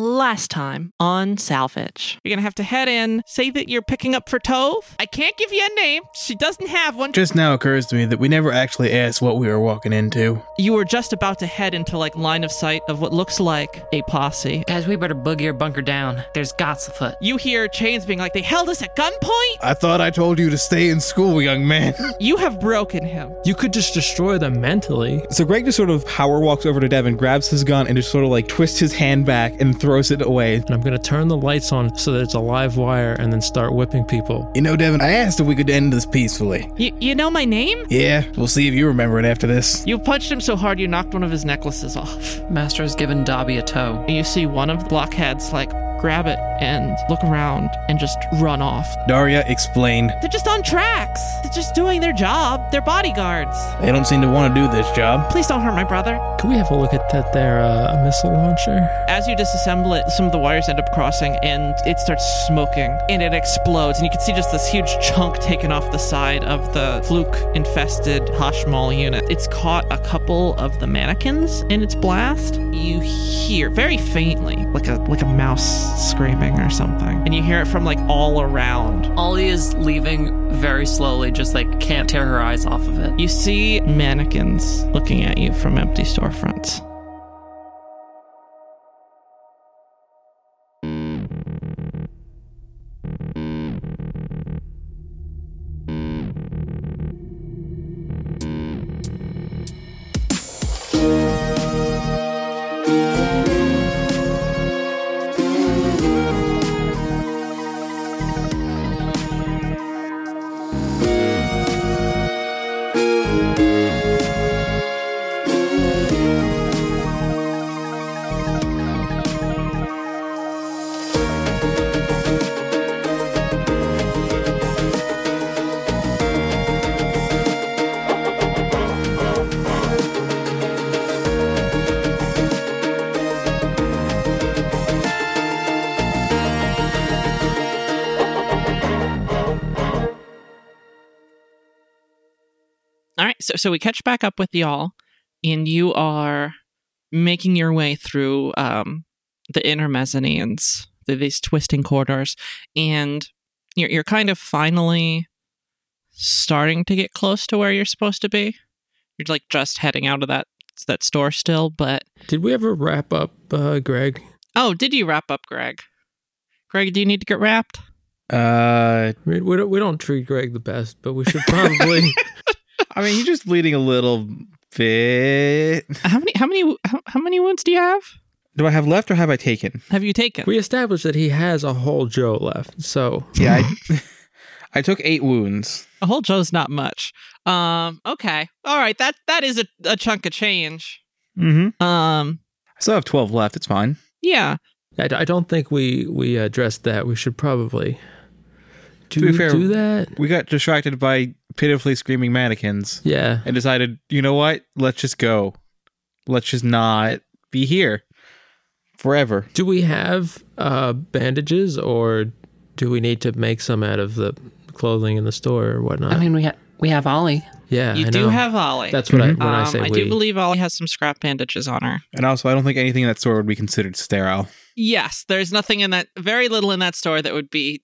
last time on Salvage. You're gonna have to head in, say that you're picking up for Tove. I can't give you a name. She doesn't have one. Just now occurs to me that we never actually asked what we were walking into. You were just about to head into like line of sight of what looks like a posse. Guys, we better boogie or bunker down. There's goths afoot. You hear Chains being like, "They held us at gunpoint." I thought I told you to stay in school, young man. You have broken him. You could just destroy them mentally. So Greg just sort of power walks over to Devin, grabs his gun, and just sort of like twists his hand back and throws it away. And I'm going to turn the lights on so that it's a live wire and then start whipping people. You know, Devin, I asked if we could end this peacefully. You, you know my name? Yeah, we'll see if you remember it after this. You punched him so hard you knocked one of his necklaces off. Master has given Dobby a toe. And you see one of the blockheads like grab it and look around and just run off. Daria explained. They're just on tracks. They're just doing their job. They're bodyguards. They don't seem to want to do this job. Please don't hurt my brother. Can we have a look at that there uh, missile launcher? As you disassemble it, some of the wires end up crossing and it starts smoking and it explodes. And you can see just this huge chunk taken off the side of the fluke infested Hashmal unit. It's caught a couple of the mannequins in its blast. You hear very faintly, like a like a mouse screaming or something. And you hear it from like all around. Ollie is leaving very slowly, just like can't tear her eyes off of it. You see mannequins looking at you from empty storefronts. So so we catch back up with y'all, and you are making your way through um, the inner mezzanines, the, these twisting corridors, and you're you're kind of finally starting to get close to where you're supposed to be. You're like just heading out of that that store still, but Did we ever wrap up uh, Greg? oh, did you wrap up, Greg? Greg, do you need to get wrapped? Uh, I we don't, we don't treat Greg the best, but we should probably. I mean, he's just bleeding a little bit. How many how many how, how many wounds do you have? Do I have left or have I taken? Have you taken? we established that he has a whole Joe left. So Yeah, I, I took eight wounds. A whole Joe's not much. Um. Okay. All right. That that is a, a chunk of change. Mm-hmm. Um. I still have 12 left. It's fine. Yeah. I, I don't think we we addressed that. We should probably do, To be fair- do that. We got distracted by pitifully screaming mannequins Yeah. and decided, you know what? Let's just go. Let's just not be here forever. Do we have uh, bandages, or do we need to make some out of the clothing in the store or whatnot? I mean, we ha- we have Ollie. yeah, You I do know. have Ollie. That's what I Mhm. when I Um, say I we. do believe Ollie has some scrap bandages on her. And also, I don't think anything in that store would be considered sterile. Yes, there's nothing in that, very little in that store that would be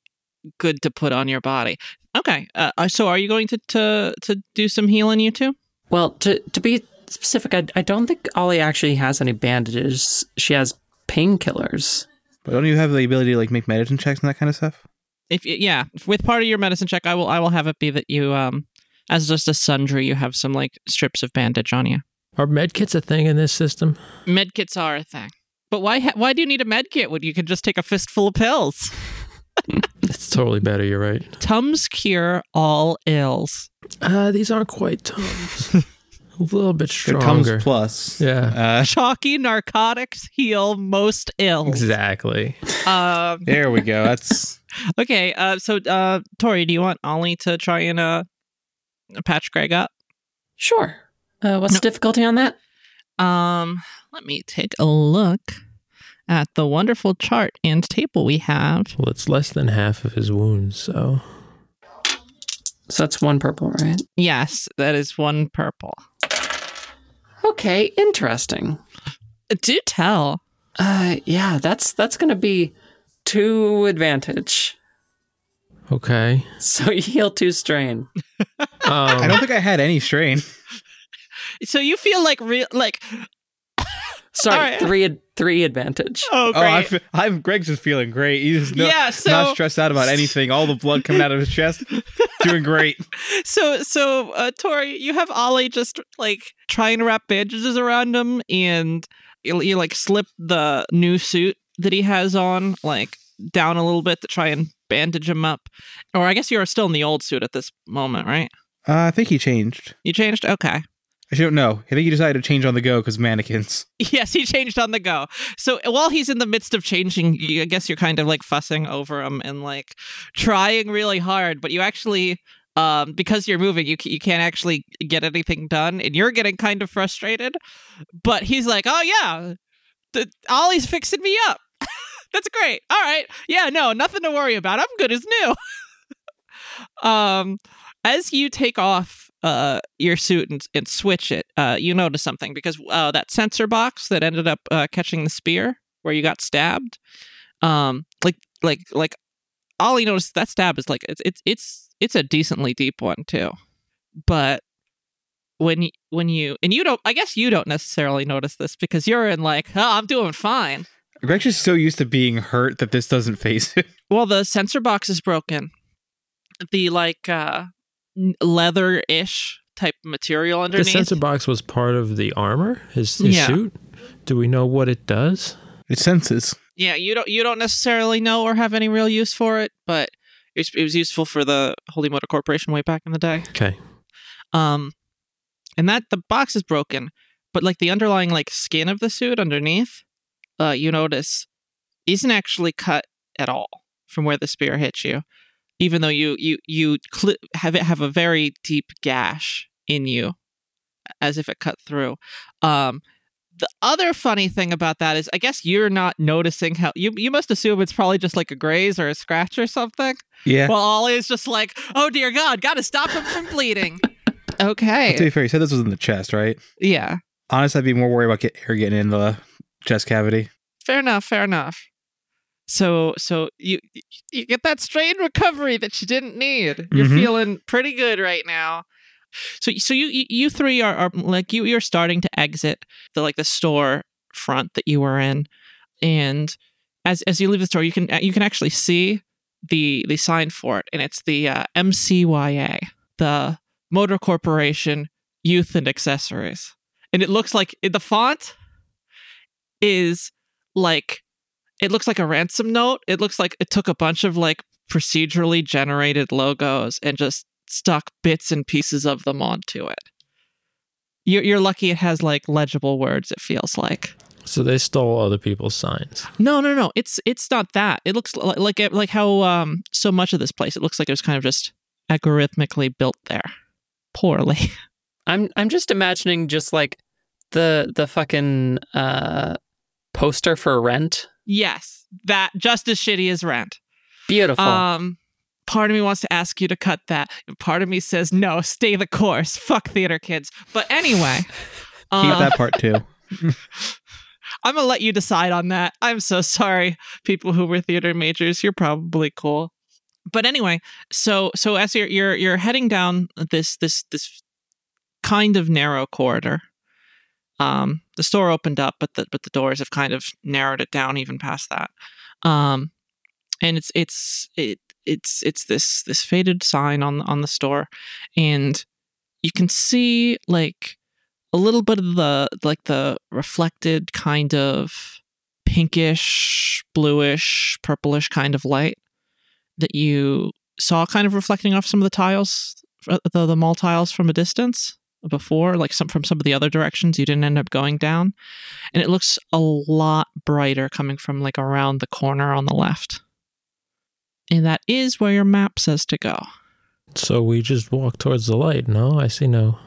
good to put on your body. Okay, uh, uh, so are you going to to to do some healing, you two? Well, to to be specific, I, I don't think Ollie actually has any bandages. She has painkillers. But don't you have the ability to like make medicine checks and that kind of stuff? If yeah, with part of your medicine check, I will I will have it be that you um as just a sundry, you have some like strips of bandage on you. Are med kits a thing in this system? Med kits are a thing, but why ha- why do you need a med kit when you can just take a fistful of pills? It's totally better. You're right. Tums cure all ills. Uh, these aren't quite tums. a little bit They're Tums stronger. Plus. Yeah. Uh, Chalky narcotics heal most ills. Exactly. Um, there we go. That's okay, uh, so uh, Tori, do you want Ollie to try and uh, patch Greg up? Sure. Uh, what's No. the difficulty on that? Um, let me take a look at the wonderful chart and table we have. Well, it's less than half of his wounds, so So that's one purple, right? Yes, that is one purple. Okay, interesting. Do tell. Uh, yeah, that's that's gonna be two advantage. Okay. So you heal two strain. I Um, don't think I had any strain. So you feel like real like Sorry, All right. three ad- three advantage. oh Oh, I fe- I'm Greg's just feeling great. He's no, Yeah, so- not stressed out about anything. All the blood coming out of his chest, doing great. so so uh Tori, you have Ollie just like trying to wrap bandages around him and you, you like slip the new suit that he has on like down a little bit to try and bandage him up. Or I guess you're still in the old suit at this moment, right? Uh, I think he changed. You changed? Okay. I don't know. I think he decided to change on the go because mannequins. Yes, he changed on the go. So while he's in the midst of changing, I guess you're kind of like fussing over him and like trying really hard, but you actually, um, because you're moving, you you can't actually get anything done, and you're getting kind of frustrated. But he's like, "Oh yeah, the, Ollie's fixing me up. That's great. All right, yeah, no, nothing to worry about. I'm good as new." um, as you take off uh, your suit and, and switch it, uh, you notice something because uh, that sensor box that ended up uh, catching the spear where you got stabbed, um, like like like Ollie noticed that stab is like it's it's it's it's a decently deep one too, but when you, when you and you don't, I guess you don't necessarily notice this because you're in like, oh, I'm doing fine. Greg's just so used to being hurt that this doesn't face him. Well, the sensor box is broken. The like uh leather-ish type material underneath. the underneath. sensor box was part of the armor, his, his Yeah. suit. Do we know what it does? It senses. yeah, you don't you don't necessarily know or have any real use for it, but it was, it was useful for the Holy Motor Corporation way back in the day. Okay. Um, and that the box is broken, but like the underlying like skin of the suit underneath, uh, you notice isn't actually cut at all from where the spear hits you, even though you you you cl- have it have a very deep gash in you, as if it cut through. Um, the other funny thing about that is, I guess you're not noticing how you you must assume it's probably just like a graze or a scratch or something. Yeah. Well, Ollie is just like, oh dear God, got to stop him from bleeding. Okay. to be fair, you said this was in the chest, right? Yeah. Honestly, I'd be more worried about get air getting in the chest cavity. Fair enough. Fair enough. So, so you you get that strain recovery that you didn't need. You're Mhm. feeling pretty good right now. So, so you you, you three are, are like you you're starting to exit the like the store front that you were in, and as as you leave the store, you can you can actually see the the sign for it, and it's the uh, MCYA, the Motor Corporation Youth and Accessories, and it looks like the font is like it looks like a ransom note. It looks like it took a bunch of like procedurally generated logos and just stuck bits and pieces of them onto it. You're, you're lucky it has like legible words. It feels like. So they stole other people's signs. No, no, no. It's it's not that. It looks like like, it- like how um so much of this place. It looks like it was kind of just algorithmically built there, poorly. I'm I'm just imagining just like the the fucking uh poster for rent. Yes, that just as shitty as Rent. Beautiful. Um, part of me wants to ask you to cut that. Part of me says no, stay the course. Fuck theater kids. But anyway, Keep um, that part too. I'm gonna let you decide on that. I'm so sorry, people who were theater majors. You're probably cool. But anyway, so so as you're you're you're heading down this this this kind of narrow corridor, um, the store opened up, but the but the doors have kind of narrowed it down even past that. Um, and it's it's it it's it's this this faded sign on on the store, and you can see like a little bit of the like the reflected kind of pinkish, bluish, purplish kind of light that you saw kind of reflecting off some of the tiles, uh, the the mall tiles from a distance before, like some from some of the other directions you didn't end up going down, and it looks a lot brighter coming from like around the corner on the left, and that is where your map says to go. So we just walk towards the light. No, I see no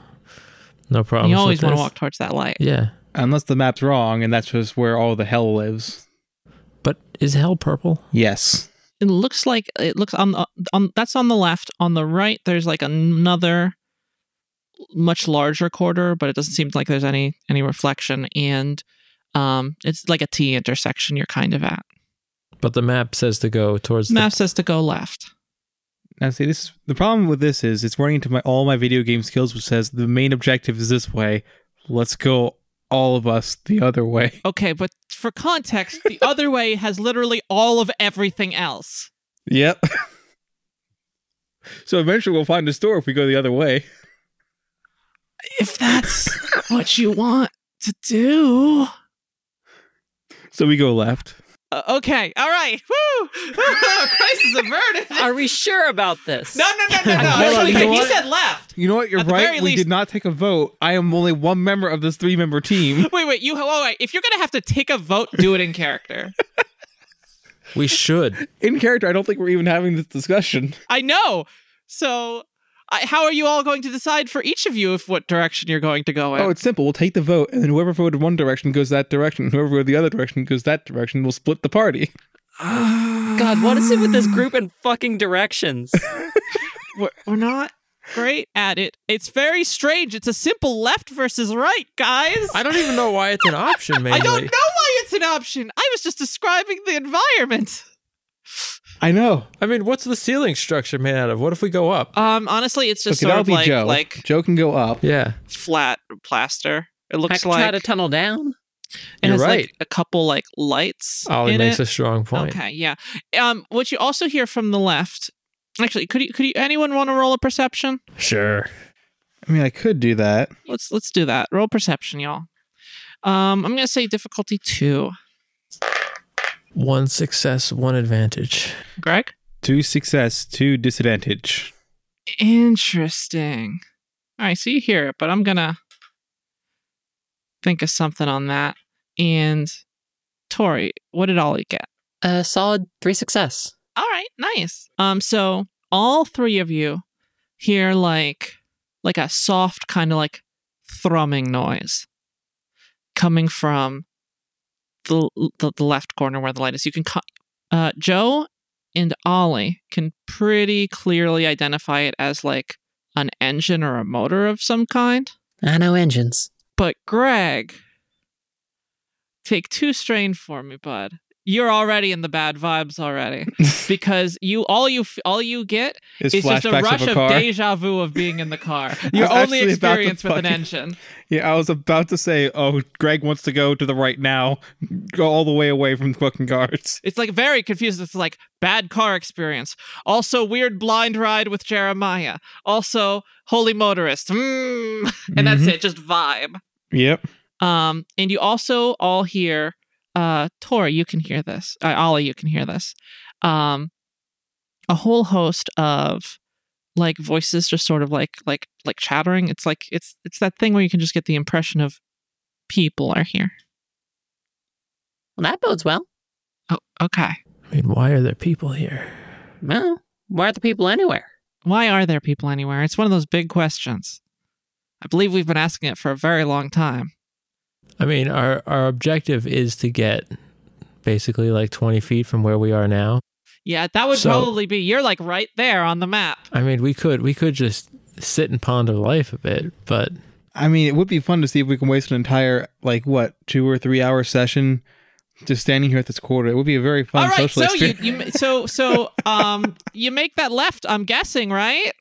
no problem. you always want to walk towards that light. Yeah. Unless the map's wrong and that's just where all the hell lives. But is hell purple? Yes. it looks like it looks on the on that's on the left on the right there's like another much larger quarter but it doesn't seem like there's any any reflection and Um, it's like a T intersection. You're kind of at. But the map says to go towards The Map says to go left. Now, see, this is the problem with this is it's running into my all my video game skills, which says the main objective is this way. Let's go, all of us, the other way. Okay, but for context, the other way has literally all of everything else. Yep. so eventually we'll find a store if we go the other way. If that's what you want to do. So we go left. Uh, okay, all right. Woo! Crisis averted. Are we sure about this? No, no, no, no, no. Hold on, Actually, you know he what? said left. You know what? You're At the very right. We least- did not take a vote. I am only one member of this three member team. Wait, wait. You. Oh, wait. If you're gonna have to take a vote, do it in character. We should. In character, I don't think we're even having this discussion. I know. So, I, how are you all going to decide for each of you if what direction you're going to go in? Oh, it's simple. We'll take the vote, and then whoever voted one direction goes that direction. Whoever voted the other direction goes that direction. We'll split the party. God, what is it with this group and fucking directions? we're, we're not great at it. It's very strange. It's a simple left versus right, guys. I don't even know why it's an option, mainly. I don't know why it's an option. I was just describing the environment. I know. I mean, what's the ceiling structure made out of? What if we go up? Um, honestly, it's just okay, sort that'll of be like Joe. like Joe can go up. Yeah. flat plaster. It I looks could like try to tunnel down. it You're has right. like a couple like lights. Ollie in makes it. a strong point. Okay, yeah. Um, what you also hear from the left. Actually, could you could you anyone want to roll a perception? Sure. I mean, I could do that. Let's let's do that. Roll perception, y'all. Um, I'm gonna say difficulty two. One success, one advantage. Greg. Two success, two disadvantage. Interesting. All right, so you hear it, but I'm gonna think of something on that. And Tori, what did Ollie get? A solid three success. All right, nice. Um, so all three of you hear like like a soft kind of like thrumming noise coming from the, the the left corner where the light is. You can co- uh, Joe and Ollie can pretty clearly identify it as like an engine or a motor of some kind. I know engines. But Greg, take two strain for me, bud. You're already in the bad vibes already because you all you all you get Is is just a rush of of, a car. deja vu of being in the car. Your only experience with an engine. yeah, I was about to say, oh, Greg wants to go to the right now. Go all the way away from the fucking guards. It's like very confused. It's like bad car experience. Also weird blind ride with Jeremiah. Also holy motorist. Mm. And that's Mhm. it. Just vibe. Yep. Um, and you also all hear, uh, Tori, you can hear this. Uh, Ollie, you can hear this. Um, a whole host of like voices just sort of like like like chattering. It's like it's it's that thing where you can just get the impression of people are here. Well, that bodes well. Oh, okay. I mean, why are there people here? Well, why are the people anywhere? Why are there people anywhere? It's one of those big questions. I believe we've been asking it for a very long time. I mean, our our objective is to get basically like 20 feet from where we are now. Yeah, that would So- probably be. You're like right there on the map. I mean, we could we could just sit and ponder life a bit, but I mean, it would be fun to see if we can waste an entire, like, what, two or three hour session just standing here at this quarter. It would be a very fun All right, social so you, experience. you so so um you make that left. I'm guessing, right?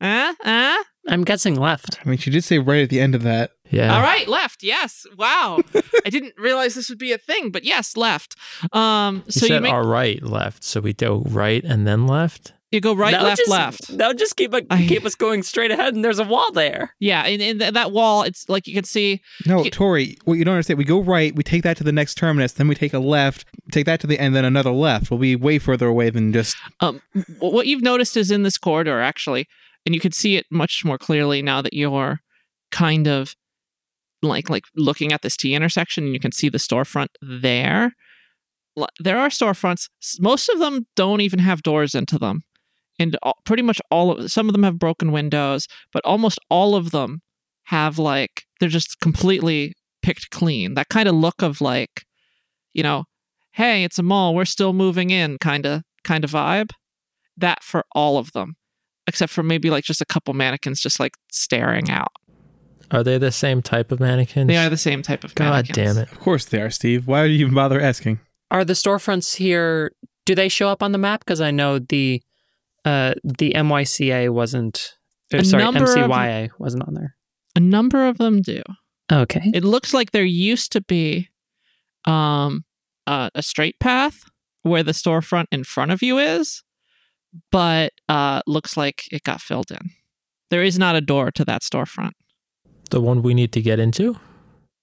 Uh, uh? I'm guessing left. I mean, she did say right at the end of that. Yeah. All right, left. Yes. Wow. I didn't realize this would be a thing, but yes, left. Um, You so said you make our right, left. So we go right and then left. you go right, That would left, just, left. That would just keep, a, I- keep us going straight ahead, and there's a wall there. Yeah, and in that wall, it's like you can see. No, Ye- Tori, what you don't understand, we go right, we take that to the next terminus, then we take a left, take that to the end, and then another left. We'll be way further away than just. Um, what you've noticed is in this corridor, actually, and you can see it much more clearly now that you're kind of like like looking at this T intersection, and you can see the storefront there. There are storefronts. Most of them don't even have doors into them, and all, pretty much all of some of them have broken windows, but almost all of them have like they're just completely picked clean. That kind of look of like, you know, hey, it's a mall, we're still moving in, kind of kind of vibe. That for all of them, except for maybe like just a couple mannequins just like staring out. Are they the same type of mannequins? They are the same type of God mannequins. damn it. Of course they are, Steve. Why would you even bother asking? Are the storefronts here? Do they show up on the map? Because I know the uh, the MYCA wasn't. or A sorry, number of- MCYA wasn't on there. A number of them do. Okay. It looks like there used to be um, uh, a straight path where the storefront in front of you is, but uh, looks like it got filled in. There is not a door to that storefront. The one we need to get into?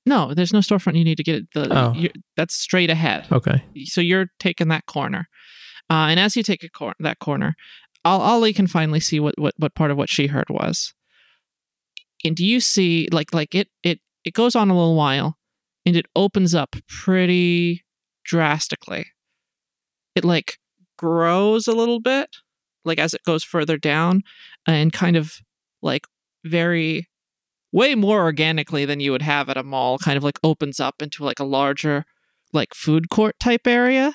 No, there's no storefront. You need to get. The, Oh. that's straight ahead. Okay. So you're taking that corner, uh, and as you take a cor- that corner, Ol- Ollie can finally see what, what what part of what she heard was. And do you see like like it it it goes on a little while, and it opens up pretty drastically. It like grows a little bit, like as it goes further down, and kind of like very way more organically than you would have at a mall kind of like opens up into like a larger like food court type area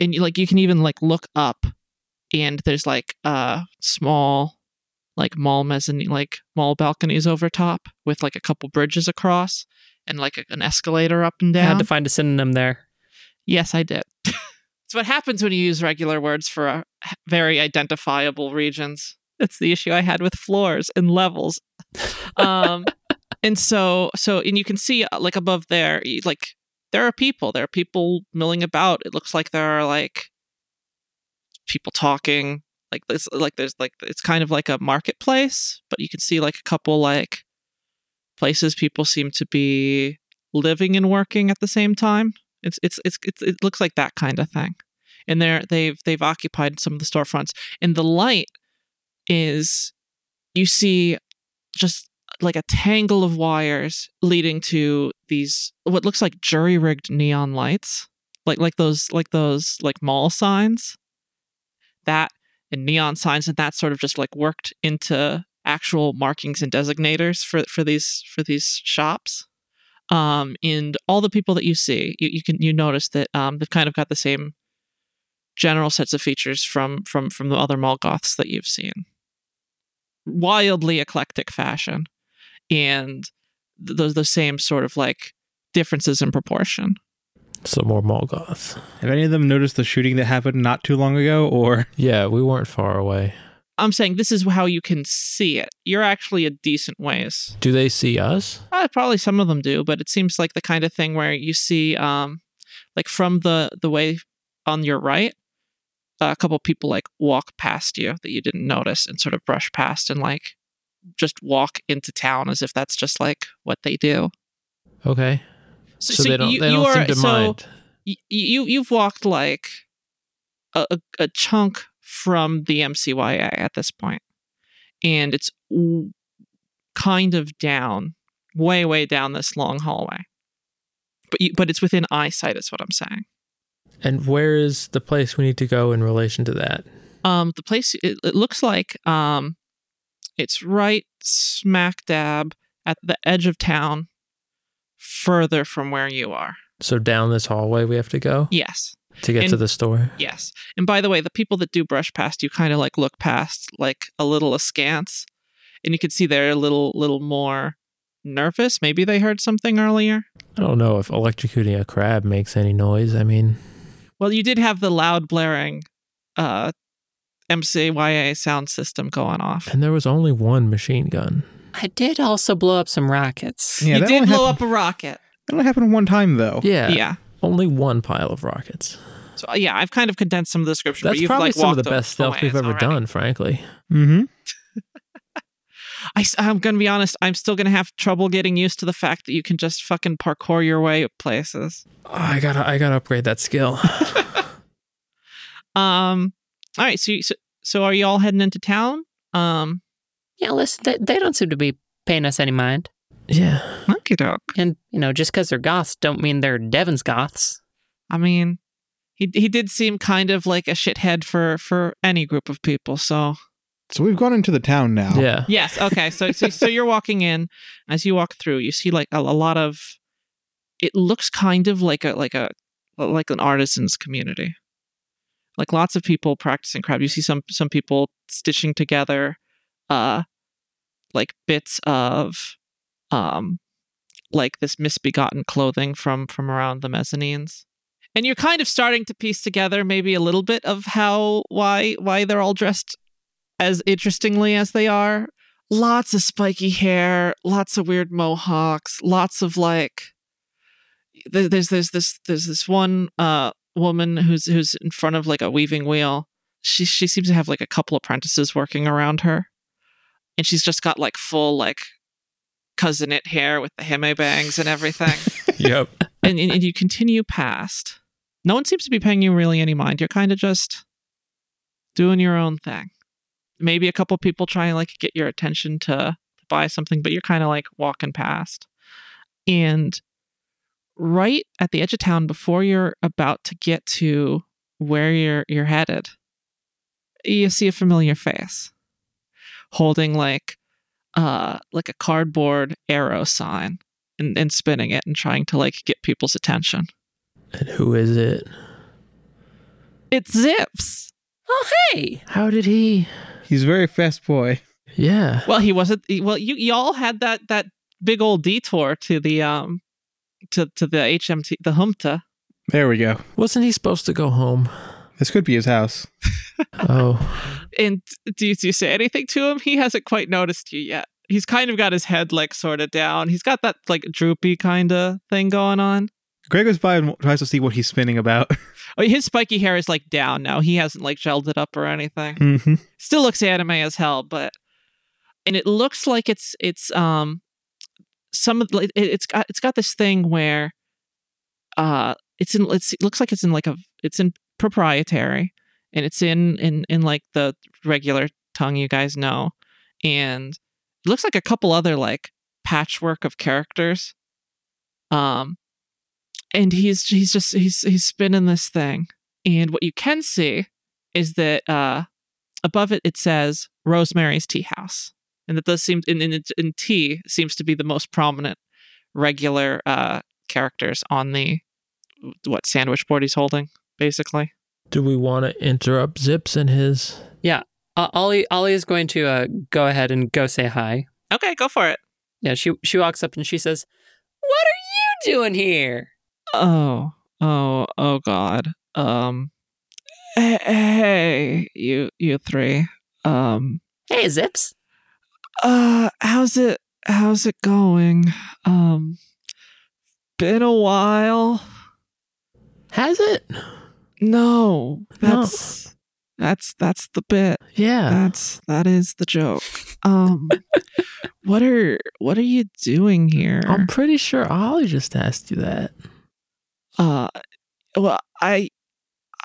and you like you can even like look up and there's like uh small like mall mezzanine like mall balconies over top with like a couple bridges across and like a, an escalator up and down. I had to find a synonym there. yes i did it's what happens when you use regular words for uh, very identifiable regions that's the issue i had with floors and levels um and so so and you can see uh, like above there like there are people there are people milling about. It looks like there are like people talking. Like this like there's like it's kind of like a marketplace but you can see like a couple like places people seem to be living and working at the same time. It's it's it's, it's it looks like that kind of thing. And they're they've they've occupied some of the storefronts. And the light is you see just like a tangle of wires leading to these what looks like jury rigged neon lights. Like like those like those like mall signs. That and neon signs and that sort of just like worked into actual markings and designators for for these for these shops. Um and all the people that you see you, you can you notice that um they've kind of got the same general sets of features from from from the other mall goths that you've seen wildly eclectic fashion and th- those the same sort of like differences in proportion So more mall goth. Have any of them noticed the shooting that happened not too long ago? Or Yeah, we weren't far away. i'm saying this is how you can see it you're actually a decent ways Do they see us? Uh, probably some of them do, but it seems like the kind of thing where you see, um, like from the the way on your right, a couple people like walk past you that you didn't notice and sort of brush past and like just walk into town as if that's just like what they do. Okay. So, they don't you, they don't are seem to so mind. y- you you've walked like a, a, a chunk from the MCYA at this point, and it's w- kind of down, way way down this long hallway. But you, but it's within eyesight, is what I'm saying. And where is the place we need to go in relation to that? Um, the place it, it looks like um, it's right smack dab at the edge of town, further from where you are. So down this hallway we have to go Yes. to get to the store. Yes. And by the way, the people that do brush past you kind of like look past like a little askance. And you can see they're a little little more nervous. Maybe they heard something earlier. I don't know if electrocuting a crab makes any noise. I mean, Well, you did have the loud blaring uh MCYA sound system going off. and there was only one machine gun. I did also blow up some rockets. yeah, you did only blow happened, up a rocket. That only happened one time though. Yeah. Yeah. Only one pile of rockets. So uh, yeah, I've kind of condensed some of the description. That's but you've probably like some of the best stuff we've ever already. done, frankly. Mm-hmm. I, am gonna be honest. I'm still gonna have trouble getting used to the fact that you can just fucking parkour your way places. Oh, I gotta I gotta upgrade that skill. Um. All right. So, you- so, so are you all heading into town? Um. Yeah, listen, they, they don't seem to be paying us any mind. yeah. Okie doke. And, you know, just because they're goths don't mean they're Devin's goths. I mean, he he did seem kind of like a shithead for for any group of people. So So we've gone into the town now. Yeah. yes. Okay. So so, so you're walking in. As you walk through, you see like a, a lot of. It looks kind of like a like a like an artisans community. Like lots of people practicing craft. You see some some people stitching together, uh, like bits of um like this misbegotten clothing from from around the mezzanines. And you're kind of starting to piece together maybe a little bit of how why why they're all dressed as interestingly as they are. Lots of spiky hair, lots of weird mohawks, lots of like there's there's this there's this one uh woman who's who's in front of like a weaving wheel. She she seems to have like a couple apprentices working around her. And she's just got like full like cousinate hair with the hime bangs and everything. Yep. and, and, and you continue past. No one seems to be paying you really any mind. You're kind of just doing your own thing. Maybe a couple people try and like get your attention to, to buy something, but you're kind of like walking past. And right at the edge of town, before you're about to get to where you're you're headed, you see a familiar face holding like uh like a cardboard arrow sign and, and spinning it and trying to like get people's attention. And who is it? It's Zips. Oh, hey. How did he? He's a very fast boy. Yeah. Well, he wasn't. he- Well, you y'all had that that big old detour to the um to to the HMT the Humta. There we go. Wasn't he supposed to go home? This could be his house. Oh, And do you, do you say anything to him? He hasn't quite noticed you yet. He's kind of got his head like sort of down. He's got that like droopy kind of thing going on. Greg goes by and tries to see what he's spinning about. Oh, his spiky hair is like down now. He hasn't like gelled it up or anything. mm-hmm. still looks anime as hell but and it looks like it's it's um some of the, it, it's got it's got this thing where uh it's in it's, it looks like it's in like a it's in proprietary and it's in in in like the regular tongue you guys know and it looks like a couple other like patchwork of characters um and he's he's just he's he's spinning this thing and what you can see is that uh above it it says Rosemary's Tea House, and that does seem in in, in tea seems to be the most prominent regular uh, characters on the what sandwich board he's holding, basically. do we want to interrupt Zips and his? Uh, Ollie, Ollie is going to uh, go ahead and go say hi. Okay, go for it. Yeah, she she walks up and she says, "What are you doing here?" Oh, oh, oh, God. Um, hey, you, you three. Um, Hey, Zips. uh, how's it? How's it going? Um, been a while. Has it? No, that's that's that's the bit. Yeah. That's that is the joke. Um, what are what are you doing here? I'm pretty sure Ollie just asked you that. Uh, well, I,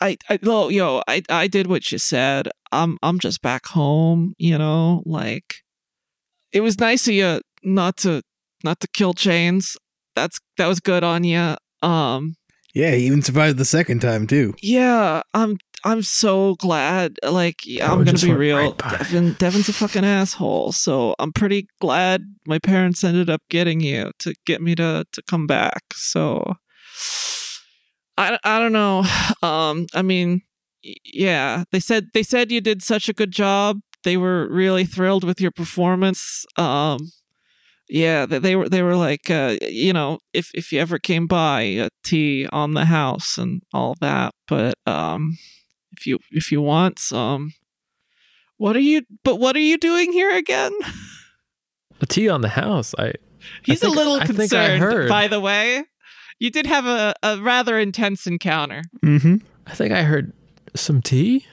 I, I, well, yo, I, I did what you said. I'm, I'm just back home. You know, like, it was nice of you not to, not to kill Chains. That's that was good on you. Um, Yeah, he even survived the second time too. yeah, I'm, I'm so glad. Like, yeah, Oh, I'm gonna be real. right. Devin, Devin's a fucking asshole. So I'm pretty glad my parents ended up getting you to get me to to come back. So I, I don't know. Um, I mean, yeah, they said they said you did such a good job. They were really thrilled with your performance. Um, yeah, they, they were they were like, uh, you know, if if you ever came by, a tea on the house and all that. But um, if you if you want some, what are you? But what are you doing here again? A tea on the house. I He's think- a little I think I concerned. heard. By the way, you did have a, a rather intense encounter. Mm-hmm. I think I heard some tea.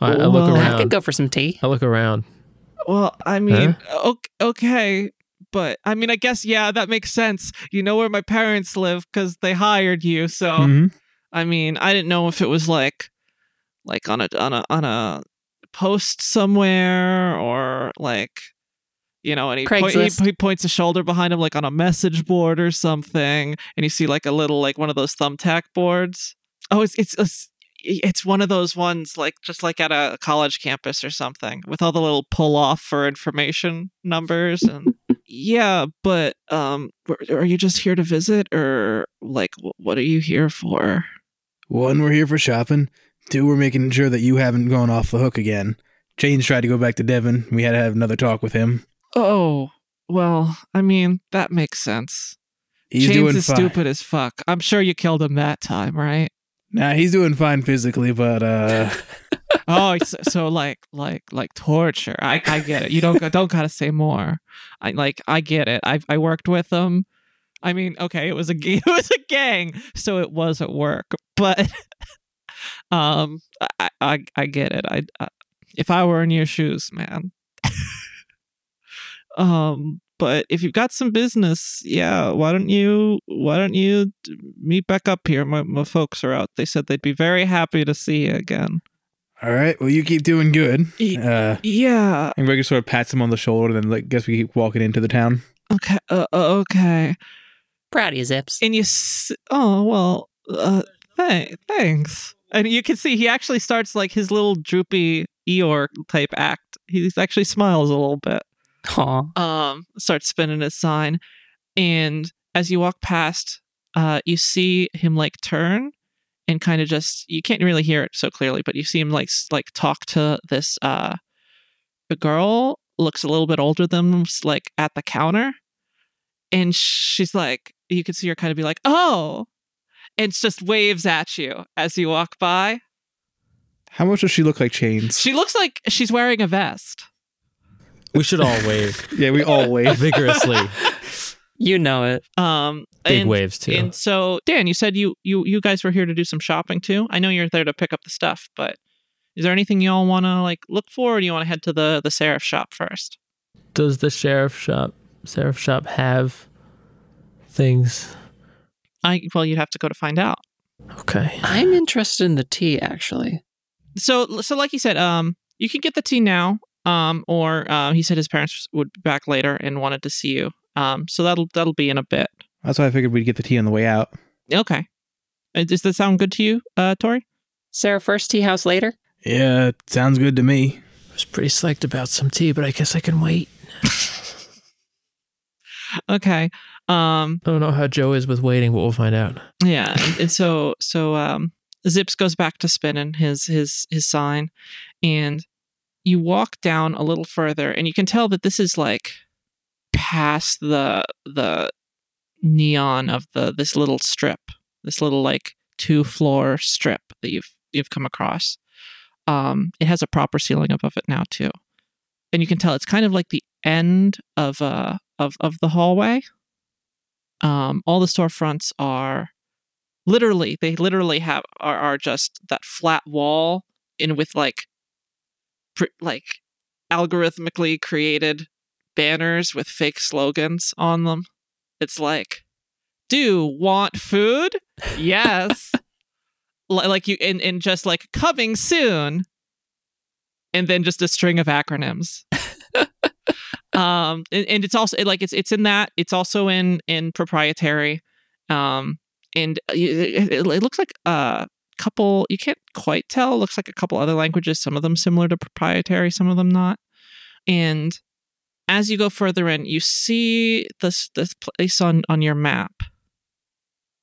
I, I look Well- I could go for some tea. I look around. Well, I mean, ok okay, but I mean, I guess yeah, that makes sense. You know where my parents live because they hired you. So Mm-hmm. I mean, I didn't know if it was like, like on a on a on a post somewhere or like, you know, and he, point, he, he points a shoulder behind him like on a message board or something, and you see like a little like one of those thumbtack boards. Oh, it's it's. it's it's one of those ones like just like at a college campus or something with all the little pull off for information numbers and yeah but um w- are you just here to visit or like what are you here for One, we're here for shopping. Two, we're making sure that you haven't gone off the hook again. Chains tried to go back to Devin. We had to have another talk with him. Oh, well, I mean, that makes sense. He's Chains doing is fine. stupid as fuck. I'm sure you killed him that time, right? Nah, he's doing fine physically, but uh, oh, so, so like like like torture. I I get it. You don't don't gotta say more. I like I get it. I I worked with them. I mean, okay, it was a it was a gang, so it was at work. But um, I I, I get it. I, I if I were in your shoes, man. Um, but if you've got some business, yeah, why don't you why don't you meet back up here? My my folks are out. They said they'd be very happy to see you again. all right. Well, you keep doing good. Uh, Yeah. and Gregor sort of pats him on the shoulder, and then like guess we keep walking into the town. Okay. Uh, uh, okay. Proud of you, Zips. And you. S- oh well. Uh, th- thanks. And you can see he actually starts like his little droopy Eeyore type act. He actually smiles a little bit. Aw. Um, starts spinning his sign, and as you walk past, uh, you see him like turn and kind of just you can't really hear it so clearly, but you see him like like talk to this uh, a girl looks a little bit older than like at the counter, and she's like you can see her kind of be like oh, and just waves at you as you walk by. How much does she look like Chains? She looks like she's wearing a vest. We should all wave yeah, we all wave. vigorously. You know it. Um, Big and- waves too. And so, Dan, you said you you you guys were here to do some shopping too. I know you're there to pick up the stuff, but is there anything y'all want to like look for, or do you want to head to the the Seraph shop first? Does the sheriff shop, sheriff shop, have things? I well, you'd have to go to find out. Okay. I'm interested in the tea, actually. So so like you said, um, you can get the tea now, um, or uh, he said his parents would be back later and wanted to see you. Um, so that'll that'll be in a bit. That's why I figured we'd get the tea on the way out. Okay. Uh, Does that sound good to you, uh, Tori? Sarah, first tea house later? Yeah, sounds good to me. I was pretty psyched about some tea, but I guess I can wait. Okay. Um, I don't know how Joe is with waiting, but we'll find out. Yeah, and, and so so um, Zips goes back to spinning his his his sign, and you walk down a little further, and you can tell that this is like past the the neon of the this little strip, this little like two floor strip that you've you've come across. Um, it has a proper ceiling above it now too, and you can tell it's kind of like the end of uh of of the hallway um, all the storefronts are literally they literally have are, are just that flat wall in with like like algorithmically created banners with fake slogans on them. It's like do want food? Yes. Li- like you and, and just like coming soon. And then just a string of acronyms. Um and, and it's also like it's it's in that it's also in in proprietary um and it, it, it looks like a couple you can't quite tell looks like a couple other languages some of them similar to proprietary some of them not. And as you go further in you see this this place on on your map.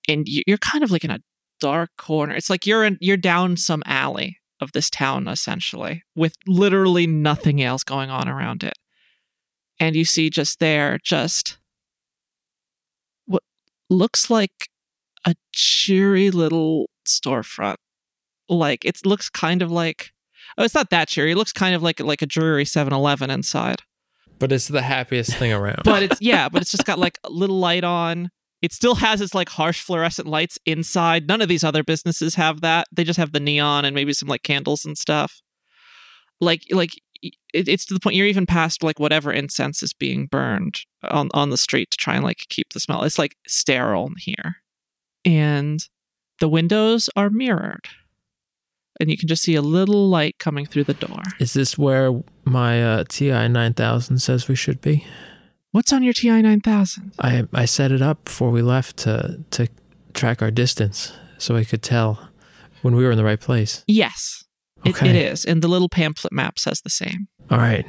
And you- you're kind of like in a dark corner. It's like you're in you're down some alley of this town essentially with literally nothing else going on around it. And you see just there just what looks like a cheery little storefront. Like it looks kind of like oh it's not that cheery it looks kind of like like a dreary 7-eleven inside. But it's the happiest thing around. but it's yeah but it's just got like a little light on. It still has its like harsh fluorescent lights inside. None of these other businesses have that. They just have the neon and maybe some like candles and stuff. Like like it, it's to the point you're even past like whatever incense is being burned on on the street to try and like keep the smell. It's like sterile in here. And the windows are mirrored and you can just see a little light coming through the door Is this where my uh, TI 9000 says we should be? what's on your ti 9000 I I set it up before we left to to track our distance, so I could tell when we were in the right place. yes it, it Okay. is and the little pamphlet map says the same All right.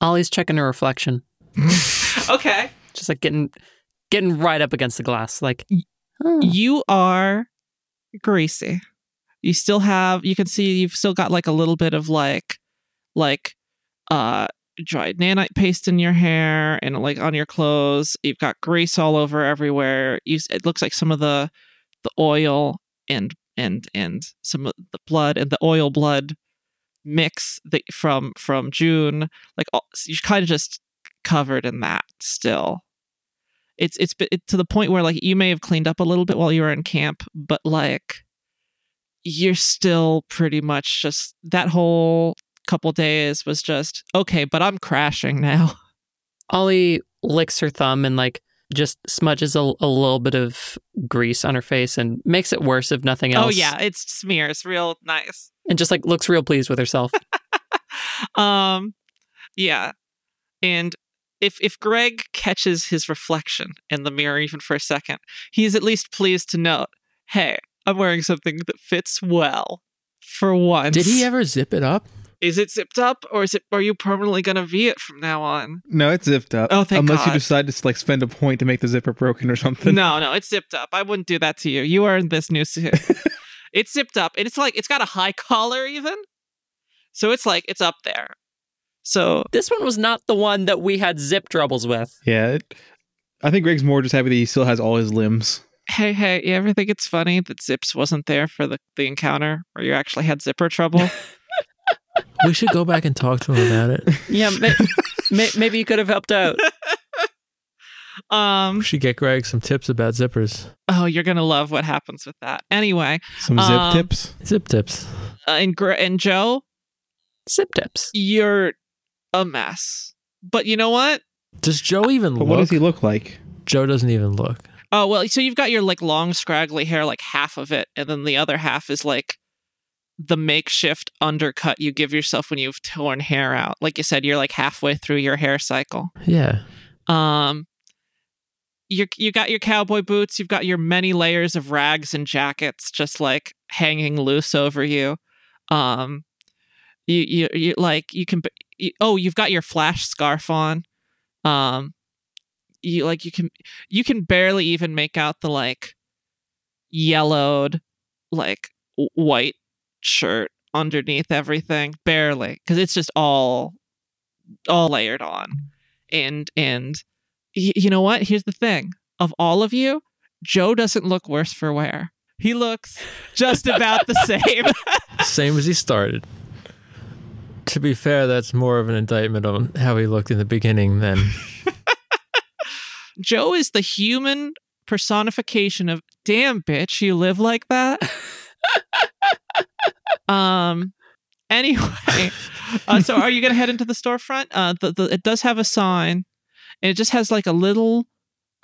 Ollie's checking her reflection. okay Just like getting getting right up against the glass. Like, oh, you are greasy. You still have you can see you've still got like a little bit of like like uh dried nanite paste in your hair and like on your clothes. You've got grease all over everywhere. You, it looks like some of the the oil and and and some of the blood and the oil blood mix that from from June. Like all, you're kind of just covered in that still. It's it's it, to the point where like you may have cleaned up a little bit while you were in camp, but like you're still pretty much just that whole couple days was just okay, but I'm crashing now. Ollie licks her thumb and like just smudges a, a little bit of grease on her face and makes it worse if nothing else. Oh yeah, it's smears real nice. and just like looks real pleased with herself. um yeah. And if if Greg catches his reflection in the mirror even for a second, he's at least pleased to note, "Hey, I'm wearing something that fits well." For once. Did he ever zip it up? Is it zipped up or is it are you permanently going to V it from now on? No, it's zipped up. Oh, thank Unless God. you decide to like spend a point to make the zipper broken or something. no, no, it's zipped up. I wouldn't do that to you. You are in this new suit. it's zipped up. And it's like it's got a high collar even. So it's like it's up there. So this one was not the one that we had zip troubles with. Yeah, it, I think Greg's more just happy that he still has all his limbs. hey, hey, you ever think it's funny that Zips wasn't there for the, the encounter where you actually had zipper trouble? We should go back and talk to him about it. Yeah, may, may, maybe you could have helped out. um We should get Greg some tips about zippers. oh, you're going to love what happens with that. Anyway, Some zip Um, tips. Zip tips. uh, and Gre- and Joe, Zip tips. you're a mess. But you know what? Does Joe even But look? what does he look like? Joe doesn't even look. Oh, well, so you've got your like long scraggly hair like half of it and then the other half is like the makeshift undercut you give yourself when you've torn hair out. Like you said, you're like halfway through your hair cycle. Yeah. Um, you you got your cowboy boots. You've got your many layers of rags and jackets just like hanging loose over you. Um, you you you like you can. Oh, you've got your flash scarf on. Um, you like you can you can barely even make out the like yellowed like white shirt underneath everything barely because it's just all all layered on. And and y- you know what? Here's the thing. Of all of you joe doesn't look worse for wear. He looks just about the same. Same as he started. To be fair, that's more of an indictment on how he looked in the beginning than joe is the human personification of damn bitch you live like that? Um anyway uh, so are you gonna head into the storefront? Uh the, the it does have a sign and it just has like a little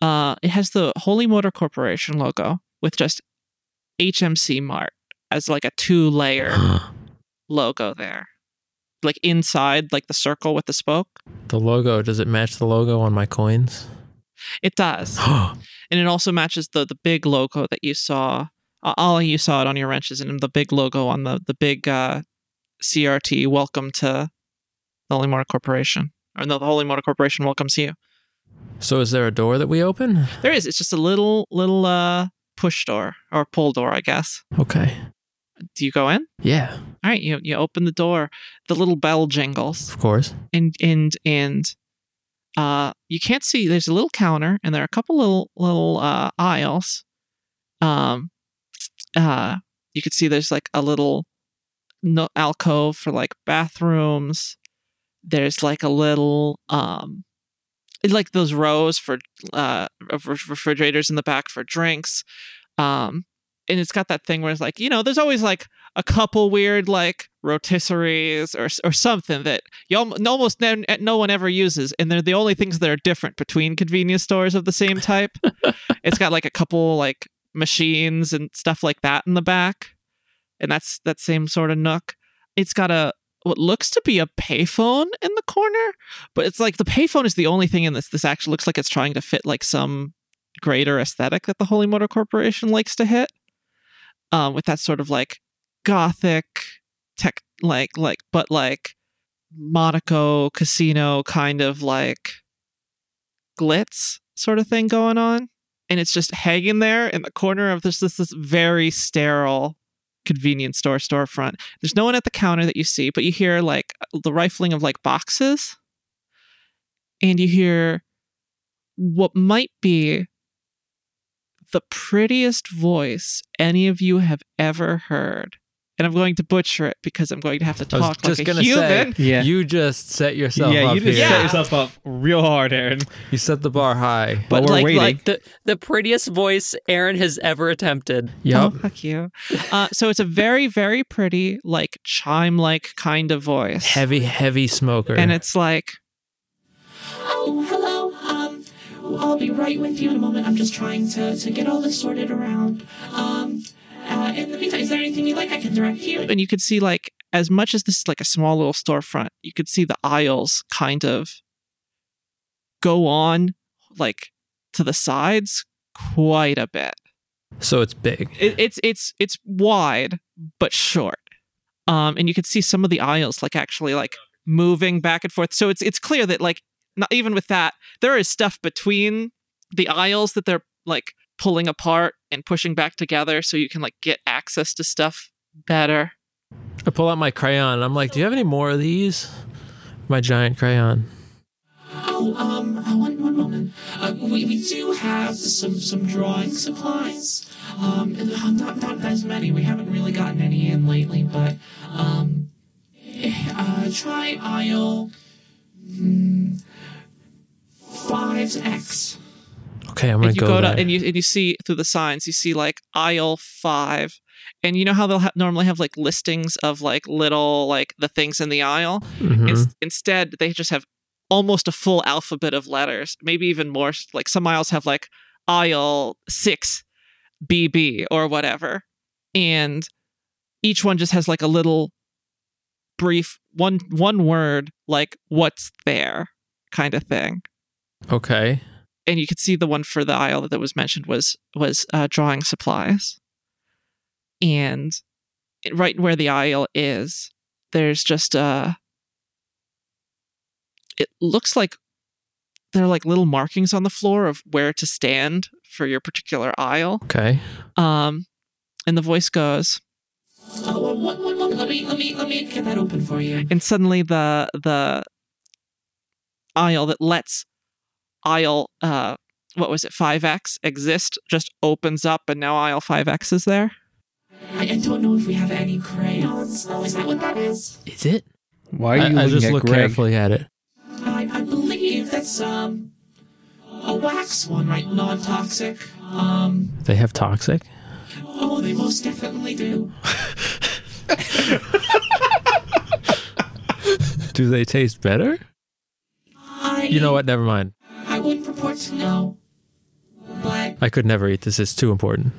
uh it has the holy motor corporation logo with just hmc mart as like a two layer logo there like inside like the circle with the spoke the logo. Does it match the logo on my coins? it does and it also matches the the big logo that you saw. Uh, all you saw it on your wrenches, and the big logo on the the big uh, CRT. Welcome to the Holy Motor Corporation, or no, the Holy Motor Corporation welcomes you. so is there a door that we open? There is. It's just a little little uh, push door or pull door, I guess. Okay. Do you go in? Yeah, All right, you you open the door. The little bell jingles, of course. and and and uh, you can't see. There's a little counter, and there are a couple little little uh, aisles. Um, uh, you could see there's like a little no alcove for like bathrooms. There's like a little um, like those rows for uh of refrigerators in the back for drinks. Um, and it's got that thing where it's like you know, there's always like a couple weird like rotisseries or or something that you almost no, no one ever uses, and they're the only things that are different between convenience stores of the same type. it's got like a couple like machines and stuff like that in the back, and that's that same sort of nook. It's got a what looks to be a payphone in the corner, but it's like the payphone is the only thing in this. This actually looks like it's trying to fit like some greater aesthetic that the Holy Motor Corporation likes to hit, um, with that sort of like gothic tech, like like but like Monaco casino kind of like glitz sort of thing going on, and it's just hanging there in the corner of this this, this very sterile convenience store storefront. There's no one at the counter that you see, but you hear like the rifling of like boxes and you hear what might be the prettiest voice any of you have ever heard. And I'm going to butcher it because I'm going to have to I was talk like a gonna human. say, Yeah. you just set yourself yeah, up you just here. set Yeah. yourself up real hard, Aaron. You set the bar high. but While we're like, waiting. like The the prettiest voice Aaron has ever attempted. Yup. Oh, fuck you. Uh, so it's a very, very pretty, like chime like kind of voice. Heavy, heavy smoker. And it's like, Oh, hello. I'll be right with you in a moment. I'm just trying to, to get all this sorted around. Um, uh, in the meantime, is there anything you'd like I can direct you? and you could see like as much as this is like a small little storefront, you could see the aisles kind of go on like to the sides quite a bit. so it's big. It, it's it's it's wide but short, um, and you could see some of the aisles like actually like moving back and forth. So it's it's clear that like not even with that there is stuff between the aisles that they're like pulling apart and pushing back together so you can like get access to stuff better. I pull out my crayon and I'm like, do you have any more of these? My giant crayon. Oh, um, one, one moment. Uh, we, we do have some, some drawing supplies. Um, and, not, not as many. We haven't really gotten any in lately, but, um, eh, uh, try aisle, hmm, 5X. Okay, I'm gonna and you go, go, there. to and you and you see through the signs you see like aisle five and you know how they'll ha- normally have like listings of like little like the things in the aisle Mhm. Ins- instead they just have almost a full alphabet of letters maybe even more like some aisles have like aisle 6 bb or whatever and each one just has like a little brief one one word like what's there kind of thing Okay. and you could see the one for the aisle that was mentioned was was uh, drawing supplies and right where the aisle is there's just a. it looks like there are like little markings on the floor of where to stand for your particular aisle Okay. um and the voice goes Oh, one, one, one moment. Let me, let me, let me get that open for you. and suddenly the the aisle that lets aisle uh what was it 5x exist just opens up and now aisle 5x is there I, I don't know if we have any crayons, though. Is that what that is? Is it? Why are I, you I looking just at look Greg? carefully at it. I, I believe that's, um, a wax one, right? Non-toxic. Um, They have toxic. oh, they most definitely do. Do they taste better? I, You know what? Never mind. I to know, but I could never eat this. It's too important.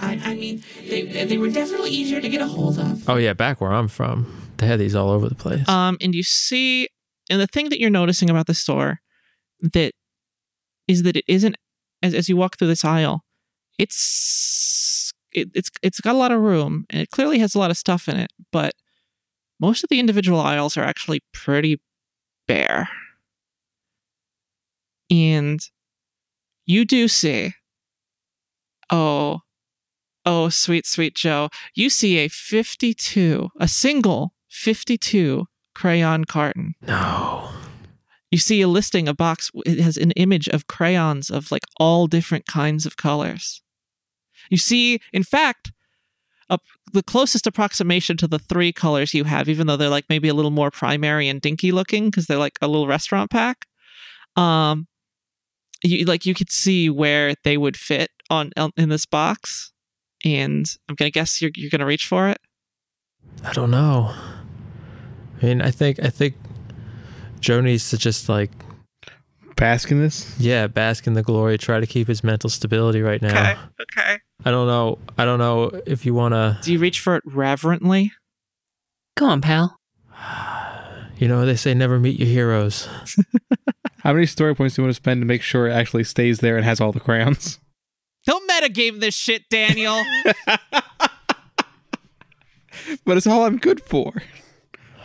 I, I mean, they, they were definitely easier to get a hold of. Oh yeah, back where I'm from, they had these all over the place. um and you see and the thing that you're noticing about the store that is that it isn't as, as you walk through this aisle it's it, it's it's got a lot of room and it clearly has a lot of stuff in it but most of the individual aisles are actually pretty bare and you do see oh oh sweet sweet joe you see a 52 a single 52 crayon carton no. you see a listing a box it has an image of crayons of like all different kinds of colors you see in fact a, the closest approximation to the three colors you have even though they're like maybe a little more primary and dinky looking because they're like a little restaurant pack um you like you could see where they would fit on on- in this box and i'm gonna guess you're, you're gonna reach for it I don't know. I mean, I think I think Joe needs to just like Bask in this? yeah, bask in the glory. Try to keep his mental stability right now. okay okay I don't know. I don't know if you want to. do you reach for it reverently Go on, pal. You know, they say never meet your heroes. How many story points do you want to spend to make sure it actually stays there and has all the crayons? don't metagame this shit daniel But it's all I'm good for.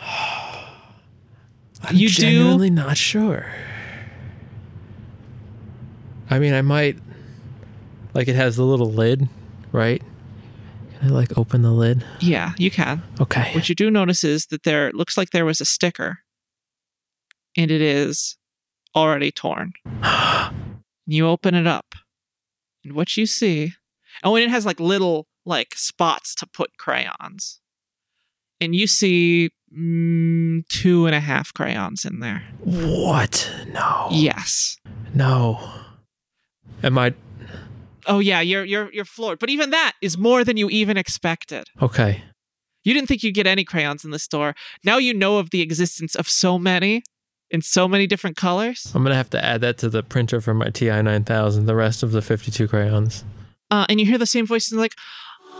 I'm You do- genuinely not sure. I mean, I might. Like, it has the little lid, right? Can I like open the lid? Yeah, you can. Okay. What you do notice is that there looks like there was a sticker, and it is already torn. you open it up, and what you see, oh, and it has like little like spots to put crayons, and you see mm, two and a half crayons in there. What? No. Yes. No. Am I Oh yeah, you're you're you're floored. But even that is more than you even expected. okay? You didn't think you'd get any crayons in the store. Now you know of the existence of so many in so many different colors. I'm gonna have to add that to the printer for my TI 9000. The rest of the 52 crayons. Uh, and you hear the same voice and like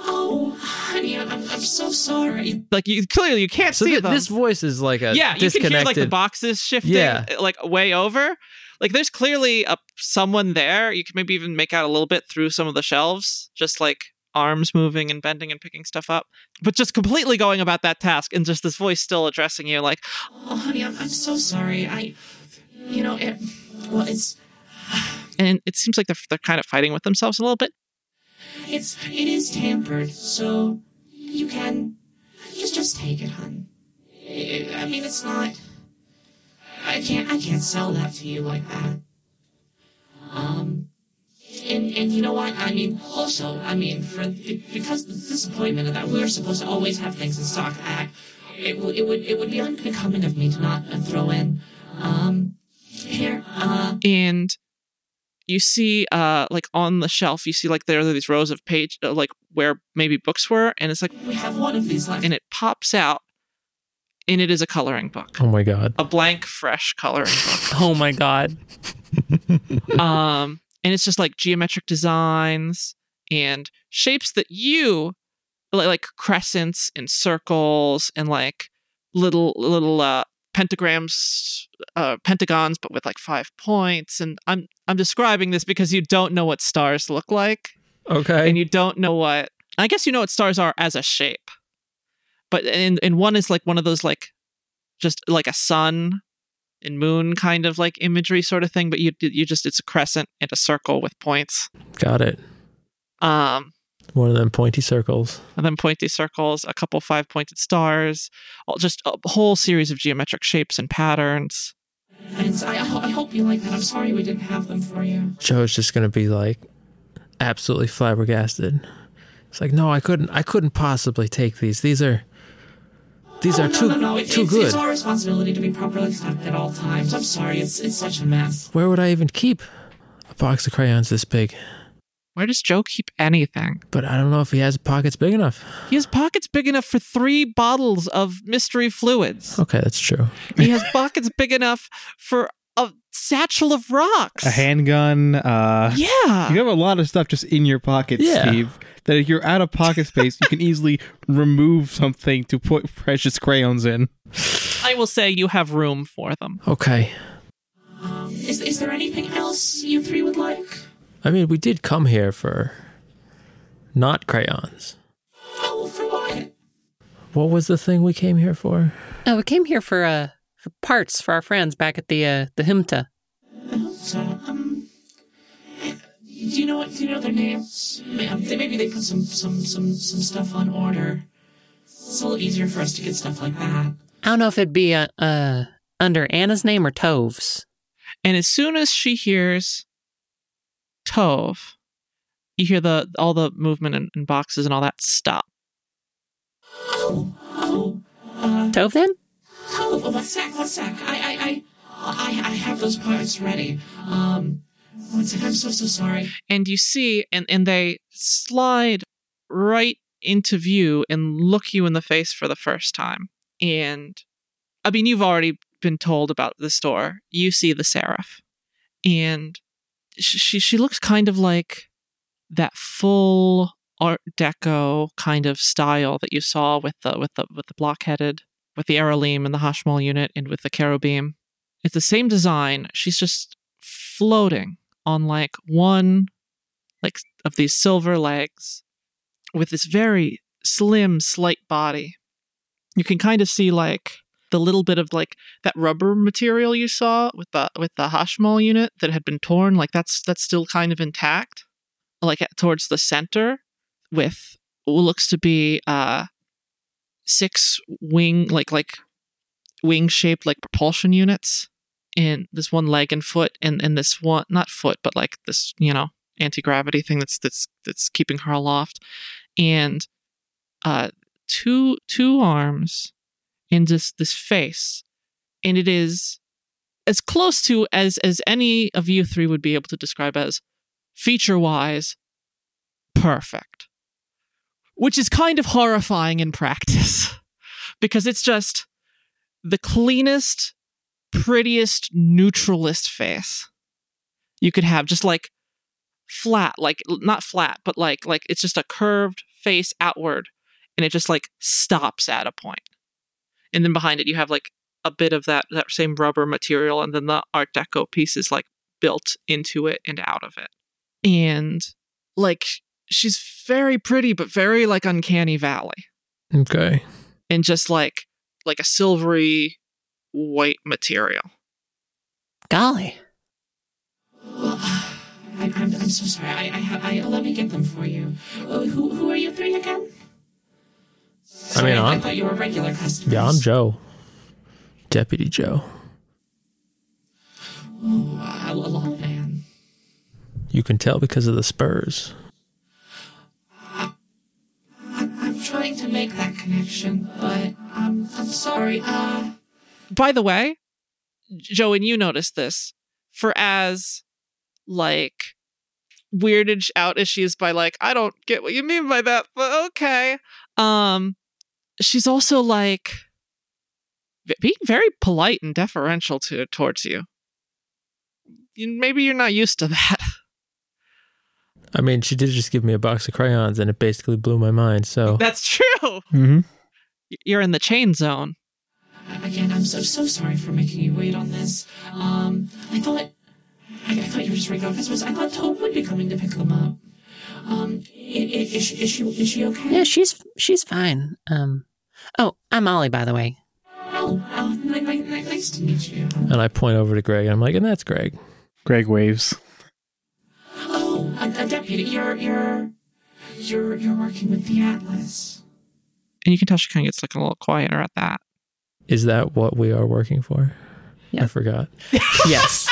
Oh, honey, I'm, I'm so sorry. like you clearly you can't So see th- them. this voice is like a yeah, you can hear like the boxes shifting Yeah. uh, like way over. Like there's clearly a someone there. You can maybe even make out a little bit through some of the shelves, just like arms moving and bending and picking stuff up. But just completely going about that task and just this voice still addressing you like, Oh, honey, I'm, I'm so sorry. I, you know, it, well, it's, and it seems like they're, they're kind of fighting with themselves a little bit. it's, it is tampered, so you can just, just take it, hun. I I mean, it's not. I can't, I can't sell that to you like that. Um, and and you know what? I mean, also, I mean, for because the disappointment of that, we were supposed to always have things in stock. I, it would, it would, it would be unbecoming of me to not uh, throw in. Um, here, uh, and you see uh like on the shelf you see like there are these rows of page uh, like where maybe books were and it's like we have one of these left. and it pops out and it is a coloring book oh my god. a blank fresh coloring book Oh my god. um and it's just like geometric designs and shapes that you li- like crescents and circles and like little little uh pentagrams uh pentagons but with like five points and i'm i'm describing this because you don't know what stars look like Okay. and you don't know what I guess you know what stars are as a shape. But and and one is like one of those like just like a sun and moon kind of like imagery sort of thing, but you you just it's a crescent and a circle with points. Got it. Um One of them pointy circles. and then pointy circles, a couple five pointed stars, all just a whole series of geometric shapes and patterns. And I, I ho- I hope you like that. I'm sorry we didn't have them for you. Joe's just gonna be like absolutely flabbergasted. It's like, no, I couldn't. I couldn't possibly take these. These are these oh, are no, too no, no. It's, too it's, good. It's our responsibility to be properly stocked at all times. I'm sorry. It's it's such a mess. Where would I even keep a box of crayons this big? Where does Joe keep anything? But I don't know if he has pockets big enough. He has pockets big enough for three bottles of mystery fluids. Okay, that's true. He has pockets big enough for a satchel of rocks. A handgun. Uh, Yeah. You have a lot of stuff just in your pocket, Yeah. Steve. That if you're out of pocket space, you can easily remove something to put precious crayons in. I will say you have room for them. Okay. Um, is is there anything else you three would like? I mean, we did come here for not crayons. Oh, for what? What was the thing we came here for? Oh, we came here for uh for parts for our friends back at the uh the Himta. So, um, do you know what? Do you know their names? Um, Maybe they put some some some some stuff on order. It's a little easier for us to get stuff like that. I don't know if it'd be uh, uh under Anna's name or Tove's. And as soon as she hears Tove, you hear the all the movement and, and boxes and all that stop. Oh, oh, uh, Tove then? Oh, one sec, one sec. I, I, I, I, I have those parts ready. Um, one sec. I'm so so sorry. And you see, and, and they slide right into view and look you in the face for the first time. And I mean, you've already been told about the store. You see the Seraph. And she, she looks kind of like that full art deco kind of style that you saw with the with the with the blockheaded with the Aralim and the Hashmal unit and with the Cherubim. It's the same design. She's just floating on like one like of these silver legs with this very slim slight body. You can kind of see like the little bit of like that rubber material you saw with the with the Hashmal unit that had been torn like that's that's still kind of intact like towards the center with what looks to be uh six wing like like wing shaped like propulsion units in this one leg and foot and and this one not foot but like this you know anti-gravity thing that's that's that's keeping her aloft. And uh two two arms and just this face. And it is as close to as as any of you three would be able to describe as feature wise perfect which is kind of horrifying in practice because it's just the cleanest prettiest neutralist face you could have just like flat like not flat but like like it's just a curved face outward and it just like stops at a point. and then behind it you have like a bit of that that same rubber material and then the art deco piece is like built into it and out of it and like she's very pretty but very like uncanny valley Okay. and just like like a silvery white material Golly. Well, I, I'm, I'm so sorry. I, I, ha- I, let me get them for you. Uh, who, who are you three again? Sorry, I, mean, I'm- thought you were regular customers. Yeah, I'm Joe. Deputy Joe. Oh, uh, a long man. You can tell because of the spurs. Make that connection, but um, I'm sorry. Uh, by the way joe and you noticed this for as like weirded out as she is by like i don't get what you mean by that but okay um she's also like being very polite and deferential to towards You- maybe you're not used to that I mean, she did just give me a box of crayons and it basically blew my mind. So that's true Mm-hmm. you're in the chain zone again, I'm so so sorry for making you wait on this. Um, I thought, I, I thought you were just regular customers. I thought Tove would be coming to pick them up. Um, i- i- is, she- is she is she okay? Yeah, she's she's fine. Um. Oh, I'm Ollie, by the way. Oh, oh ni- ni- ni- nice to meet you. and I point over to Greg and I'm like, and that's Greg. Greg waves. Oh, a, a deputy. You're you're you're you're working with the Atlas. and you can tell she kind of gets like a little quieter at that Is that what we are working for? Yeah. I forgot. Yes.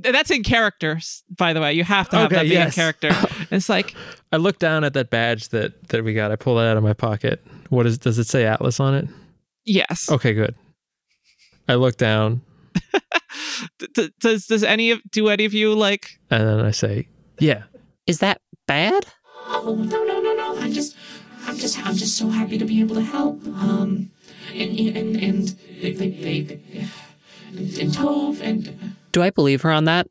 that's in character by the way you have to have Okay, that be in yes. character it's like I look down at that badge that that we got. I pull that out of my pocket. What is does it say Atlas on it? yes Okay, good. I look down D- d- does does any of do any of you like and then I say, "Yeah, Is that bad? Oh no no no no! I'm just I'm just I'm just so happy to be able to help. Um, and and and they they, they and Tove and Do I believe her on that?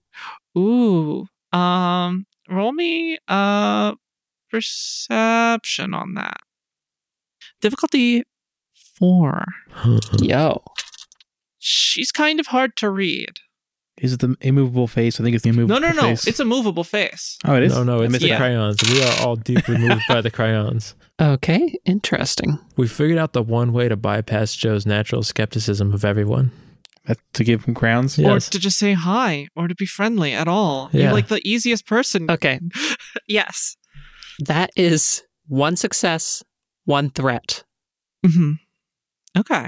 ooh um roll me uh perception on that difficulty four Yo. She's kind of hard to read Is it the immovable face? I think it's the immovable no no face. it's a movable face oh, it is. no, no, it's missed the Yeah. crayons. We are all deeply moved by the crayons." Okay, interesting. We figured out the one way to bypass Joe's natural skepticism of everyone. That- to give him crowns. Yeah. or to just say hi or to be friendly at all Yeah. you're like the easiest person Okay, yes that is one success, one threat. hmm Okay.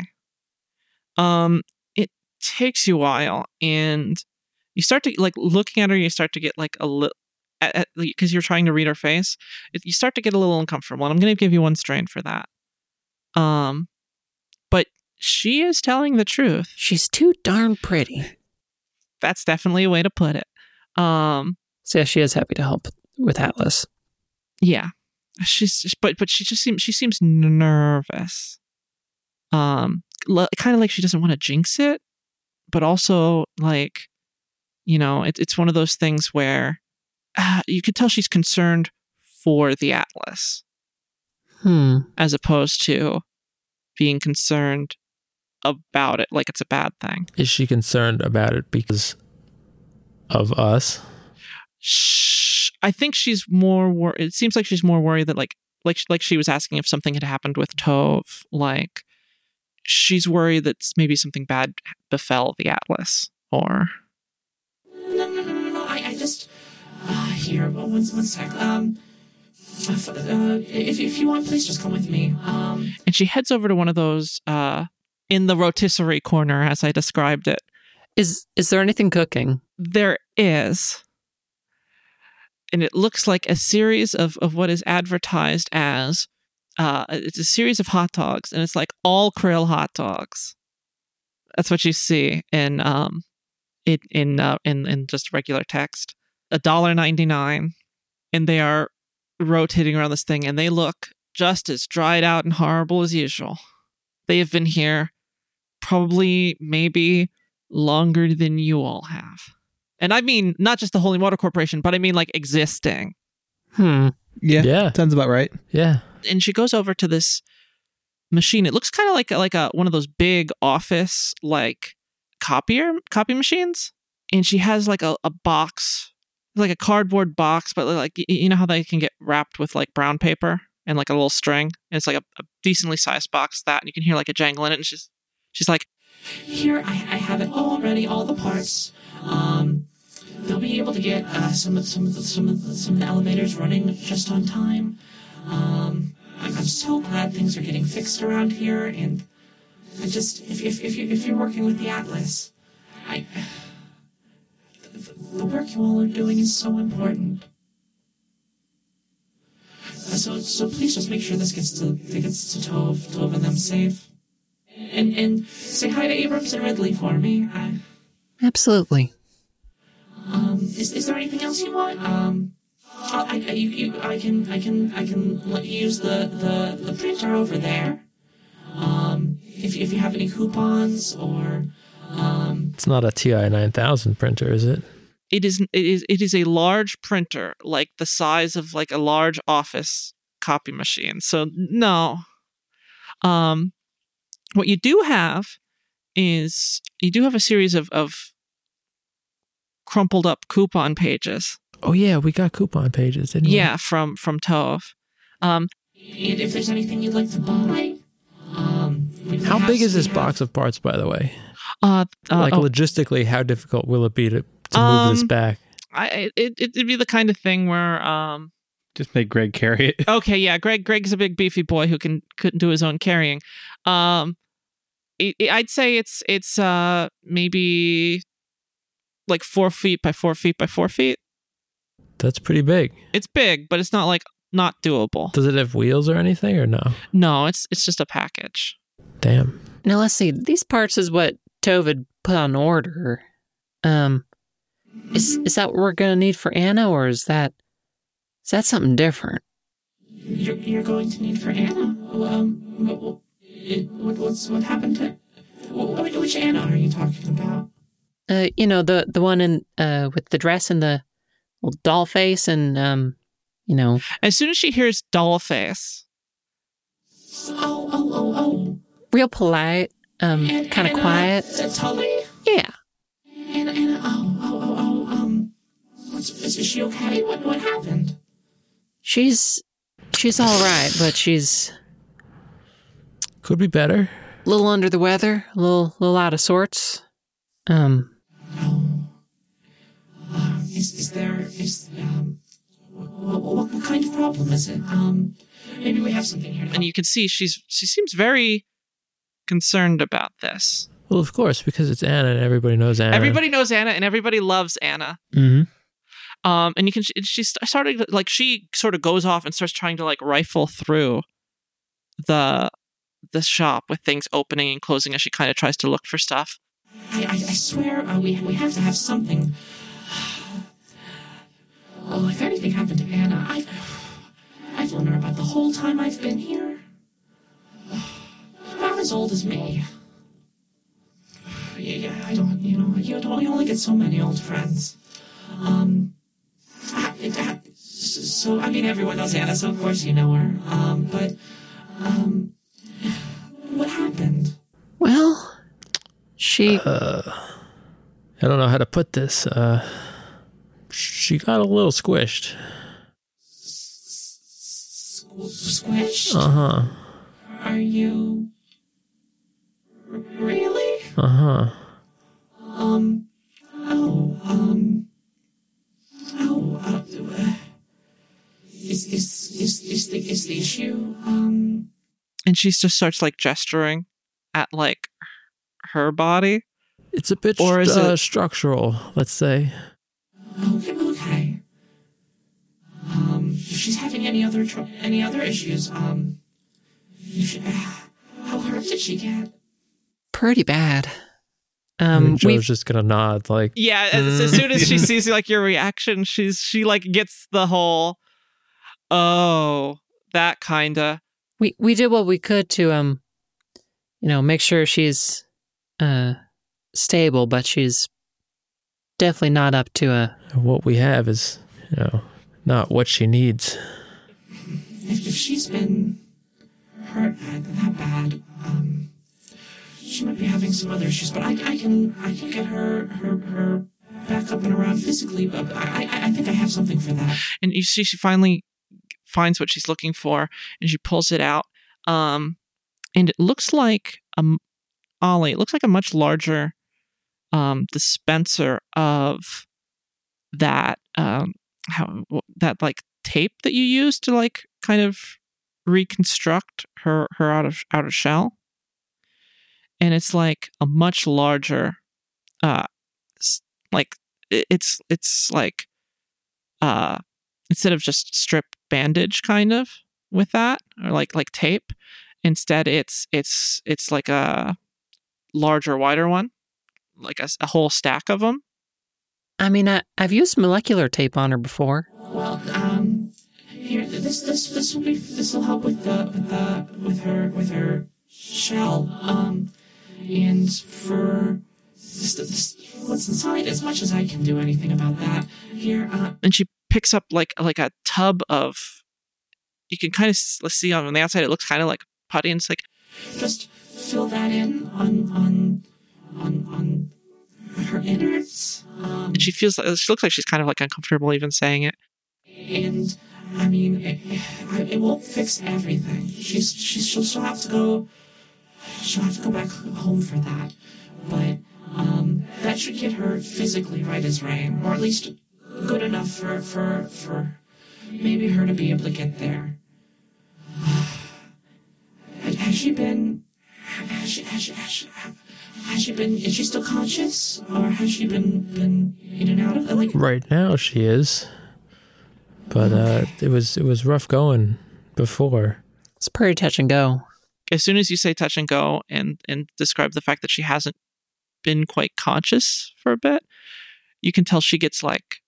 Um, it takes you a while, and you start to like looking at her. You start to get like a little, because you're trying to read her face. It, you start to get a little uncomfortable, and I'm going to give you one strain for that. Um, but she is telling the truth. She's too darn pretty. That's definitely a way to put it. Um, So yeah, she is happy to help with Atlas. yeah, she's but but she just seems she seems nervous. Um, kind of like she doesn't want to jinx it, but also like, you know, it, it's one of those things where uh, you could tell she's concerned for the Atlas Hmm. as opposed to being concerned about it like it's a bad thing. Is she concerned about it because of us? Shh, I think she's more. Wor- it seems like she's more worried that like like like she was asking if something had happened with Tove. Like she's worried that maybe something bad befell the Atlas or no no no no no! I I just uh, here one one one sec. Um, if, uh, if if you want, please just come with me. Um, and she heads over to one of those uh in the rotisserie corner as I described it. Is is there anything cooking? There is. And it looks like a series of, of what is advertised as uh, it's a series of hot dogs, and it's like all krill hot dogs. That's what you see in um in in uh, in in just regular text. A dollar ninety nine, and they are rotating around this thing, and they look just as dried out and horrible as usual. They have been here probably maybe longer than you all have. And I mean not just the Holy Motor Corporation, but I mean like existing. Hmm. Yeah, Yeah. sounds about right. Yeah. And she goes over to this machine. It looks kind of like like a one of those big office like copier copy machines. And she has like a, a box, like a cardboard box, but like you know how they can get wrapped with like brown paper and like a little string. And it's like a, a decently sized box that, and you can hear like a jangle in it. And she's she's like, Here, I, I have it all ready, all the parts. Um, they'll be able to get uh, some of some of the, some of the, some of the elevators running just on time. Um, I'm, so glad things are getting fixed around here, and I just if if if, you, if you're working with the Atlas, I the, the work you all are doing is so important. So so please just make sure this gets to gets to Tove, Tove and them safe. And and say hi to Abrams and Ridley for me. I, Absolutely. um, is is there anything else you want? Um, I, I, you, you, I can I can I can use the, the, the printer over there. Um, if if you have any coupons or um, It's not a TI 9000 printer, is it? it is it is it is a large printer like the size of like a large office copy machine so no um what you do have is you do have a series of of crumpled up coupon pages Oh, yeah. We got coupon pages, didn't we? yeah from from tove um and if there's anything you'd like to buy. Um, How big is this have- box of parts, by the way? uh, uh like, oh, logistically, how difficult will it be to, to move this Um, back? I, it, it'd be the kind of thing where um Just make Greg carry it. Okay, yeah, Greg. Greg's a big beefy boy who can couldn't do his own carrying. Um, i I'd say it's it's uh maybe like four feet by four feet by four feet. That's pretty big. It's big, but it's not like not doable. Does it have wheels or anything, or no? No, it's it's just a package. Damn. Now let's see. These parts is what Tove had put on order. Um, is is that what we're gonna need for Anna, or is that is that something different? You're, you're going to need for Anna. Um, what, what, it, what what's what happened to? Which, which Anna are you talking about? Uh, you know the the one in uh with the dress and the little doll face and um, you know, As soon as she hears doll face, Oh oh oh oh. real polite, um, kind of quiet. Tully. Yeah. Anna Anna. Oh oh oh oh. Um, what's is she okay? What what happened? She's she's all right, but she's Could be better. a little under the weather, a little little out of sorts. Um, Is is there is um what, what, what kind of problem is it? Um, maybe we have something here. To and you can see she's she seems very concerned about this. Well, of course, because it's Anna and everybody knows Anna. Everybody knows Anna, and everybody loves Anna. Mm-hmm. Um, and you can she started like she sort of goes off and starts trying to like rifle through the the shop with things opening and closing as she kind of tries to look for stuff. I, I, I swear uh, we we have to have something. Oh, if anything happened to Anna, I've I've known her about the whole time I've been here. About as old as me. Yeah, yeah, I don't, you know, you don't, you only get so many old friends. Um, it- so I mean, everyone knows Anna, so of course you know her. Um, but um, what happened? well, she I don't know how to put this. Uh, she got a little squished. Squished? Uh huh. Are you really? Uh huh. Um. Oh. Um. Oh. Uh, uh, is is is is the is the issue? Um. And she just starts like gesturing at like her body. It's a bit Or is uh, it- structural, let's say. Okay, okay. Um, if she's having any other tr- any other issues, um, you should, how hurt did she get? Pretty bad. Um, Joe's we've just gonna nod, like, Yeah, as, as soon as she sees like your reaction, she's she like gets the whole oh, that kinda. we we did what we could to um, you know, make sure she's uh stable, but she's definitely not up to a. what we have is, you know, not what she needs. If, if she's been hurt that, that bad, um, she might be having some other issues. But I, I can I can get her her her back up and around physically. But I I, I think I have something for that. And you see she finally finds what she's looking for and she pulls it out. Um and it looks like a Ollie, it looks like a much larger um dispenser of that um how that like tape that you use to like kind of reconstruct her her out of outer shell? And it's like a much larger uh like it's it's like uh instead of just strip bandage kind of with that or like like tape instead it's it's it's like a larger wider one like a, a whole stack of them I mean, I, I've used molecular tape on her before. Well, um, here this this this will be this will help with the with the with her with her shell. Um, and for this, this, what's inside, as much as I can do anything about that. Here, uh, and she picks up like like a tub of you can kind of see on the outside it looks kind of like putty and it's like just fill that in on on on on her innards. Um, and she feels like she looks like she's kind of like uncomfortable even saying it and I mean, it, it, it won't fix everything. She's she's she'll, she'll have to go. She'll have to go back home for that, but um, that should get her physically right as rain, or at least good enough for for for maybe her to be able to get there. Has, has she been? Has she, has she, has she, has she been? Is she still conscious, or has she been been in and out of like? Right now, she is, but uh, it was it was rough going before. It's pretty touch and go. as soon as you say touch and go and and describe the fact that she hasn't been quite conscious for a bit you can tell she gets like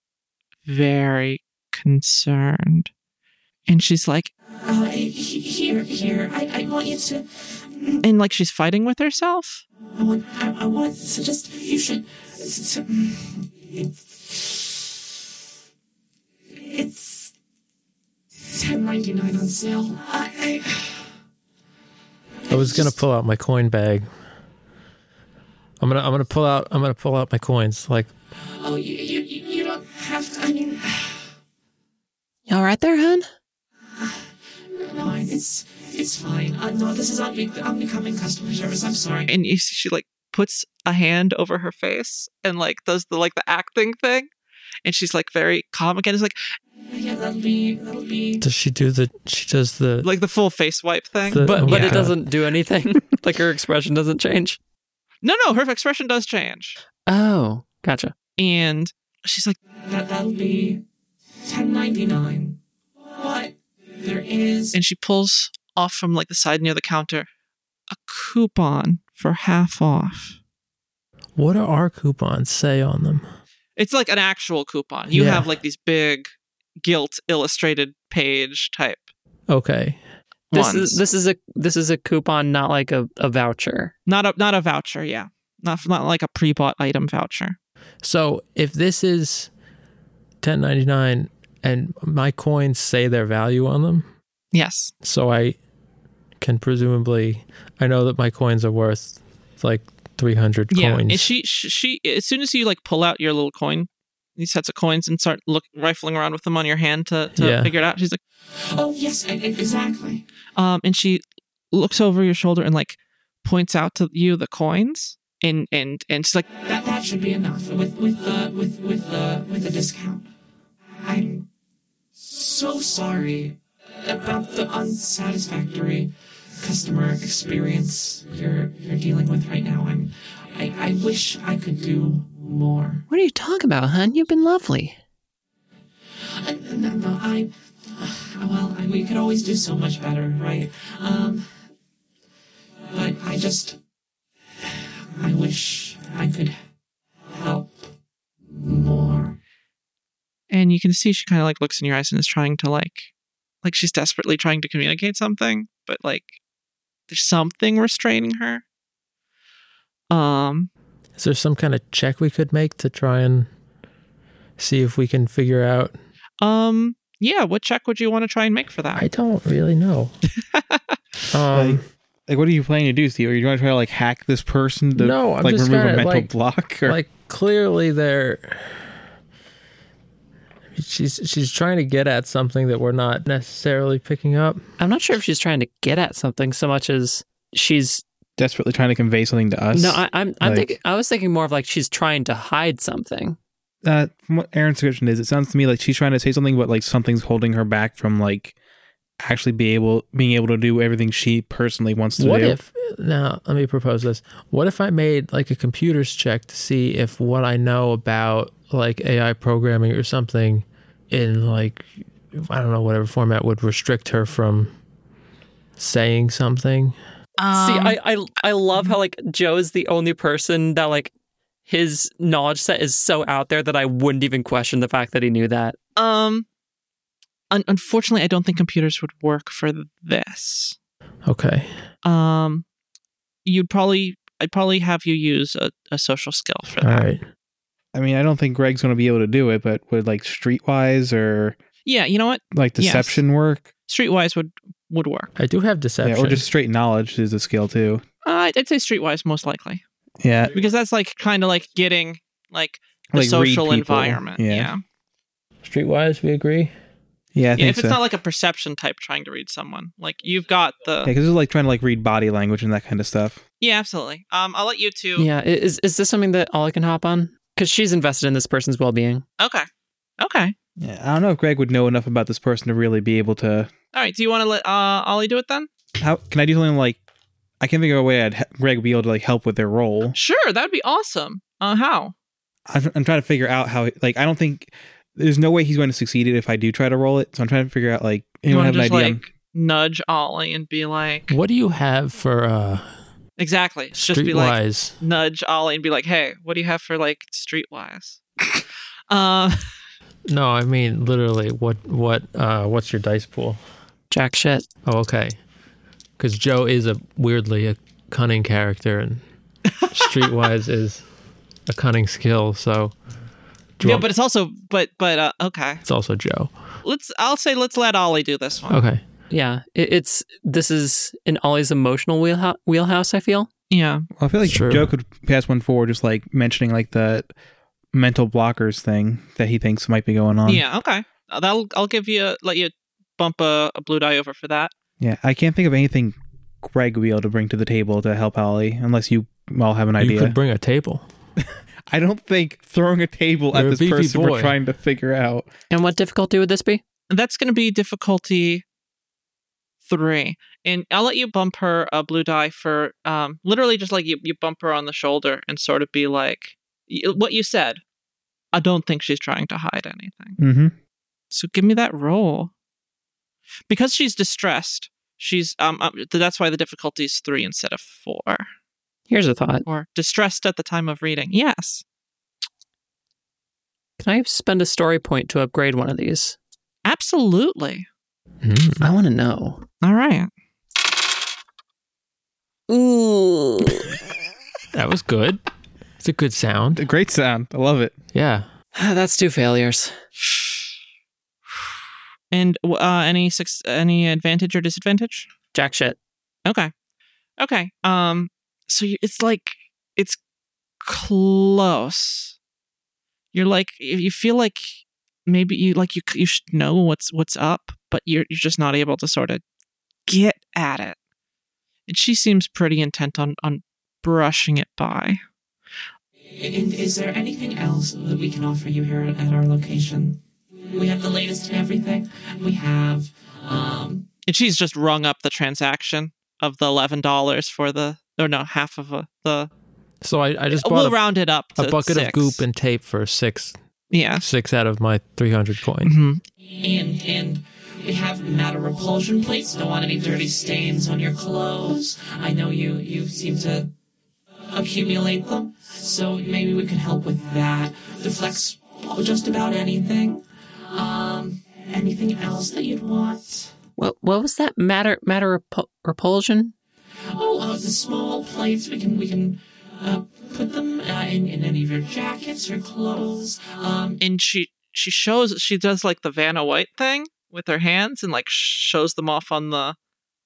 very concerned and she's like Uh, here, here. I, I want you to. And like she's fighting with herself I want. I, I want to just. You should. To, um, it's ten ninety nine on sale. I, I. I was gonna pull out my coin bag. I'm gonna I'm gonna pull out I'm gonna pull out my coins. Like Oh, you, you, you you don't have to. I mean, You all right there, hun? fine. It's it's fine. Uh, no, this is unbe- unbecoming customer service. I'm sorry. and you see she like puts a hand over her face and like does the like the acting thing and she's like very calm again it's like Yeah, that'll be that'll be. does she do the she does the like the full face wipe thing The- But oh but my it God. doesn't do anything. like her expression doesn't change. no no her expression does change Oh, gotcha. and she's like That that'll be ten ninety nine. But there is. and she pulls off from like the side near the counter a coupon for half off. what do our coupons say on them? It's like an actual coupon. You Yeah. have like these big gilt illustrated page type Okay. This is this is a this is a coupon, not like a, a voucher. not a not a voucher, yeah. Not not like a pre-bought item voucher. So if this is ten ninety nine and my coins say their value on them, Yes. so I can presumably I know that my coins are worth like three hundred Yeah. coins. And she, she she as soon as you like pull out your little coin, these sets of coins and start look rifling around with them on your hand to, to Yeah. figure it out. She's like Oh yes, exactly. um and she looks over your shoulder and like points out to you the coins and and and she's like That that should be enough with with the with with the with the discount. I'm so sorry about the unsatisfactory customer experience you're you're dealing with right now. I'm I, I wish I could do more. What are you talking about, hun? You've been lovely. Uh, no, no, I uh, well, I, we could always do so much better, right? Um, but I just I wish I could help more. And you can see she kind of like looks in your eyes and is trying to like, like she's desperately trying to communicate something, but like there's something restraining her. Um, Is there some kind of check we could make to try and see if we can figure out? um, yeah. What check would you want to try and make for that? I don't really know. um, Like, like, what are you planning to do, Steve? Are you going to try to like hack this person to No, I'm like just remove a gonna, mental like- block? Or, like clearly they're she's she's trying to get at something that we're not necessarily picking up. I'm not sure if she's trying to get at something so much as she's. desperately trying to convey something to us. No, I, I'm. I'm like- thinking. I was thinking more of like she's trying to hide something. uh, from what Aaron's description is, it sounds to me like she's trying to say something, but like something's holding her back from like actually be able being able to do everything she personally wants to What do. if now let me propose this. What if I made like a computers check to see if what I know about like AI programming or something in like I don't know whatever format would restrict her from saying something. See, I, I I love how like Joe is the only person that like his knowledge set is so out there that I wouldn't even question the fact that he knew that. um, un- unfortunately, I don't think computers would work for this. Okay. Um, you'd probably, I'd probably have you use a, a social skill for All that. right. I mean, I don't think Greg's going to be able to do it, but would like streetwise or Yeah, you know what? like Yes. deception work? Streetwise would would work. I do have deception. Yeah, or just straight knowledge is a skill too. Uh, I'd I'd say streetwise most likely Yeah, because that's like kind of like getting like the like social environment. Yeah. Yeah, streetwise. We agree. yeah, I Yeah, think if it's so. not like a perception type trying to read someone, like you've got the yeah, because it's like trying to like read body language and that kind of stuff. yeah, absolutely. Um, I'll let you two. Yeah, is is this something that Ollie can hop on? Because she's invested in this person's well being. Okay. Okay. Yeah, I don't know if Greg would know enough about this person to really be able to. All right. Do you want to let uh Ollie do it then? How can I do something like? I can't figure out a way I'd ha- Greg would be able to like help with their role. Sure, that'd be awesome. Uh, how? I'm, I'm trying to figure out how. Like, I don't think there's no way he's going to succeed it if I do try to roll it. So I'm trying to figure out like anyone want have to an idea? like nudge Ollie and be like, What do you have for uh exactly. Just be like, streetwise? nudge Ollie and be like, hey, what do you have for like streetwise? uh, no, I mean literally. What what uh what's your dice pool? Jack shit. Oh, okay. Because Joe is a weirdly a cunning character, and streetwise is a cunning skill. So do yeah, want- but it's also, but but uh, okay. it's also Joe. Let's. I'll say let's let Ollie do this one. Okay. Yeah, it, it's this is an Ollie's emotional wheelhouse. Wheelhouse, I feel. Yeah. Well, I feel like True. Joe could pass one forward, just like mentioning like the mental blockers thing that he thinks might be going on. Yeah. Okay. That'll. I'll give you. Let you bump a, a blue die over for that. Yeah, I can't think of anything Greg would be able to bring to the table to help Ollie, unless you all have an idea. You could bring a table. I don't think throwing a table You're at this person boy. we're trying to figure out. And what difficulty would this be? That's going to be difficulty three. And I'll let you bump her a blue die for um, literally just like you, you bump her on the shoulder and sort of be like what you said. I don't think she's trying to hide anything. Mm-hmm. So give me that roll. Because she's distressed, she's um, um that's why the difficulty is three instead of four. Here's a thought. Or distressed at the time of reading. Yes. Can I spend a story point to upgrade one of these? Absolutely. Mm. I want to know. All right. Ooh. That was good. It's a good sound. A great sound. I love it. Yeah. That's two failures. And uh, any six, any advantage or disadvantage? Jack shit. Okay. Okay. Um so you, it's like it's close. You're like you you feel like maybe you like you you should know what's what's up, but you're you're just not able to sort of get at it. And she seems pretty intent on on brushing it by. And is there anything else that we can offer you here at our location? We have the latest in everything. We have, um, And she's just rung up the transaction of the eleven dollars for the or no half of a, the. So I, I just bought We'll a, round it up to a bucket six. of goop and tape for six yeah. six out of my 300 coin. hmm And and we have matter repulsion plates. Don't want any dirty stains on your clothes. I know you you seem to accumulate them, so maybe we could help with that. Deflects just about anything. Um, anything else that you'd want? What what was that matter matter repu- repulsion? Oh, uh, the small plates. We can we can uh, put them uh, in in any of your jackets or clothes. Um, And she she shows she does like the Vanna White thing with her hands and like shows them off on the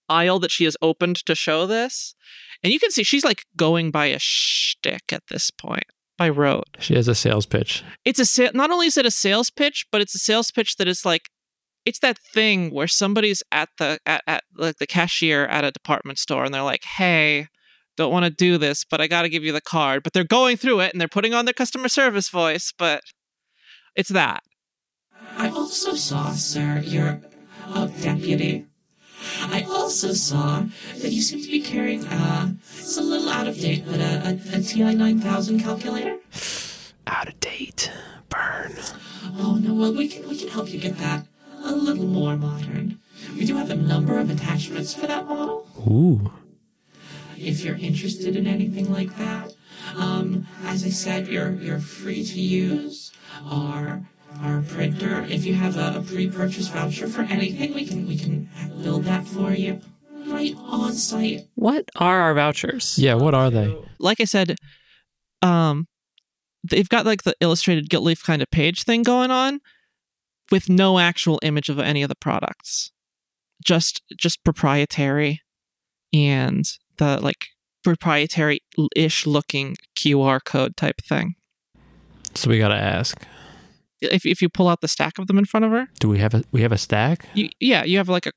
aisle that she has opened to show this. And you can see she's like going by a shtick at this point by road. She has a sales pitch. it's a sa- not only is it a sales pitch, but it's a sales pitch that is like it's that thing where somebody's at the at, at like the cashier at a department store and they're like, "Hey, don't want to do this, but I got to give you the card." But they're going through it and they're putting on their customer service voice, but it's that. I also saw, sir, your uh, deputy. I also saw that you seem to be carrying, uh, it's a little out of date, but a, a, a TI 9000 calculator. Out of date. Burn. Oh no, well we can we can help you get that a little more modern. We do have a number of attachments for that model. Ooh. If you're interested in anything like that, um, as I said, you're you're free to use our our printer. If you have a, a pre-purchase voucher for anything, we can we can build that for you right on site. What are our vouchers? Yeah, what are they? Like I said, um they've got like the illustrated gilt leaf kind of page thing going on with no actual image of any of the products. Just just proprietary and the like proprietary ish looking QR code type thing. So we gotta ask. If if you pull out the stack of them in front of her, Do we have a we have a stack? you yeah, you have like a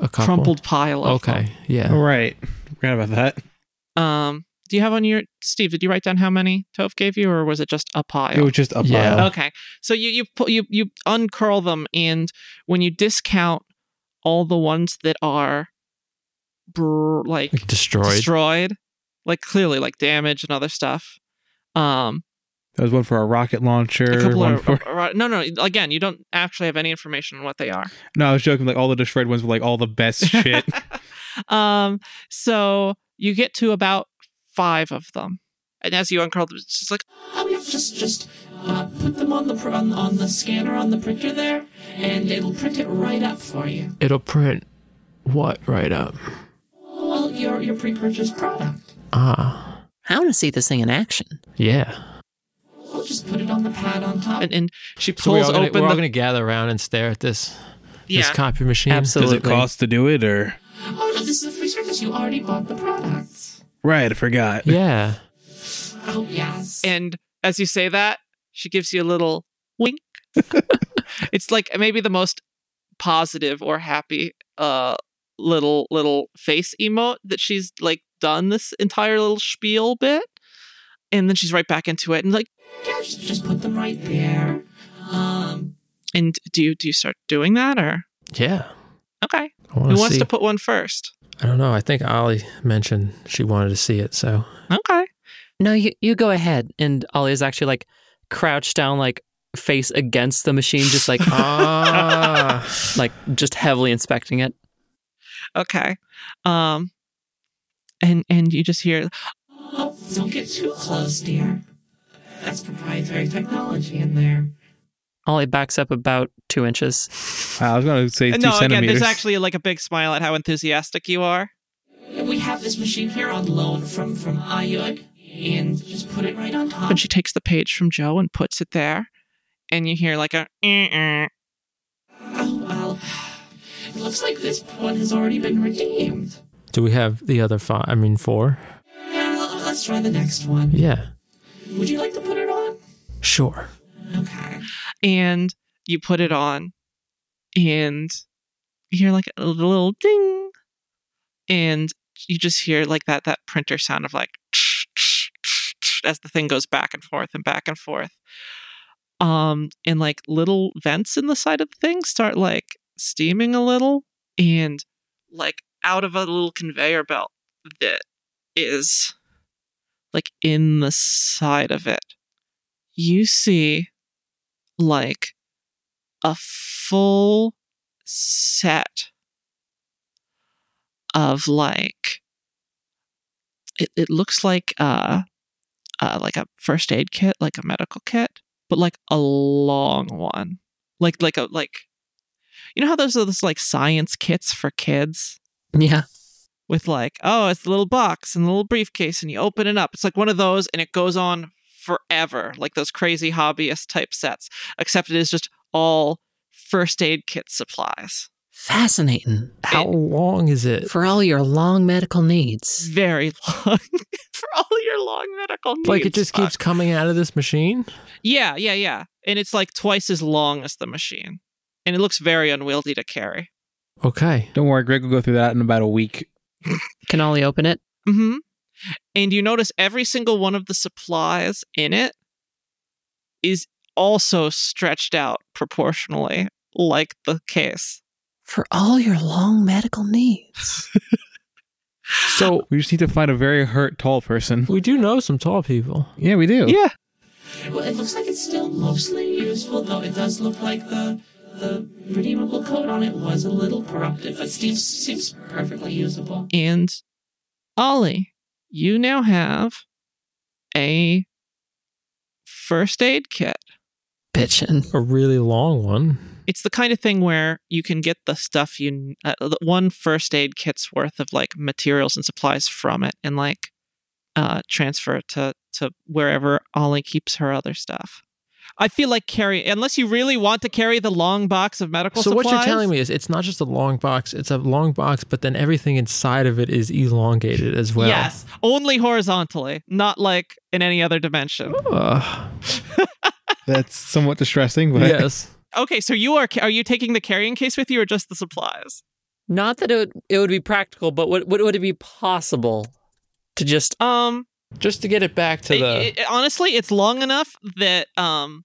A couple. crumpled pile of Okay. Yeah. All right. Forgot about that. Um do you have on your Steve, did you write down how many Tove gave you or was it just a pile? It was just a Yeah. pile. Okay. So you you pu- you you uncurl them, and when you discount all the ones that are br- like Like destroyed. destroyed, like clearly like damage and other stuff. Um, There was one for a rocket launcher. a couple one of for- uh, no no again, you don't actually have any information on what they are. no, I was joking. Like all the destroyed ones were like all the best shit. um, so you get to about five of them, and as you uncurl them, it's just like Oh, yeah, just just uh, put them on the pr- on, on the scanner on the printer there, and it'll print it right up for you. It'll print what right up? Well, your your pre-purchased product. Ah. I want to see this thing in action. Yeah. We'll just put it on the pad on top. and, and she So we're pulls all, Gonna, we're all gonna gather around and stare at this this copy machine. Absolutely. Does it cost to do it or? Oh no, this is a free service. You already bought the product. Right, I forgot. Yeah. Oh yes. And as you say that, she gives you a little wink. it's like maybe the most positive or happy uh little little face emote that she's like done this entire little spiel bit. And then she's right back into it and like Yeah, just, just put them right there. Um, and do you do you start doing that or Yeah. okay. Who wants see. to put one first? I don't know. I think Ollie mentioned she wanted to see it, so Okay. No, you you go ahead. And Ollie is actually like crouched down, like face against the machine, just like ah, like just heavily inspecting it. Okay. Um and and you just hear oh, don't get too close, dear. That's proprietary technology in there. Ollie backs up about two inches. Wow, I was gonna say uh, two no again there's actually like a big smile at how enthusiastic you are. We have this machine here on loan from from Ayud, and just put it right on top. And she takes the page from Joe and puts it there, and you hear like a. "Eh-eh." Oh well, it looks like this one has already been redeemed. do we have the other five? I mean, four? Yeah, well, let's try the next one. Yeah, Would you like to put it on? sure. Okay. and you put it on, and you hear like a little ding, and you just hear like that that printer sound of like as the thing goes back and forth and back and forth. Um, and like little vents in the side of the thing start like steaming a little, and like out of a little conveyor belt that is like in the side of it, you see like a full set of like it, it looks like uh uh like a first aid kit, like a medical kit, but like a long one. Like like a like you know how those are those like science kits for kids? Yeah. With like, oh, it's the little box and the little briefcase, and you open it up. It's like one of those, and it goes on forever, like those crazy hobbyist type sets, except it is just all first aid kit supplies. Fascinating. How long is it? For all your long medical needs. Very long for all your long medical needs. Like it just Fuck. keeps coming out of this machine? Yeah, yeah, yeah. And it's like twice as long as the machine. And it looks very unwieldy to carry. Okay. Don't worry, Greg will go through that in about a week. Can only open it? hmm And you notice every single one of the supplies in it is also stretched out proportionally, like the case. For all your long medical needs. So We just need to find a very hurt tall person. we do know some tall people. Yeah, we do. Yeah. Well, it looks like it's still mostly useful, though it does look like the the redeemable code on it was a little corrupted, but seems seems perfectly usable. And Ollie, you now have a first aid kit. Bitchin'. A really long one. It's the kind of thing where you can get the stuff you uh, one first aid kit's worth of like materials and supplies from it and like uh transfer it to to wherever Ollie keeps her other stuff. I feel like carry unless you really want to carry the long box of medical So supplies. So what you're telling me is it's not just a long box, it's a long box, but then everything inside of it is elongated as well. Yes, only horizontally, not like in any other dimension. Ugh. That's somewhat distressing, but yes. Okay, so you are are you taking the carrying case with you or just the supplies? Not that it would, it would be practical, but would, would, would it be possible to just. Um, Just to get it back to it- the it- honestly, it's long enough that um,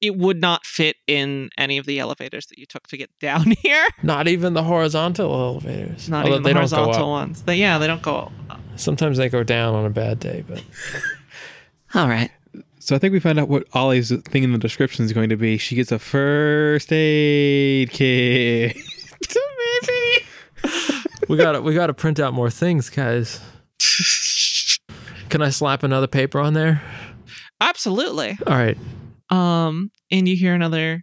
it would not fit in any of the elevators that you took to get down here. not even the horizontal elevators. Not Although even they the don't go horizontal up. ones. They, yeah, they don't go up. Sometimes they go down on a bad day, but All right. so I think we found out what Ollie's thing in the description is going to be. She gets a first aid kit. Maybe. we got to we got to print out more things, guys. Can I slap another paper on there? Absolutely. All right. Um, and you hear another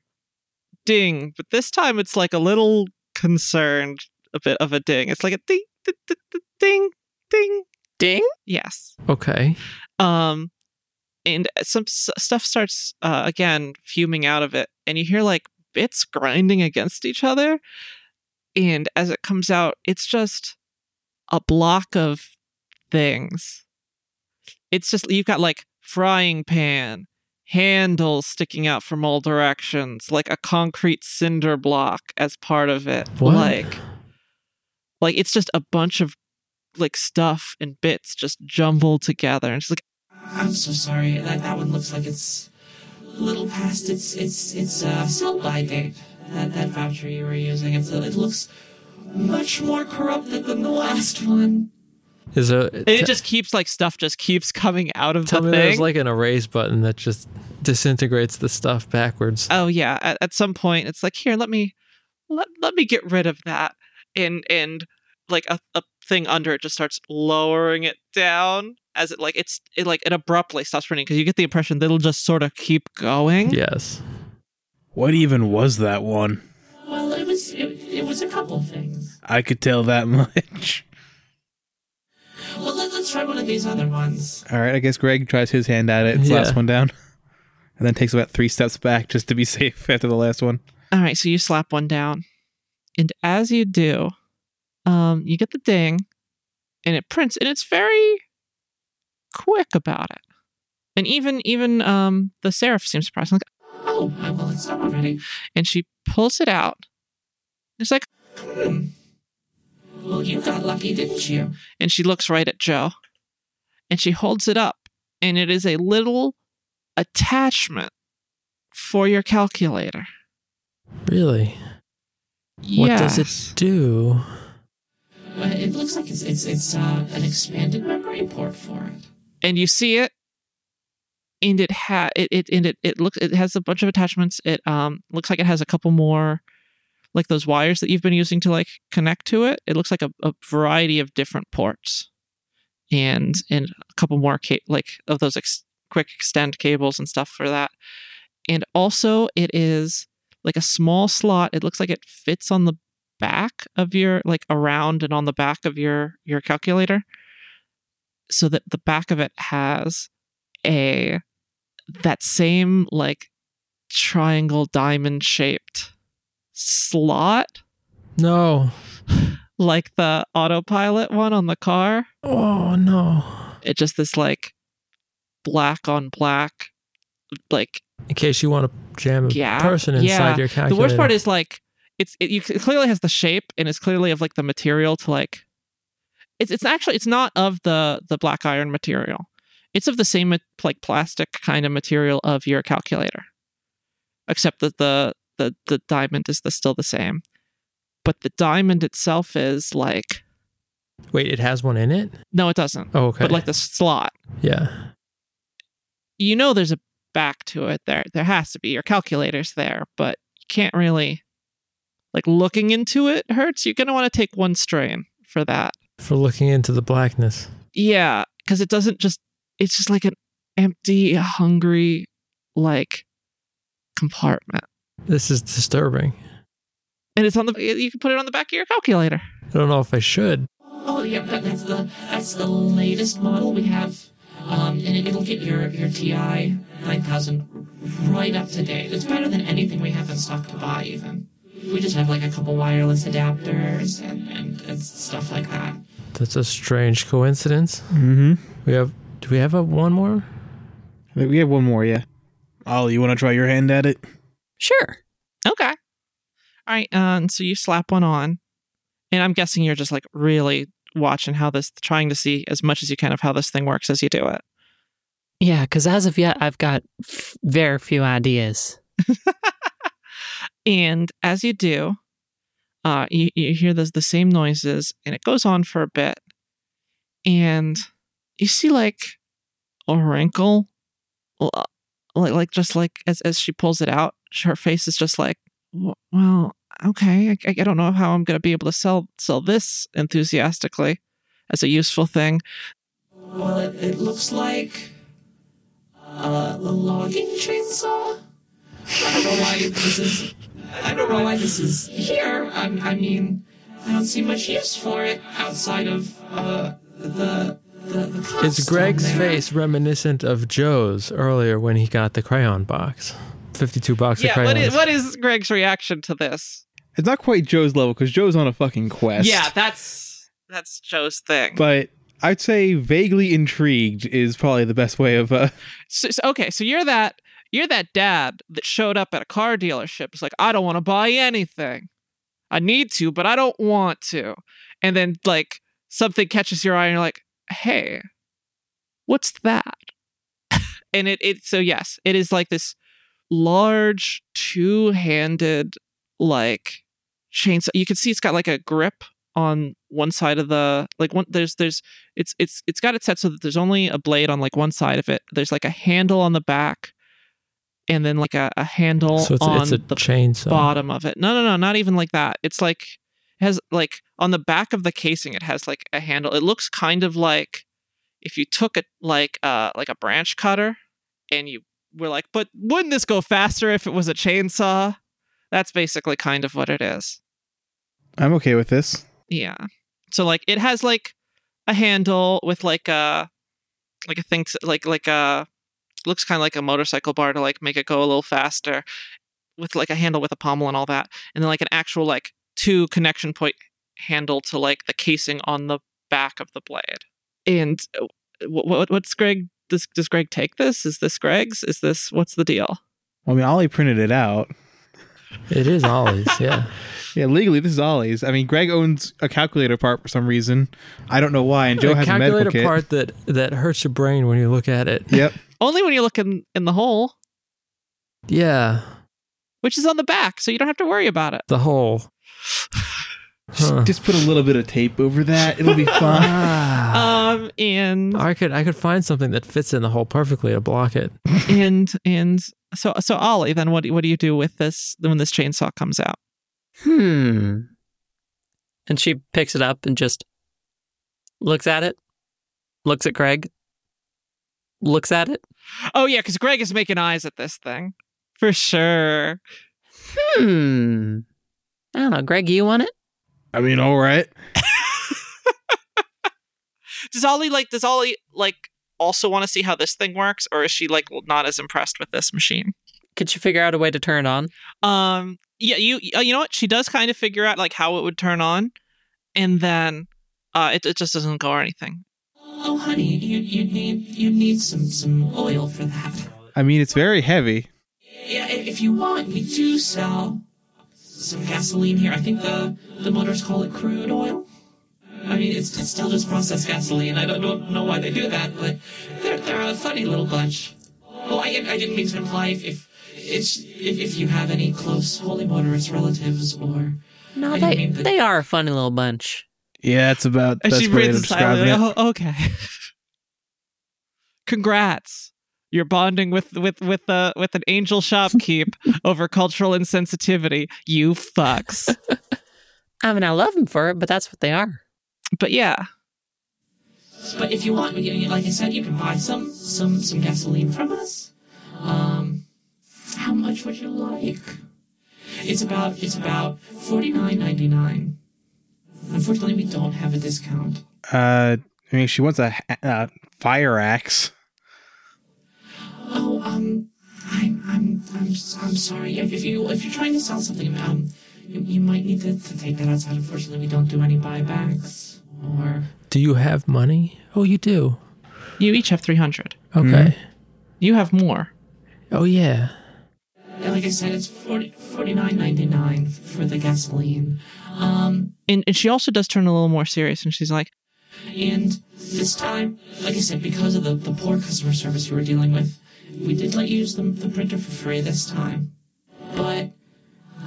ding, but this time it's like a little concerned, a bit of a ding. It's like a ding, ding, ding, ding, ding. Ding? Yes. Okay. Um, and some s- stuff starts uh, again fuming out of it, and you hear like bits grinding against each other. And as it comes out, it's just a block of things. It's just you've got like frying pan, handles sticking out from all directions, like a concrete cinder block as part of it. What? Like, like it's just a bunch of like stuff and bits just jumbled together, and it's like. I'm so sorry. That that one looks like it's a little past its its its uh, sell by date. That that voucher you were using. It's, it looks much more corrupted than the last one. Is a And it just keeps like stuff just keeps coming out of tell the me thing. there's like an erase button that just disintegrates the stuff backwards. oh yeah, at, at some point it's like here, let me let, let me get rid of that, and and like a, a thing under it just starts lowering it down as it like it's it like it abruptly stops running because you get the impression that it'll just sort of keep going. Yes. What even was that one? Well, it was it, it was a couple things. I could tell that much. Well, let, let's try one of these other ones. All right, I guess Greg tries his hand at it. It's Yeah. last one down. And then takes about three steps back just to be safe after the last one. All right, so you slap one down, and as you do, um, you get the ding, and it prints, and it's very quick about it. And even even um, the seraph seems surprised, like, Oh, well, it's done already. and she pulls it out. It's like, Hmm. Well, you got lucky, didn't you? and she looks right at Joe, and she holds it up, and it is a little attachment for your calculator. Really? What does it do? Well, It looks like it's it's it's uh, an expanded memory port for it. and you see it and it ha it, it and it, it looks it has a bunch of attachments it um looks like it has a couple more like those wires that you've been using to like connect to it it looks like a, a variety of different ports. And and a couple more ca- like of those ex- quick extend cables and stuff for that. And also it is like a small slot. It looks like it fits on the back of your like around and on the back of your your calculator. So that the back of it has a that same like triangle diamond shaped slot No. like the autopilot one on the car Oh no. it just this like black on black like In case you want to jam a Yeah, person inside yeah. your calculator. the worst part is like it's it, you, it clearly has the shape and it's clearly of like the material to like it's it's actually it's not of the the black iron material it's of the same like plastic kind of material of your calculator except that the the the diamond is the, still the same but the diamond itself is like Wait, it has one in it? no it doesn't Oh, okay. but like the slot yeah. you know there's a back to it there there has to be your calculator's there but you can't really like looking into it hurts you're going to want to take one strain for that For looking into the blackness. yeah because it doesn't just it's just like an empty hungry like compartment This is disturbing. and it's on the you can put it on the back of your calculator I don't know if I should. Oh, yeah, that, that's the that's the latest model we have, um, and it, it'll get your your TI 9000 right up to date. It's better than anything we have in stock to buy. Even we just have like a couple wireless adapters and and, and stuff like that. That's a strange coincidence. Mm-hmm. We have. Do we have a one more? We have one more, yeah. Ollie, you want to try your hand at it? Sure. okay all right uh, and so you slap one on and i'm guessing you're just like really watching how this trying to see as much as you can of how this thing works as you do it Yeah, because as of yet, I've got f- very few ideas. and as you do, uh, you, you hear the, the same noises, and it goes on for a bit. And you see like a wrinkle, like like just like as as she pulls it out, her face is just like, well, okay, I, I don't know how I'm gonna be able to sell sell this enthusiastically as a useful thing. Well, it, it looks like uh, a logging chainsaw. I don't know why this is. I don't know why this is here. I, I mean, I don't see much use for it outside of uh, the the. the Is Greg's face reminiscent of Joe's earlier when he got the crayon box? 52 bucks Yeah, what is what is Greg's reaction to this? It's not quite Joe's level because Joe's on a fucking quest. Yeah, that's that's Joe's thing. But I'd say vaguely intrigued is probably the best way of. Uh, so, so- okay, so you're that you're that dad that showed up at a car dealership. It's like I don't want to buy anything. I need to, but I don't want to. And then like something catches your eye, and you're like, "Hey, what's that?" and it it so yes, it is like this large two-handed like chainsaw. You can see it's got like a grip on one side of the like one there's there's it's it's it's got it set so that there's only a blade on like one side of it. There's like a handle on the back, and then like a, a handle so it's, on it's a the chainsaw. bottom of it. No, no, no, not even like that. It's like it has like on the back of the casing, it has like a handle. It looks kind of like if you took it like uh like a branch cutter and you were like, but wouldn't this go faster if it was a chainsaw? That's basically kind of what it is. I'm okay with this. Yeah. So like it has like a handle with like a like a thing to, like like a looks kind of like a motorcycle bar to like make it go a little faster with like a handle with a pommel and all that and then like an actual like two connection point handle to like the casing on the back of the blade. And uh, what, what what's Greg does does Greg take this? Is this Greg's? Is this what's the deal? Well, I mean, Ollie printed it out. It is Ollie's, yeah. Yeah, legally, this is Ollie's. I mean, Greg owns a calculator part for some reason. I don't know why. And Joe a has a medical calculator kit. part that, that hurts your brain when you look at it. Yep. Only when you look in in the hole, Yeah, which is on the back, so you don't have to worry about it. the whole. Huh. Just put a little bit of tape over that. It'll be fine. Ah. Um, and I could I could find something that fits in the hole perfectly to block it. and and so so Ollie, then what do, what do you do with this when this chainsaw comes out? Hmm. And she picks it up and just looks at it, looks at Greg, looks at it. Oh yeah, because Greg is making eyes at this thing for sure. Hmm. I don't know. Greg, you want it? I mean, all right. Does Ollie like? Does Ollie like also want to see how this thing works, or is she like not as impressed with this machine? Could she figure out a way to turn it on? Um, yeah, you uh, you know what? She does kind of figure out like how it would turn on, and then uh, it it just doesn't go or anything. Oh, honey, you you need you need some some oil for that. I mean, it's very heavy. Yeah, if, if you want, we do sell some gasoline here. I think the the motors call it crude oil. I mean, it's, it's still just processed gasoline. I don't, don't know why they do that, but they're they're a funny little bunch. Oh, I I didn't mean to imply if if it's if, if you have any close holy motorist relatives or No, I they that- they are a funny little bunch. Yeah, it's about And that's she the way to breathes silently. Oh, okay. Congrats. You're bonding with with with uh, with an angel shopkeep over cultural insensitivity. You fucks. I mean, I love them for it, but that's what they are. But yeah, But if you want, we can- like I said, you can buy some some some gasoline from us. Um, how much would you like? It's about it's about forty nine ninety nine. Unfortunately, we don't have a discount. Uh, I mean, she wants a, a fire axe. Oh, um, I'm I'm I'm I'm sorry. If, if you if you're trying to sell something, um, you, you might need to, to take that outside. Unfortunately, we don't do any buybacks or. Do you have money? Oh, you do. you each have 300. Okay. You have more. Oh yeah. Yeah, like I said, it's 40, 49.99 for the gasoline. Um, And and she also does turn a little more serious and she's like, And this time, like I said, because of the, the poor customer service you were dealing with, we did let you use the, the printer for free this time. But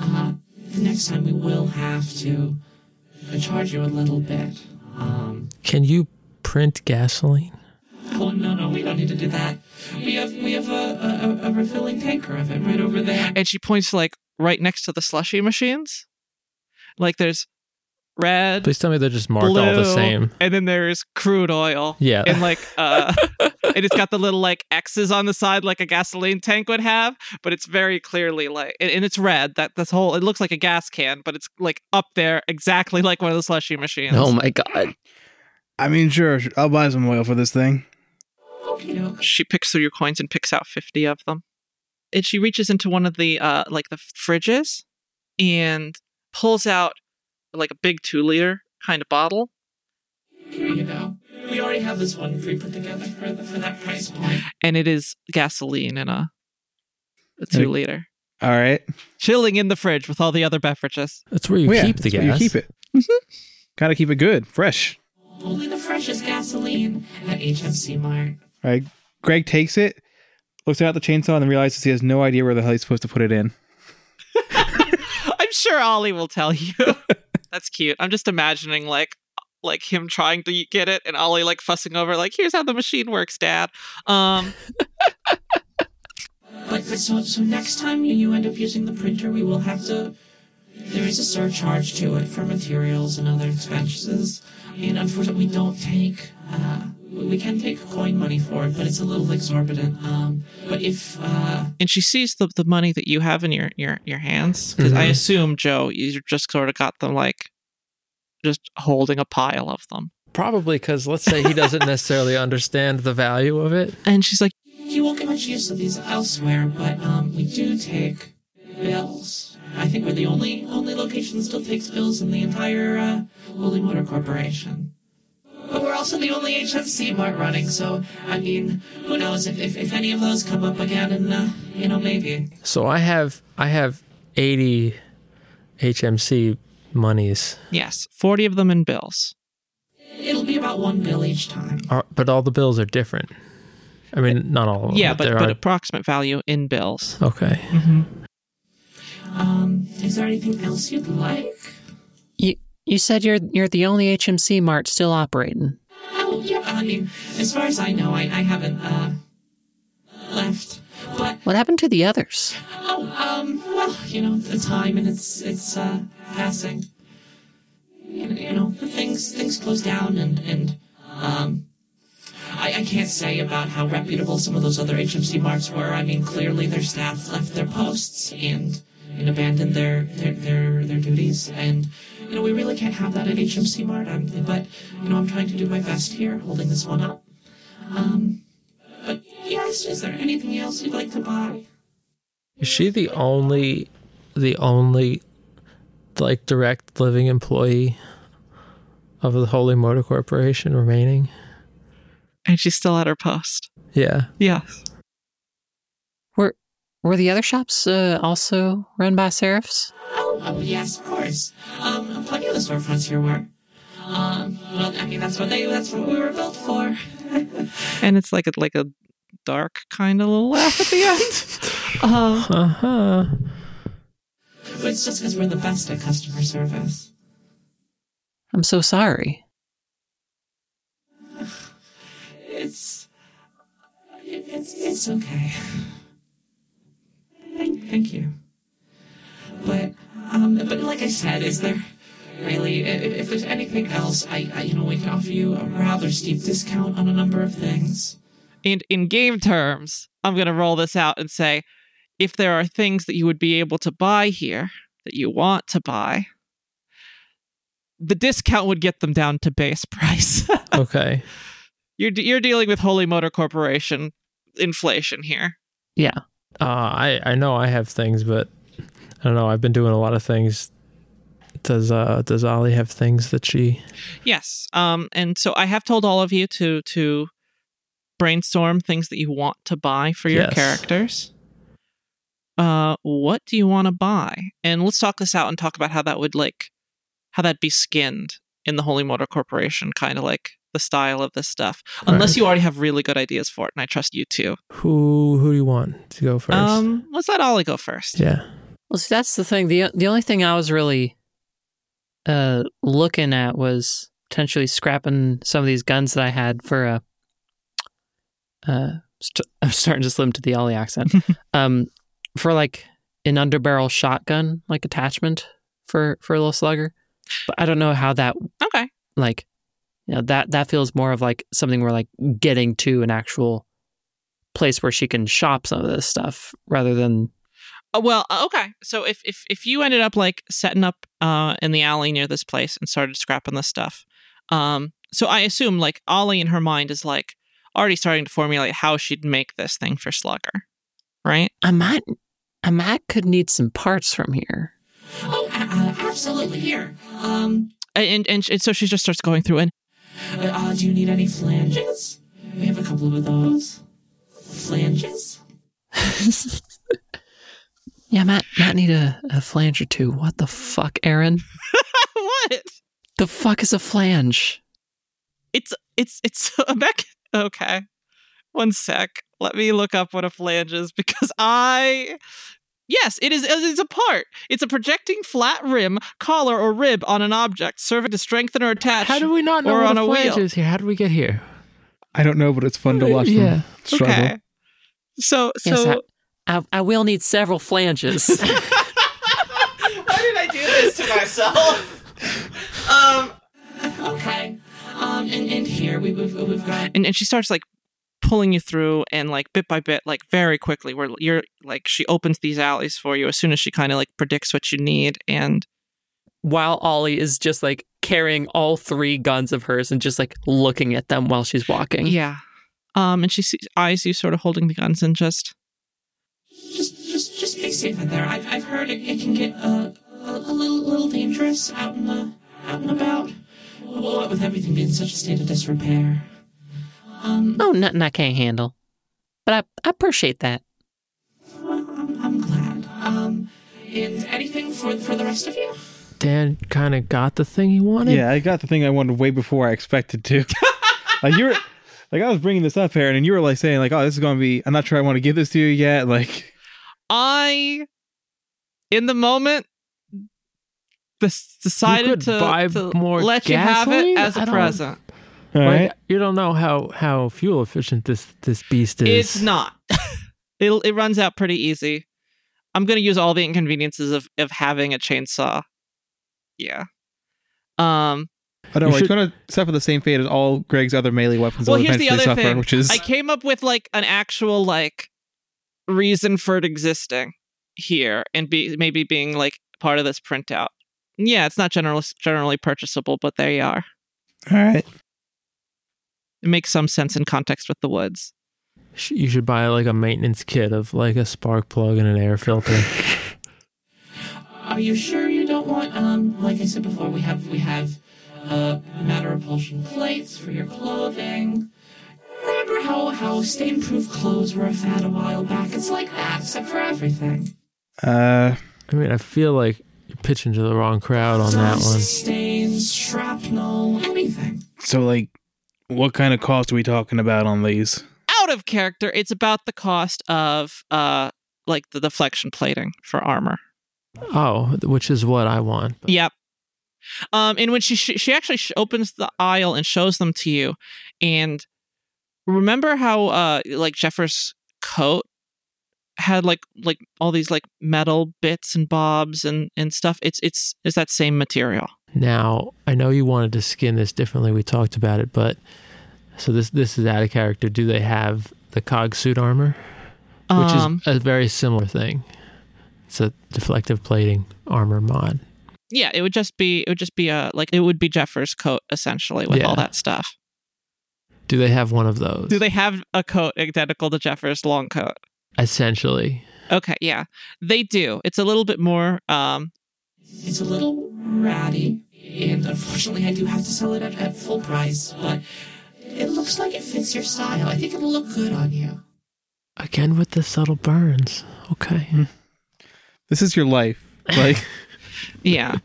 uh, the next time we will have to uh, charge you a little bit. Um, Can you print gasoline? oh no, no, we don't need to do that. We have we have a, a, a refilling tanker of it right over there. and she points like right next to the slushy machines. Like there's red, Please tell me they're just marked blue, all the same. and then there's crude oil. Yeah. and like uh and it's got the little like x's on the side like a gasoline tank would have but it's very clearly like and, and it's red that this whole it looks like a gas can but it's like up there exactly like one of the slushy machines Oh my god. I mean, sure, I'll buy some oil for this thing. She picks through your coins and picks out 50 of them and she reaches into one of the uh like the fridges and pulls out like a big two liter kind of bottle Here you go. We already have this one pre-put together for the, for that price point. and it is gasoline in a, a two Like- liter All right. chilling in the fridge with all the other beverages That's where you Well, yeah, keep the that's where gas. You keep it. Mm-hmm. Gotta keep it good, fresh. Only the freshest gasoline at HMC Mart. All right. Greg takes it, looks at the chainsaw, and then realizes he has no idea where the hell he's supposed to put it in. I'm sure Ollie will tell you. That's cute. I'm just imagining like like him trying to get it and Ollie like fussing over like here's how the machine works, dad. Um But, so so next time you, you end up using the printer, we will have to. There is a surcharge to it for materials and other expenses, and unfortunately, we don't take. Uh, we we can take coin money for it, but it's a little exorbitant. Um, but if uh, and she sees the, the money that you have in your your your hands because I Mhm. assume Joe you just sort of got them like just holding a pile of them. Probably because let's say he doesn't necessarily understand the value of it. And she's like he won't get much use of these elsewhere, but um, we do take bills. I think we're the only only location that still takes bills in the entire uh, Holy Motor Corporation. But we're also the only HMC mart running, so I mean, who knows if, if, if any of those come up again, and uh, you know maybe. So I have I have eighty HMC monies, yes, 40 of them in bills. It'll be about one bill each time. Are- but all the bills are different. I mean, not all of them. Yeah, but there but are. approximate value in bills. Okay. Um, is there anything else you'd like? You said you're you're the only HMC mart still operating. Oh, yeah, I mean, as far as I know, I, I haven't, uh, left. But, What happened to the others? oh, um, well, you know, the time and it's, it's, uh, passing. You you know, things, things close down and, and, um, I, I can't say about how reputable some of those other HMC marts were. I mean, clearly their staff left their posts and, and abandoned their, their, their, their duties. And, you know, we really can't have that at HMC Mart. I'm, but, you know, I'm trying to do my best here, holding this one up. Um, but yes, is there anything else you'd like to buy? Is she the only, the only, like direct living employee of the Holy Motor Corporation remaining? And she's still at her post. Yeah. Yes. Were were the other shops uh, also run by seraphs? Oh, yes, of course. Um, plenty of the storefronts here were. Um, well, I mean, that's what they, that's what we were built for. And it's like a like a dark kind of little laugh at the end. Uh huh. But it's just because we're the best at customer service. I'm so sorry. It's, it's, it's okay. Thank, thank you. But, um, but like I said, is there really, if there's anything else, I, I, you know, we can offer you a rather steep discount on a number of things. and in game terms, I'm going to roll this out and say if there are things that you would be able to buy here that you want to buy, the discount would get them down to base price. Okay. you're you're dealing with Holy Motor Corporation inflation here. Yeah. Uh, I I know I have things, but I don't know. I've been doing a lot of things. Does uh does Ollie have things that she? Yes. Um and so I have told all of you to to brainstorm things that you want to buy for your Yes. characters. Uh what do you want to buy? And let's talk this out and talk about how that would like how that'd be skinned in the Holy Motor Corporation, kind of like the style of this stuff. Unless Right. you already have really good ideas for it, and I trust you too. Who who do you want to go first? Um let's let Ollie go first. yeah. Well, see, that's the thing. the The only thing I was really uh looking at was potentially scrapping some of these guns that I had for a. Uh, st- I'm starting to slim to the Ollie accent. um, for like an underbarrel shotgun, like attachment for for a little slugger. But I don't know how that Okay. like, you know that that feels more of like something we're like getting to an actual place where she can shop some of this stuff rather than Uh, well, uh, okay. So if if if you ended up like setting up uh in the alley near this place and started scrapping this stuff, um, so I assume like Ollie in her mind is like already starting to formulate how she'd make this thing for Slugger, right? I might, I might could need some parts from here. Oh, absolutely here. Um, And and, and so she just starts going through and uh, uh, do you need any flanges? We have a couple of those. Flanges? yeah, Matt. Matt need a, a flange or two. What the fuck, Aaron? what? The fuck is a flange? It's it's it's a mech. Okay, one sec. Let me look up what a flange is because I. Yes, it is. It's a part. It's a projecting flat rim, collar, or rib on an object, serving to strengthen or attach. How do we not know or what on a a flange wheel. is here? How did we get here? I don't know, but it's fun to watch Yeah. them struggle. Okay. So so. Yes, I, I, I will need several flanges. Why did I do this to myself? um. Okay. Um, and, and here we, we've, we've got. and, and she starts like pulling you through and like bit by bit like very quickly where you're like she opens these alleys for you as soon as she kind of like predicts what you need and While Ollie is just like carrying all three guns of hers and just like looking at them while she's walking. yeah um and she sees, eyes you sort of holding the guns and just Just, just, just be safe out there. I've, I've heard it, it can get uh, a, a little, little dangerous out in the, out and about. Well, with everything being in such a state of disrepair. Um, Oh, nothing I can't handle. But I, I appreciate that. well, I'm, I'm glad. Um, and anything for for the rest of you? Dan kind of got the thing he wanted. Yeah, I got the thing I wanted way before I expected to. like you were, like I was bringing this up, Aaron, and you were like saying like, "Oh, this is going to be." I'm not sure I want to give this to you yet. Like, i in the moment decided to, buy to more let you have it as a present. All like, right. you don't know how how fuel efficient this this beast is. It's not. it it runs out pretty easy. I'm gonna use all the inconveniences of of having a chainsaw. Yeah. Um. I don't know. should- It's going to suffer the same fate as all Greg's other melee weapons Well, here's the other suffer, thing. which is I came up with like an actual like reason for it existing here and be maybe being like part of this printout. Yeah, it's not general, generally purchasable, but there you are. all right. It makes some sense in context with the woods. You should buy like a maintenance kit of like a spark plug and an air filter. Are you sure you don't want um like I said before, we have we have uh matter repulsion plates for your clothing. Remember how how stain proof clothes were a fad a while back? It's like that, except for everything. Uh, I mean, I feel like you're pitching to the wrong crowd on that one. Stains, shrapnel, anything. so like, what kind of cost are we talking about on these? Out of character, it's about the cost of uh like the deflection plating for armor. Oh, which is what I want. but- Yep. Um, and when she she she actually sh- opens the aisle and shows them to you, and remember how uh like Jeffers' coat had like like all these like metal bits and bobs and and stuff. It's it's it's that same material. Now, I know you wanted to skin this differently. We talked about it, but so this this is out of character. Do they have the cog suit armor, which um, is a very similar thing? It's a deflective plating armor mod. yeah, it would just be it would just be a like it would be Jeffers' coat essentially with all that stuff. Do they have one of those? Do they have a coat identical to Jeffers' long coat? Essentially, Okay, yeah, they do. It's a little bit more um It's a little ratty, and unfortunately, I do have to sell it at, at full price. But it looks like it fits your style. I think it'll look good on you. again with the subtle burns. Okay. This is your life. Like, yeah.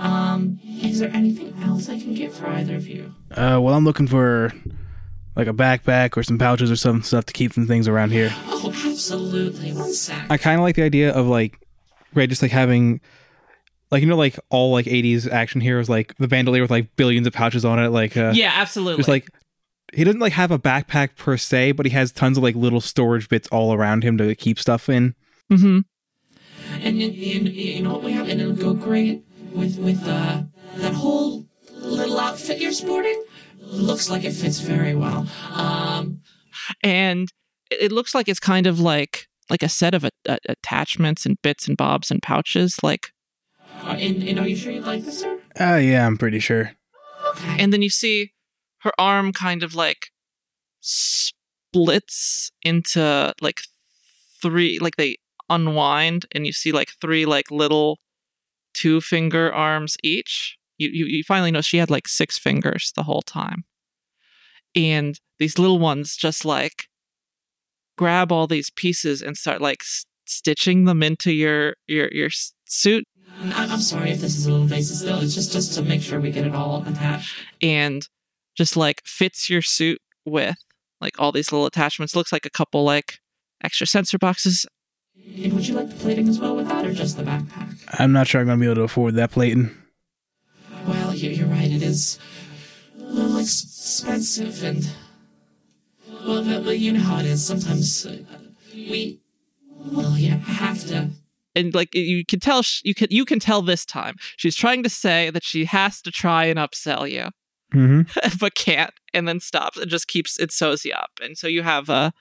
Um, is there anything else I can get for either of you? uh, well, I'm looking for like a backpack or some pouches or some stuff to keep some things around here. Oh, absolutely. One sec. I kind of like the idea of like, right, just like having, like you know, like all like '80s action heroes, like the bandolier with like billions of pouches on it, like uh, Yeah, absolutely. just like he doesn't like have a backpack per se, but he has tons of like little storage bits all around him to keep stuff in. Mm-hmm. And, and, and you know what we have? And it'll go great with with uh that whole little outfit you're sporting. Looks like it fits very well. Um, and it it looks like it's kind of like like a set of a, a- attachments and bits and bobs and pouches like uh, and, and are you sure you'd like this, sir? Uh, yeah, I'm pretty sure. Okay. and then you see her arm kind of like splits into like three like they unwind and you see like three like little two finger arms each you, you you finally know she had like six fingers the whole time and these little ones just like grab all these pieces and start like s- stitching them into your your your suit I'm, sorry if this is a little invasive still. It's just just to make sure we get it all attached. and just like fits your suit with like all these little attachments. Looks like a couple like extra sensor boxes. And would you like the plating as well with that, or just the backpack? I'm not sure I'm gonna be able to afford that plating. Well, you- you're right. It is a little expensive, and well, but, but you know how it is. Sometimes uh, we, well, yeah, have to. And like you can tell, sh- you can you can tell this time she's trying to say that she has to try and upsell you, Mm-hmm. but can't, and then stops and just keeps it sews you up, and so you have a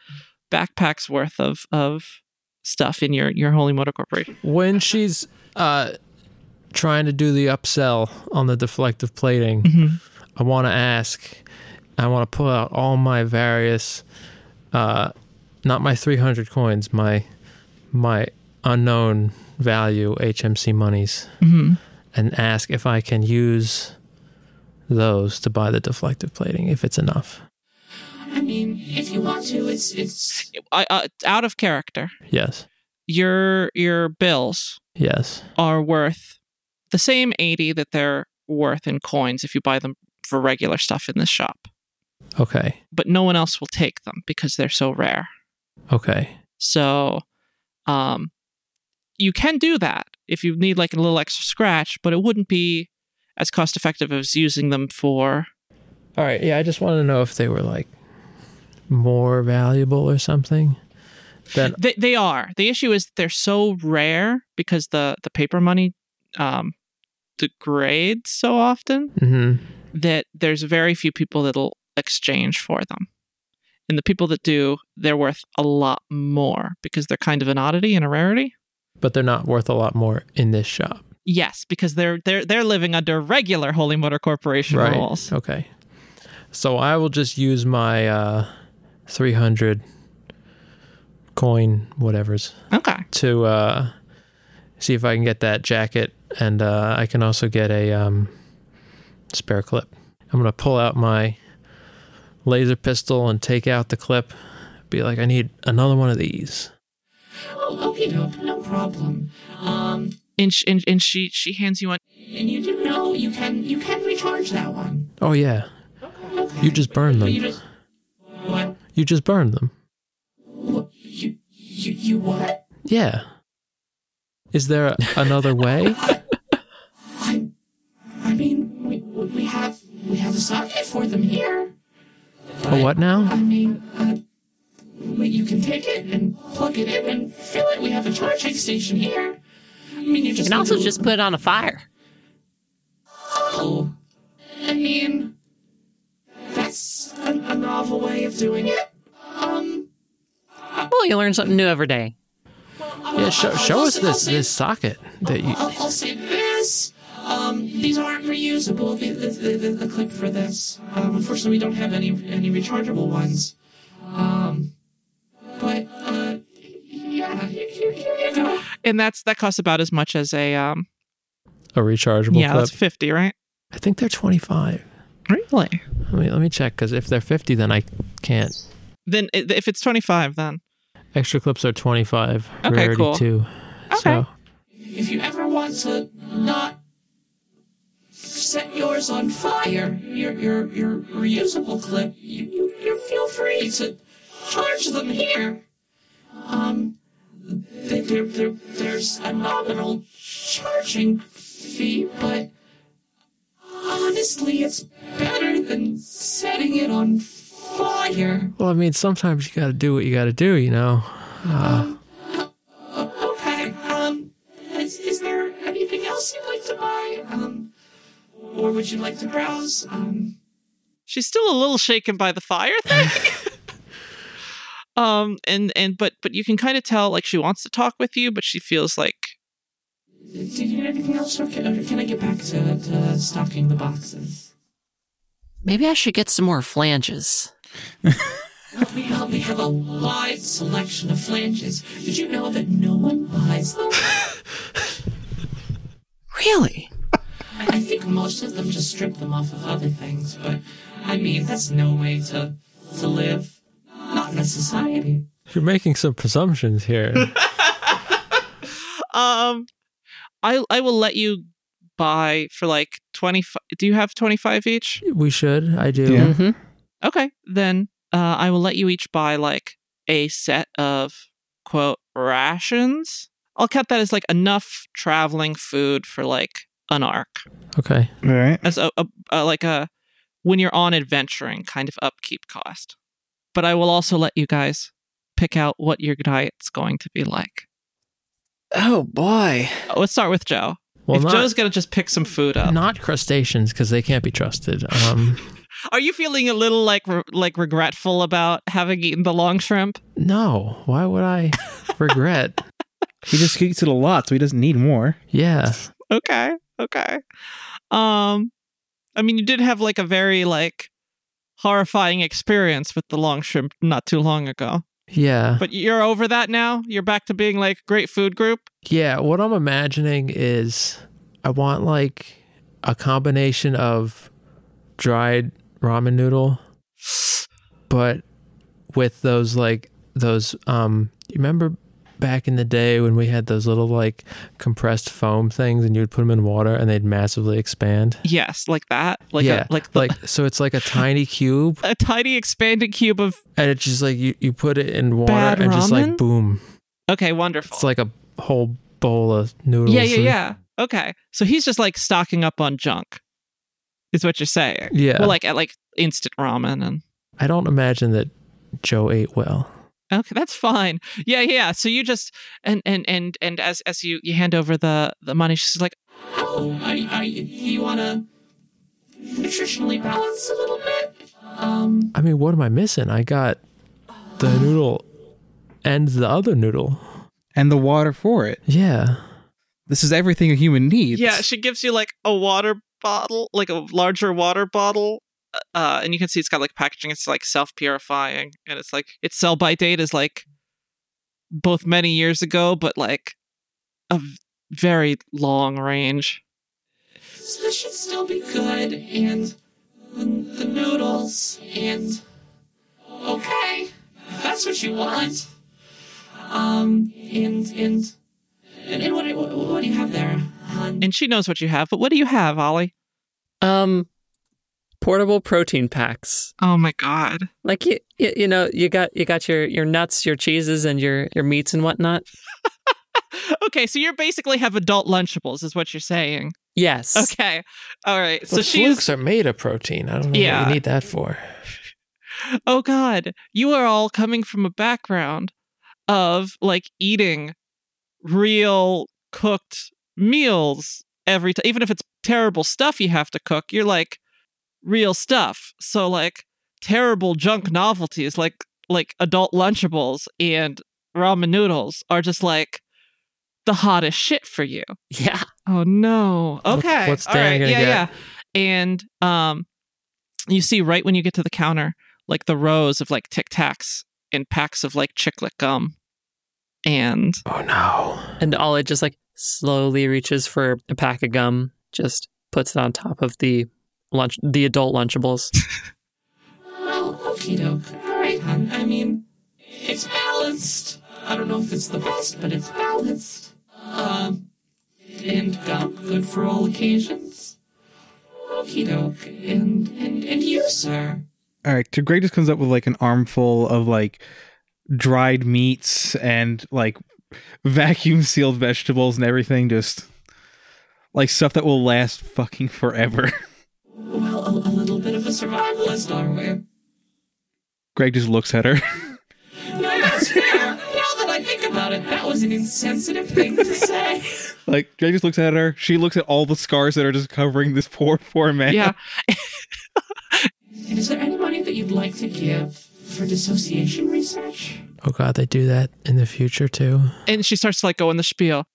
backpack's worth of of stuff in your your Holy Motor Corporation. When she's uh trying to do the upsell on the deflective plating, Mhm. I want to ask. I want to pull out all my various, uh, not my 300 coins, my my unknown value HMC monies, Mm-hmm. and ask if I can use those to buy the deflective plating if it's enough. I mean, if you want to, it's it's. I, uh, out of character. Yes. Your your bills Yes. are worth the same 80 that they're worth in coins if you buy them for regular stuff in this shop. Okay. But no one else will take them because they're so rare. Okay. So um you can do that if you need like a little extra scratch, but it wouldn't be as cost effective as using them for. All right, yeah, I just want to know if they were like more valuable or something. Then They, they are. The issue is they're so rare because the the paper money um, degrades so often hmm that there's very few people that'll exchange for them. And the people that do, they're worth a lot more because they're kind of an oddity and a rarity. but they're not worth a lot more in this shop. Yes, because they're they're they're living under regular Holy Motor Corporation Right. rules. Okay. So I will just use my uh 300 coin whatever's Okay. to uh see if I can get that jacket and uh I can also get a um spare clip. I'm going to pull out my laser pistol and take out the clip. Be like I need another one of these. Oh, okay, no, no problem. Um, And she, and, and she she hands you one. and you do know you can you can recharge that one. Oh yeah. Okay. You just burned But you them. just what? You just burn them. What? You you you what? Yeah. Is there another way? I I mean we we have we have a socket for them here. A what now? I mean, uh, you can take it and plug it in and fill it. We have a charging station here. I mean, you You just can also to- just put it on a fire. Oh, I mean, that's a, a novel way of doing it. Well, you learn something new every day. Yeah, show, show us this this socket that you. I'll, I'll say this. Um, these aren't reusable. The, the, the, the, the clip for this. Um, unfortunately, we don't have any any rechargeable ones. Um, but uh, yeah, here, here, here you go. And that's that costs about as much as a um. A rechargeable yeah, clip. that's fifty, right? I think they're twenty five. Really? Let me let me check because if they're fifty, then I can't. Then if it's twenty five, then Extra clips are twenty five. Okay, rarity cool. two. Okay. So If you ever want to not set yours on fire, your your your reusable clip, you you, you feel free to charge them here. Um, they, there there there's a nominal charging fee, but honestly, it's better than setting it on fire. Well, I mean, sometimes you got to do what you got to do. You know. Okay. Um, is, is there anything else you'd like to buy? Um, or would you like to browse? Um, she's still a little shaken by the fire thing. um, and and but but you can kind of tell like she wants to talk with you, but she feels like did you need anything else, or can, or can I get back to, to stocking the boxes? Maybe I should get some more flanges. Help me, help me have a wide selection of flanges. Did you know that no one buys them? Really? I think most of them just strip them off of other things, but I mean, that's no way to to live. Not in a society. You're making some presumptions here. um, I I will let you buy for like twenty. Do you have twenty five each? we should. I do. Yeah. Mm-hmm. Okay, then uh, I will let you each buy like a set of quote rations. I'll count that as like enough traveling food for like an arc, Okay. All right. as a, a, a like a when you're on adventuring kind of upkeep cost. But I will also let you guys pick out what your diet's going to be like. Oh boy. Uh, Let's start with Joe. Well, if not, Joe's gonna just pick some food up, not crustaceans because they can't be trusted. Um, are you feeling a little like re- like regretful about having eaten the long shrimp? no. Why would I regret? He just eats it a lot, so he doesn't need more. Yeah. okay okay um i mean you did have like a very like horrifying experience with the long shrimp not too long ago Yeah. but you're over that now you're back to being like great food group Yeah, what I'm imagining is I want like a combination of dried ramen noodle, but with those like those um you remember back in the day when we had those little like compressed foam things and you would put them in water and they'd massively expand? yes like that like yeah, a, like the, like so it's like a tiny cube a tiny expanded cube of and it's just like you, you put it in water and just like boom. okay wonderful It's like a whole bowl of noodles. Yeah, yeah, and- yeah. Okay. So he's just like stocking up on junk. Is what you're saying. Yeah. Well, like at like instant ramen and I don't imagine that Joe ate well. Okay, that's fine. Yeah, yeah. So you just and and and and as as you you hand over the the money, she's like, Oh, I are you, you want to nutritionally balance a little bit? Um, I mean, what am I missing? I got the noodle and the other noodle. And the water for it. Yeah. This is everything a human needs. yeah. She gives you like a water bottle, like a larger water bottle. Uh, and you can see it's got like packaging. It's like self purifying, and it's like its sell by date is like both many years ago, but like a very long range. so this should still be good, and the, noodles, and okay, that's what you want. Um, and and and, what, what what do you have there? And she knows what you have, but what do you have, Ollie? Um, portable protein packs. Oh my god. Like you, you, you know, you got you got your your nuts, your cheeses, and your your meats and whatnot. okay, so you basically have adult Lunchables, is what you're saying. Yes. Okay, all right. But so she's. flukes are made of protein. I don't know Yeah. what you need that for. Oh God, you are all coming from a background of like eating real cooked meals every time, even if it's terrible stuff you have to cook. You're like real stuff. So like terrible junk novelties, like like adult Lunchables and ramen noodles, are just like the hottest shit for you. Yeah. Oh no. Okay. what's All Dan gonna Yeah, get? yeah. And um you see right when you get to the counter, like the rows of like Tic Tacs and packs of like chiclet gum. And Oh no. And Ollie just like slowly reaches for a pack of gum, just puts it on top of the lunch, the adult Lunchables. Well, okie doke. All right, hon. I mean, it's balanced. I don't know if it's the best, but it's balanced. Um, and gum, good for all occasions. Okie doke. And, and, and you, sir. All right. So Greg just comes up with like an armful of like dried meats and like vacuum sealed vegetables and everything. Just like stuff that will last fucking forever. Well, a, a little bit of a survivalist, are we? Greg just looks at her. No, that's fair. now that I think about it, that was an insensitive thing to say. like Greg just looks at her. She looks at all the scars that are just covering this poor, poor man. yeah, And is there any money that you'd like to give for dissociation research? Oh god, they do that in the future too. and she starts to like go in the spiel.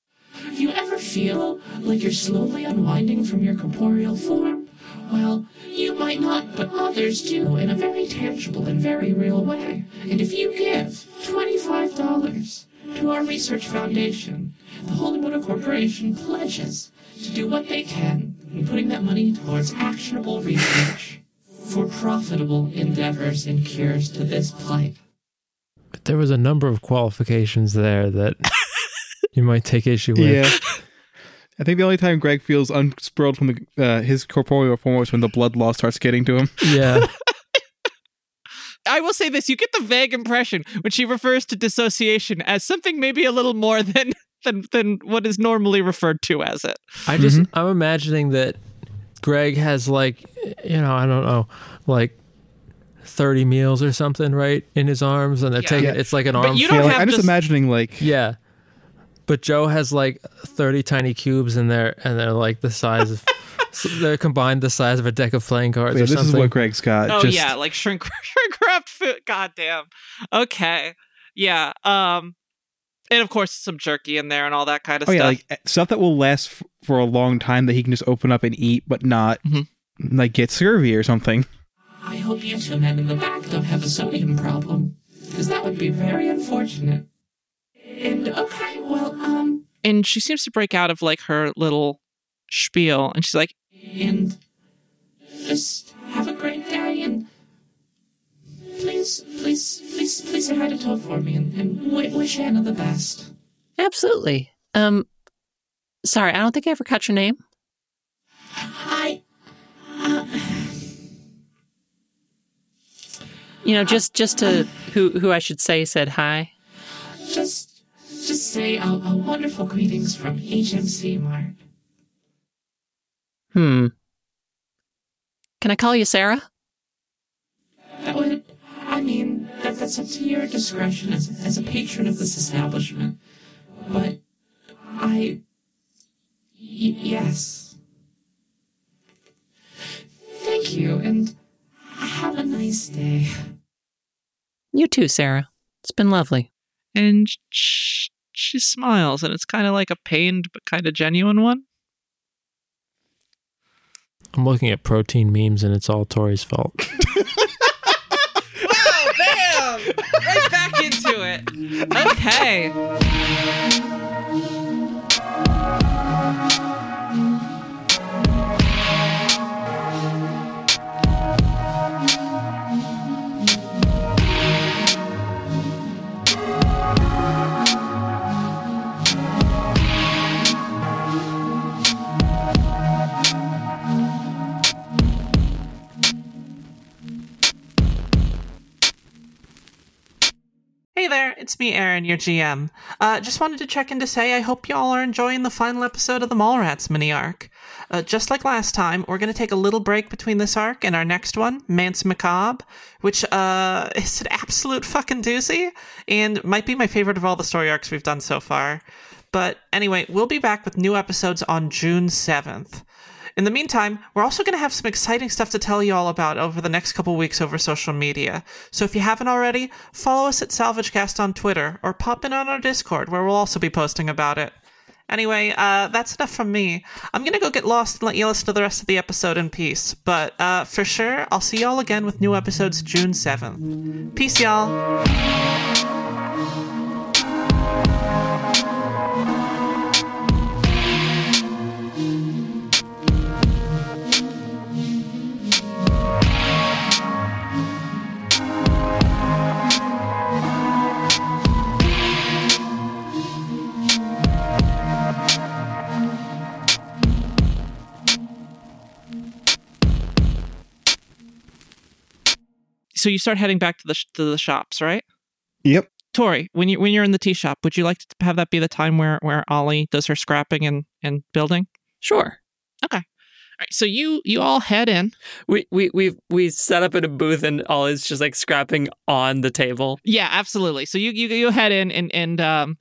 You ever feel like you're slowly unwinding from your corporeal form? Well, you might not, but others do in a very tangible and very real way. And if you give $25 to our research foundation, the Holy Motor Corporation pledges to do what they can in putting that money towards actionable research for profitable endeavors and cures to this plight. But there was a number of qualifications there that you might take issue with. Yeah. I think the only time Greg feels unspoiled from the, uh, his corporeal form is when the blood loss starts getting to him. Yeah. I will say this: you get the vague impression when she refers to dissociation as something maybe a little more than than than what is normally referred to as it. I just I'm imagining that Greg has like you know, I don't know, like 30 meals or something, right, in his arms and they're Yeah. taking Yeah. it's like an But arm you don't like, have I'm just just- imagining like Yeah. But Joe has like 30 tiny cubes in there and they're like the size of so they're combined the size of a deck of playing cards yeah, or this something. is what Greg's got. Oh just, yeah, like shrink shrink wrapped food. God damn. Okay. Yeah. Um and of course some jerky in there and all that kind of Oh stuff. yeah, like uh, stuff that will last f- for a long time that he can just open up and eat, but not Mhm. like get scurvy or something. I hope you two men in the back don't have a sodium problem, because that would be very unfortunate. And okay, well, um, and she seems to break out of like her little spiel and she's like, and just have a great day, and please, please, please, please say hi to Toad for me, and, and wish Anna the best. Absolutely. Um, sorry, I don't think I ever caught your name. I, You know, just just to who who I should say said hi. just, just say a, a wonderful greetings from HMC Mark. Hmm. Can I call you Sarah? That would, I mean, that, that's up to your discretion as, as a patron of this establishment. But I, y- yes. Thank you, and have a nice day. You too, Sarah. It's been lovely. And sh- she smiles, and it's kind of like a pained but kind of genuine one. I'm looking at protein memes and it's all Tori's fault. Wow, bam! right back into it. Okay. Hey there, it's me, Aaron, your GM. Uh, just wanted to check in to say I hope y'all are enjoying the final episode of the Mallrats mini arc. Uh, just like last time, we're going to take a little break between this arc and our next one, Manse Macabre, which uh, is an absolute fucking doozy and might be my favorite of all the story arcs we've done so far. But anyway, we'll be back with new episodes on June 7th. In the meantime, we're also going to have some exciting stuff to tell you all about over the next couple weeks over social media. So if you haven't already, follow us at SalvageCast on Twitter or pop in on our Discord where we'll also be posting about it. Anyway, uh, that's enough from me. I'm going to go get lost and let you listen to the rest of the episode in peace. But uh, for sure, I'll see y'all again with new episodes June 7th. Peace, y'all. So you start heading back to the sh- to the shops, right? Yep. Tori, when you when you're in the tea shop, would you like to have that be the time where where Ollie does her scrapping and and building? Sure. Okay. All right, so you you all head in. We we we we set up in a booth and all is just like scrapping on the table. Yeah, absolutely. So you you you head in and and um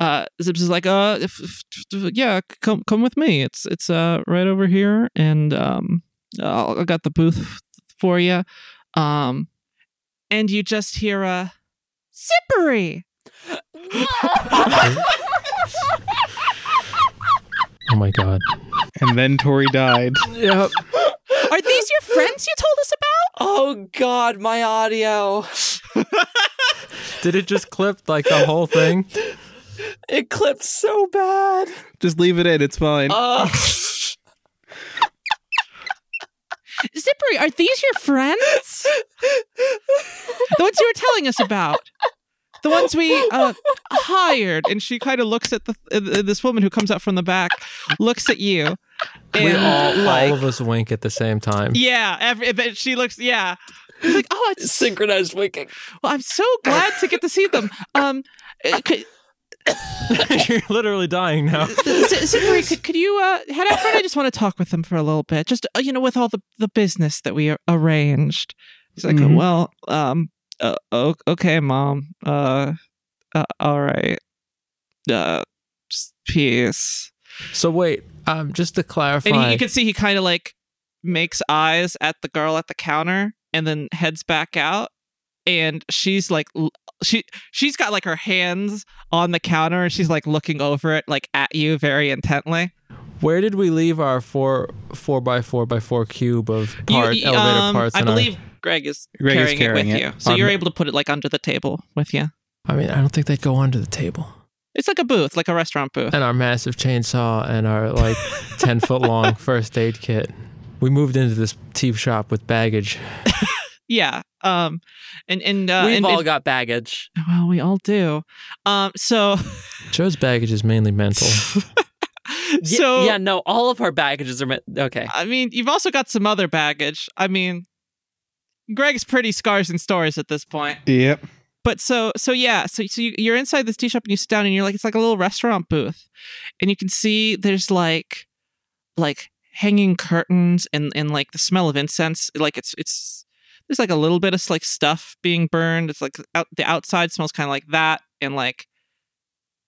uh Zips is like uh if, if, yeah come come with me. It's it's uh right over here and um I'll, I got the booth for you. Um and you just hear a zippery. Oh my god. And then Tori died. Yep. Are these your friends you told us about? Oh God, my audio. Did it just clip like the whole thing? It clipped so bad. Just leave it in. It's fine. Uh, Zippery, are these your friends? the ones you were telling us about. The ones we uh, hired. And she kind of looks at the uh, this woman who comes out from the back, looks at you. And We all, like, all of us wink at the same time. yeah, every, but she looks, yeah. She's like, oh, it's, synchronized winking. well, I'm so glad to get to see them. Um, uh, could, You're literally dying now. Z- Zippery, could, could you uh, head out front? I just want to talk with them for a little bit. Just, uh, you know, with all the, the business that we arranged. He's like, Mhm. well, um, uh, okay, mom. Uh, uh, all right. Uh, just peace. So wait, um, just to clarify, And he, you can see he kind of like makes eyes at the girl at the counter and then heads back out. And she's like, l- she she's got like her hands on the counter and she's like looking over it like at you very intently. where did we leave our four four by four by four cube of You- part you- elevator um, parts? I and our- believe Greg is Greg is carrying, carrying it with it. you, so you're Um, able to put it like under the table with you. I mean, I don't think they'd go under the table. It's like a booth, like a restaurant booth. And our massive chainsaw and our like ten foot long first aid kit. We moved into this tea shop with baggage. Yeah. Um. And and uh, We've and, all and- got baggage. well, we all do. Um. So Joe's baggage is mainly mental. So yeah, no, all of our baggages are meant. Okay. I mean, you've also got some other baggage. I mean, Greg's pretty scars and stories at this point. Yep. but so so yeah, so so you, you're inside this tea shop and you sit down and you're like it's like a little restaurant booth, and you can see there's like like hanging curtains and and like the smell of incense. Like it's it's there's like a little bit of like stuff being burned. It's like out, the outside smells kind of like that and like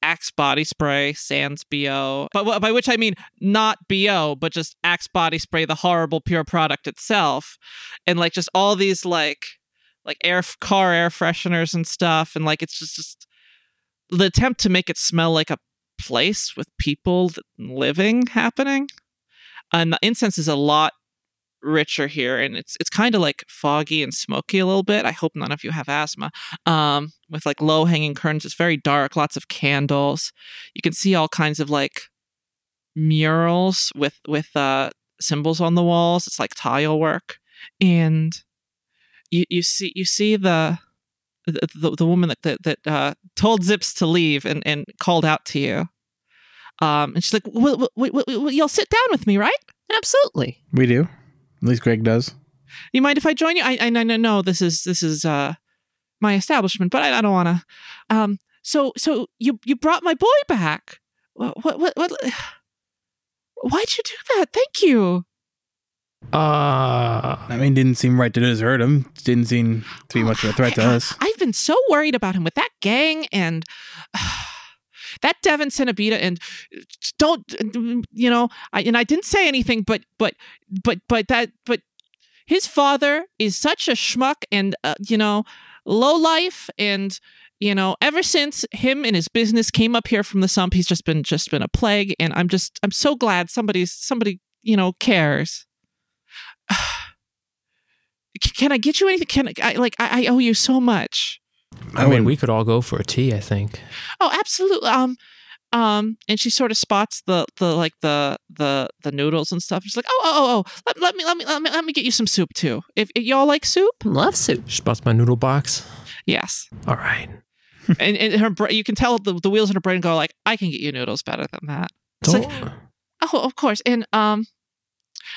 Axe body spray, Sans BO, but by which I mean not BO, but just Axe body spray, the horrible pure product itself, and like just all these like like air car air fresheners and stuff, and like it's just just the attempt to make it smell like a place with people living happening, and the incense is a lot richer here and it's it's kind of like foggy and smoky a little bit i hope none of you have asthma um with like low hanging curtains it's very dark lots of candles you can see all kinds of like murals with with uh symbols on the walls it's like tile work and you you see you see the the, the, the woman that that, that uh, told Zips to leave and, and called out to you, um, and she's like, well, well, well, well, "You'll sit down with me, right? Absolutely. We do. At least Greg does. You mind if I join you? I I, I know this is this is uh my establishment, but I, I don't want to. Um, so so you you brought my boy back. What what what? what why'd you do that? Thank you. Uh, I mean, didn't seem right to desert him. Didn't seem to be much of a threat to us. I've been so worried about him with that gang and that Devin Cenobita and don't you know? I, and I didn't say anything, but but but but that but his father is such a schmuck and uh, you know low life and you know ever since him and his business came up here from the sump he's just been just been a plague and i'm just i'm so glad somebody's somebody you know cares can i get you anything can i like i, I owe you so much I mean, wouldn't- we could all go for a tea. I think. Oh, absolutely. Um, um, and she sort of spots the the like the the the noodles and stuff. She's like, oh, oh, oh, oh. Let, let me let me let me let me get you some soup too. If, if y'all like soup, Love soup. She spots my noodle box. yes. All right. and and her bra- you can tell the the wheels in her brain go like, I can get you noodles better than that. It's Don't, like, oh, of course. And um,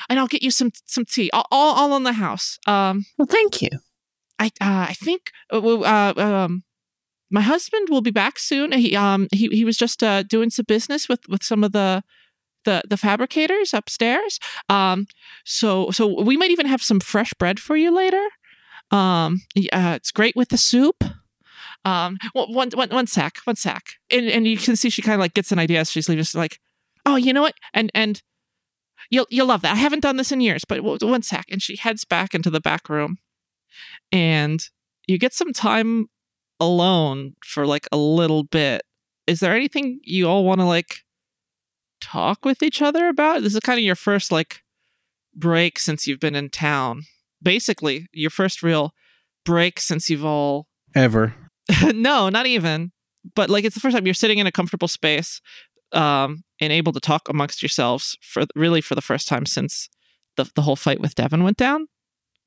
and I'll get you some some tea. All all, all in the house. Um, Well, thank you. I uh, I think uh, uh, um my husband will be back soon. He um he he was just uh doing some business with with some of the the the fabricators upstairs. Um so so we might even have some fresh bread for you later. Um uh, it's great with the soup. Um one one one, sec, one sack, And and you can see she kind of like gets an idea as she's leaving just like, "Oh, you know what?" And and You'll you'll love that. I haven't done this in years, but one sack. And she heads back into the back room, and you get some time alone for like a little bit. Is there anything you all want to like talk with each other about? This is kind of your first like break since you've been in town. Basically, your first real break since you've all Ever. no, not even. But like it's the first time you're sitting in a comfortable space, um, and able to talk amongst yourselves for really for the first time since the the whole fight with Devin went down.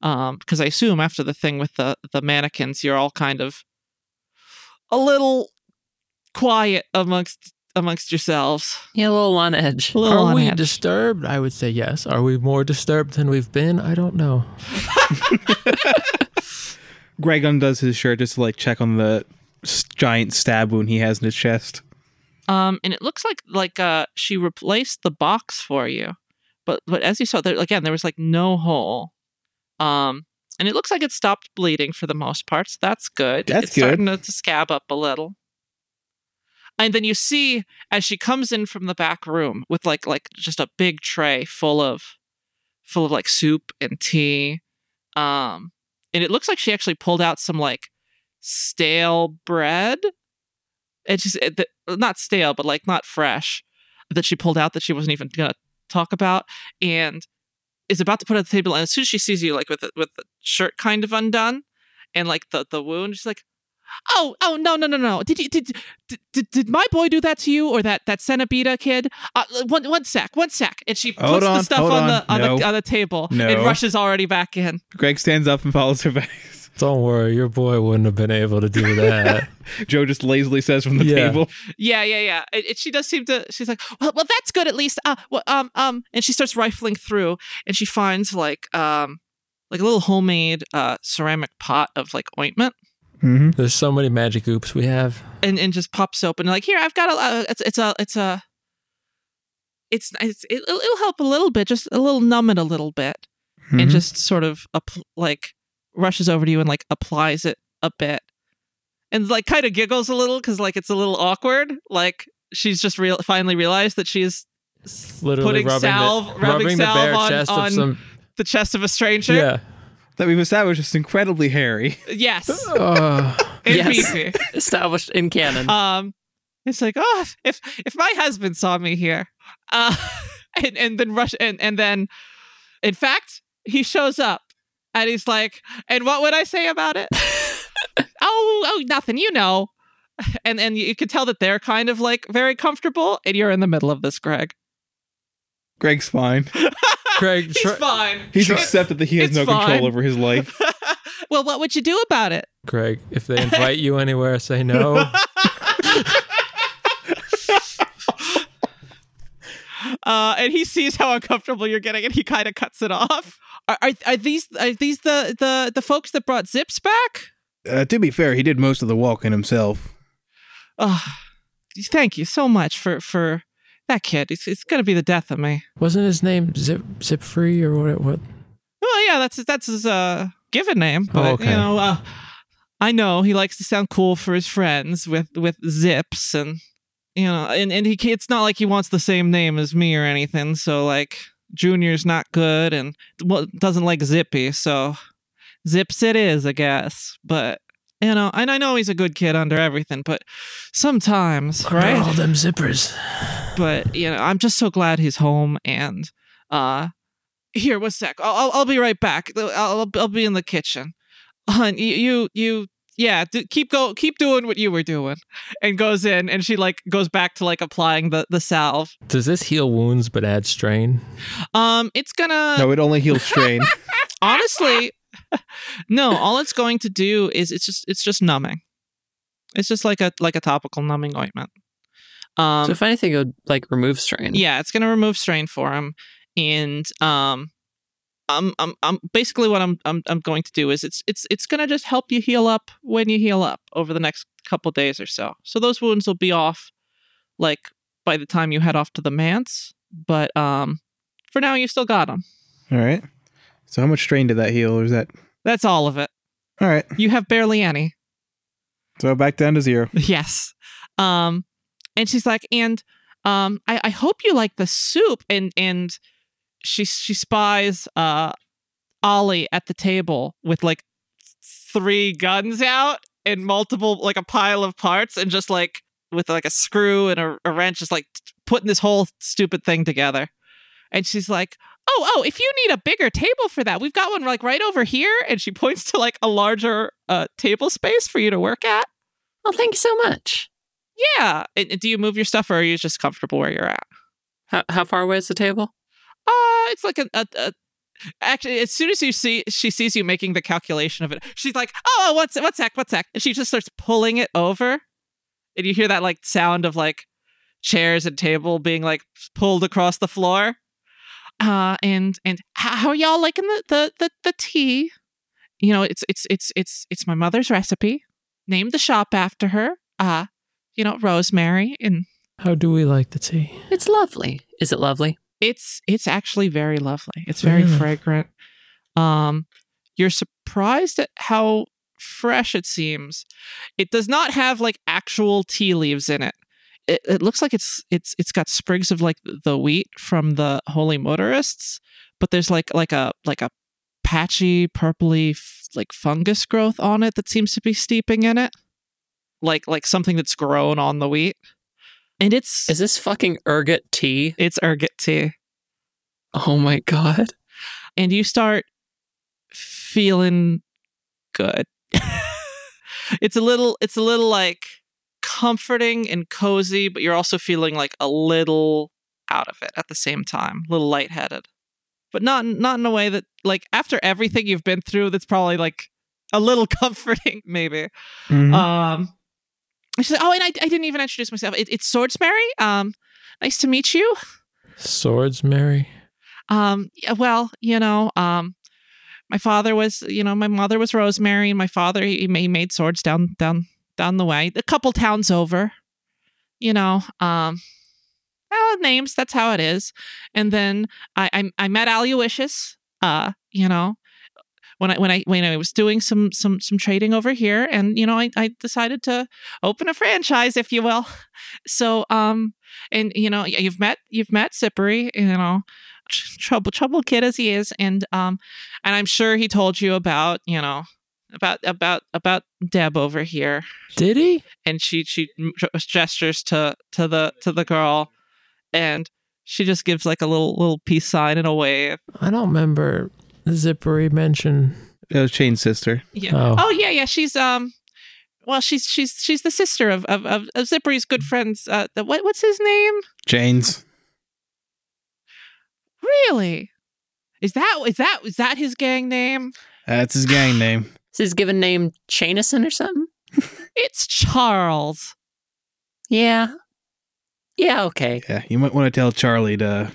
Um, because I assume after the thing with the the mannequins, you're all kind of a little quiet amongst amongst yourselves. Yeah, a little on edge. A little Are on we edge. disturbed? I would say yes. Are we more disturbed than we've been? I don't know. Greg undoes his shirt just to like check on the giant stab wound he has in his chest. Um, and it looks like like uh she replaced the box for you, but but as you saw there again, there was like no hole. Um, and it looks like it stopped bleeding for the most part, so that's good. That's it's starting good. to, to scab up a little. And then you see as she comes in from the back room with like like just a big tray full of full of like soup and tea. Um, and it looks like she actually pulled out some like stale bread it's just it, not stale, but like not fresh that she pulled out that she wasn't even gonna talk about, and is about to put it on the table. And as soon as she sees you, like with the, with the shirt kind of undone, and like the the wound, she's like, "Oh, oh no, no, no, no! Did you did did, did, did my boy do that to you or that that Cenobita kid? Uh, one one sec, one sec." And she puts Hold the on, stuff on, on. the on No. the on the table No. and rushes already back in. Greg stands up and follows her back. Don't worry, your boy wouldn't have been able to do that. Joe just lazily says from the Yeah. table. Yeah, yeah, yeah. It, it- she does seem to. She's like, well, well, that's good at least. Uh, well, um, um, and she starts rifling through, and she finds like, um, like a little homemade uh ceramic pot of like ointment. Mm-hmm. There's so many magic oops we have. and and just pops open like here I've got a uh, it's it's a it's a it's it's it'll, it'll help a little bit just a little numb it a little bit Mm-hmm. and just sort of app- like rushes over to you and like applies it a bit and like kind of giggles a little because like it's a little awkward like she's just real finally realized that she's Literally putting rubbing, salve the, rubbing rubbing the salve bare on, chest on of some. the chest of a stranger Yeah. that we've established is incredibly hairy. yes and Yes. beefy. Established in canon. um it's like oh if if, if my husband saw me here uh and and then rush and and then in fact he shows up and he's like and what would i say about it oh oh nothing you know and and you could tell that they're kind of like very comfortable and you're in the middle of this greg Greg's fine. Craig, he's try, fine He's It's- accepted that he has no fine. control over his life. well what would you do about it Craig, if they invite you anywhere, say no. uh, and he sees how uncomfortable you're getting, and he kind of cuts it off. Are, are, are these are these the, the the folks that brought Zips back? Uh, to be fair, he did most of the walking himself. Oh, thank you so much for for that kid. It's it's gonna be the death of me. Wasn't his name Zip Zip Free or what? What? Oh yeah, that's that's his uh given name. But, Oh, okay. You know, uh, I know he likes to sound cool for his friends with with Zips and you know, and and he it's not like he wants the same name as me or anything. So like Junior's not good and well, doesn't like Zippy. So Zips it is, I guess. But you know, and I know he's a good kid under everything, but sometimes, right? All them zippers. but you know i'm just so glad he's home and uh here one sec i'll i'll, I'll be right back I'll, I'll be in the kitchen Hun, you, you yeah do, keep go keep doing what you were doing and goes in and she like goes back to like applying the the salve Does this heal wounds but add strain? um it's gonna No, it only heals strain. honestly no all it's going to do is it's just it's just numbing it's just like a like a topical numbing ointment um so if anything, it would like remove strain. Yeah, it's gonna remove strain for him, and um, I'm I'm I'm basically what I'm I'm I'm going to do is it's it's it's gonna just help you heal up when you heal up over the next couple days or so. So those wounds will be off, like by the time you head off to the manse. But um, for now you still got them. All right. So how much strain did that heal? Or is that That's all of it. all right? You have barely any. So back down to zero. Yes. Um, and she's like, and um, I, I hope you like the soup. And and she she spies uh Ollie at the table with like three guns out and multiple like a pile of parts and just like with like a screw and a, a wrench, just like putting this whole stupid thing together. And she's like, "Oh, oh! If you need a bigger table for that, we've got one like right over here." And she points to like a larger uh, table space for you to work at. Well, thank you so much. Yeah. And, and do you move your stuff, or are you just comfortable where you're at? How how far away is the table? Uh, it's like a, a, a actually as soon as you see she sees you making the calculation of it, she's like, "Oh, what's what's sec, what's sec," and she just starts pulling it over, and you hear that like sound of like chairs and table being like pulled across the floor. Uh, and and how, how are y'all liking the, the the the tea? You know, it's it's it's it's it's my mother's recipe. Named the shop after her. Uh, you know, Rosemary and How do we like the tea? It's lovely. Is it lovely? It's it's actually very lovely. It's very Really? fragrant. Um, you're surprised at how fresh it seems. It does not have like actual tea leaves in it. It, it looks like it's it's it's got sprigs of like the wheat from the holy motorists, but there's like like a like a patchy purpley f- like fungus growth on it that seems to be steeping in it, like like something that's grown on the wheat. And it's Is this fucking ergot tea? it's ergot tea. Oh my god. and you start feeling good. it's a little it's a little like comforting and cozy, but you're also feeling like a little out of it at the same time, a little lightheaded. But not not in a way that like after everything you've been through that's probably like a little comforting maybe. Mhm. Um she's like, oh, and I, I didn't even introduce myself. It, it's Swordsmary. Um, nice to meet you. Swords, Mary. Um, yeah, well, you know, um, my father was, you know, my mother was Rosemary, and my father he, he made swords down down down the way, a couple towns over. You know, um, well, names. That's how it is. And then I I, I met Aloysius. Uh, you know, when I when I when I was doing some some some trading over here, and you know, I I decided to open a franchise, if you will. So um, and you know, you've met you've met Zippery, you know, trouble trouble kid as he is, and um, and I'm sure he told you about you know about about about Deb over here, Did he? and she she gestures to to the to the girl, and she just gives like a little little peace sign and a wave. I don't remember Zippery mention. Oh, was Chain's sister. Yeah. Oh. Oh yeah, yeah. She's um, well, she's she's she's the sister of of of, of Zippery's good friends. Uh, the, what what's his name? Chains. Really? Is that is that is that his gang name? That's his gang name. Is his given name Chanison or something? It's Charles. Yeah. Yeah, okay. Yeah, you might want to tell Charlie to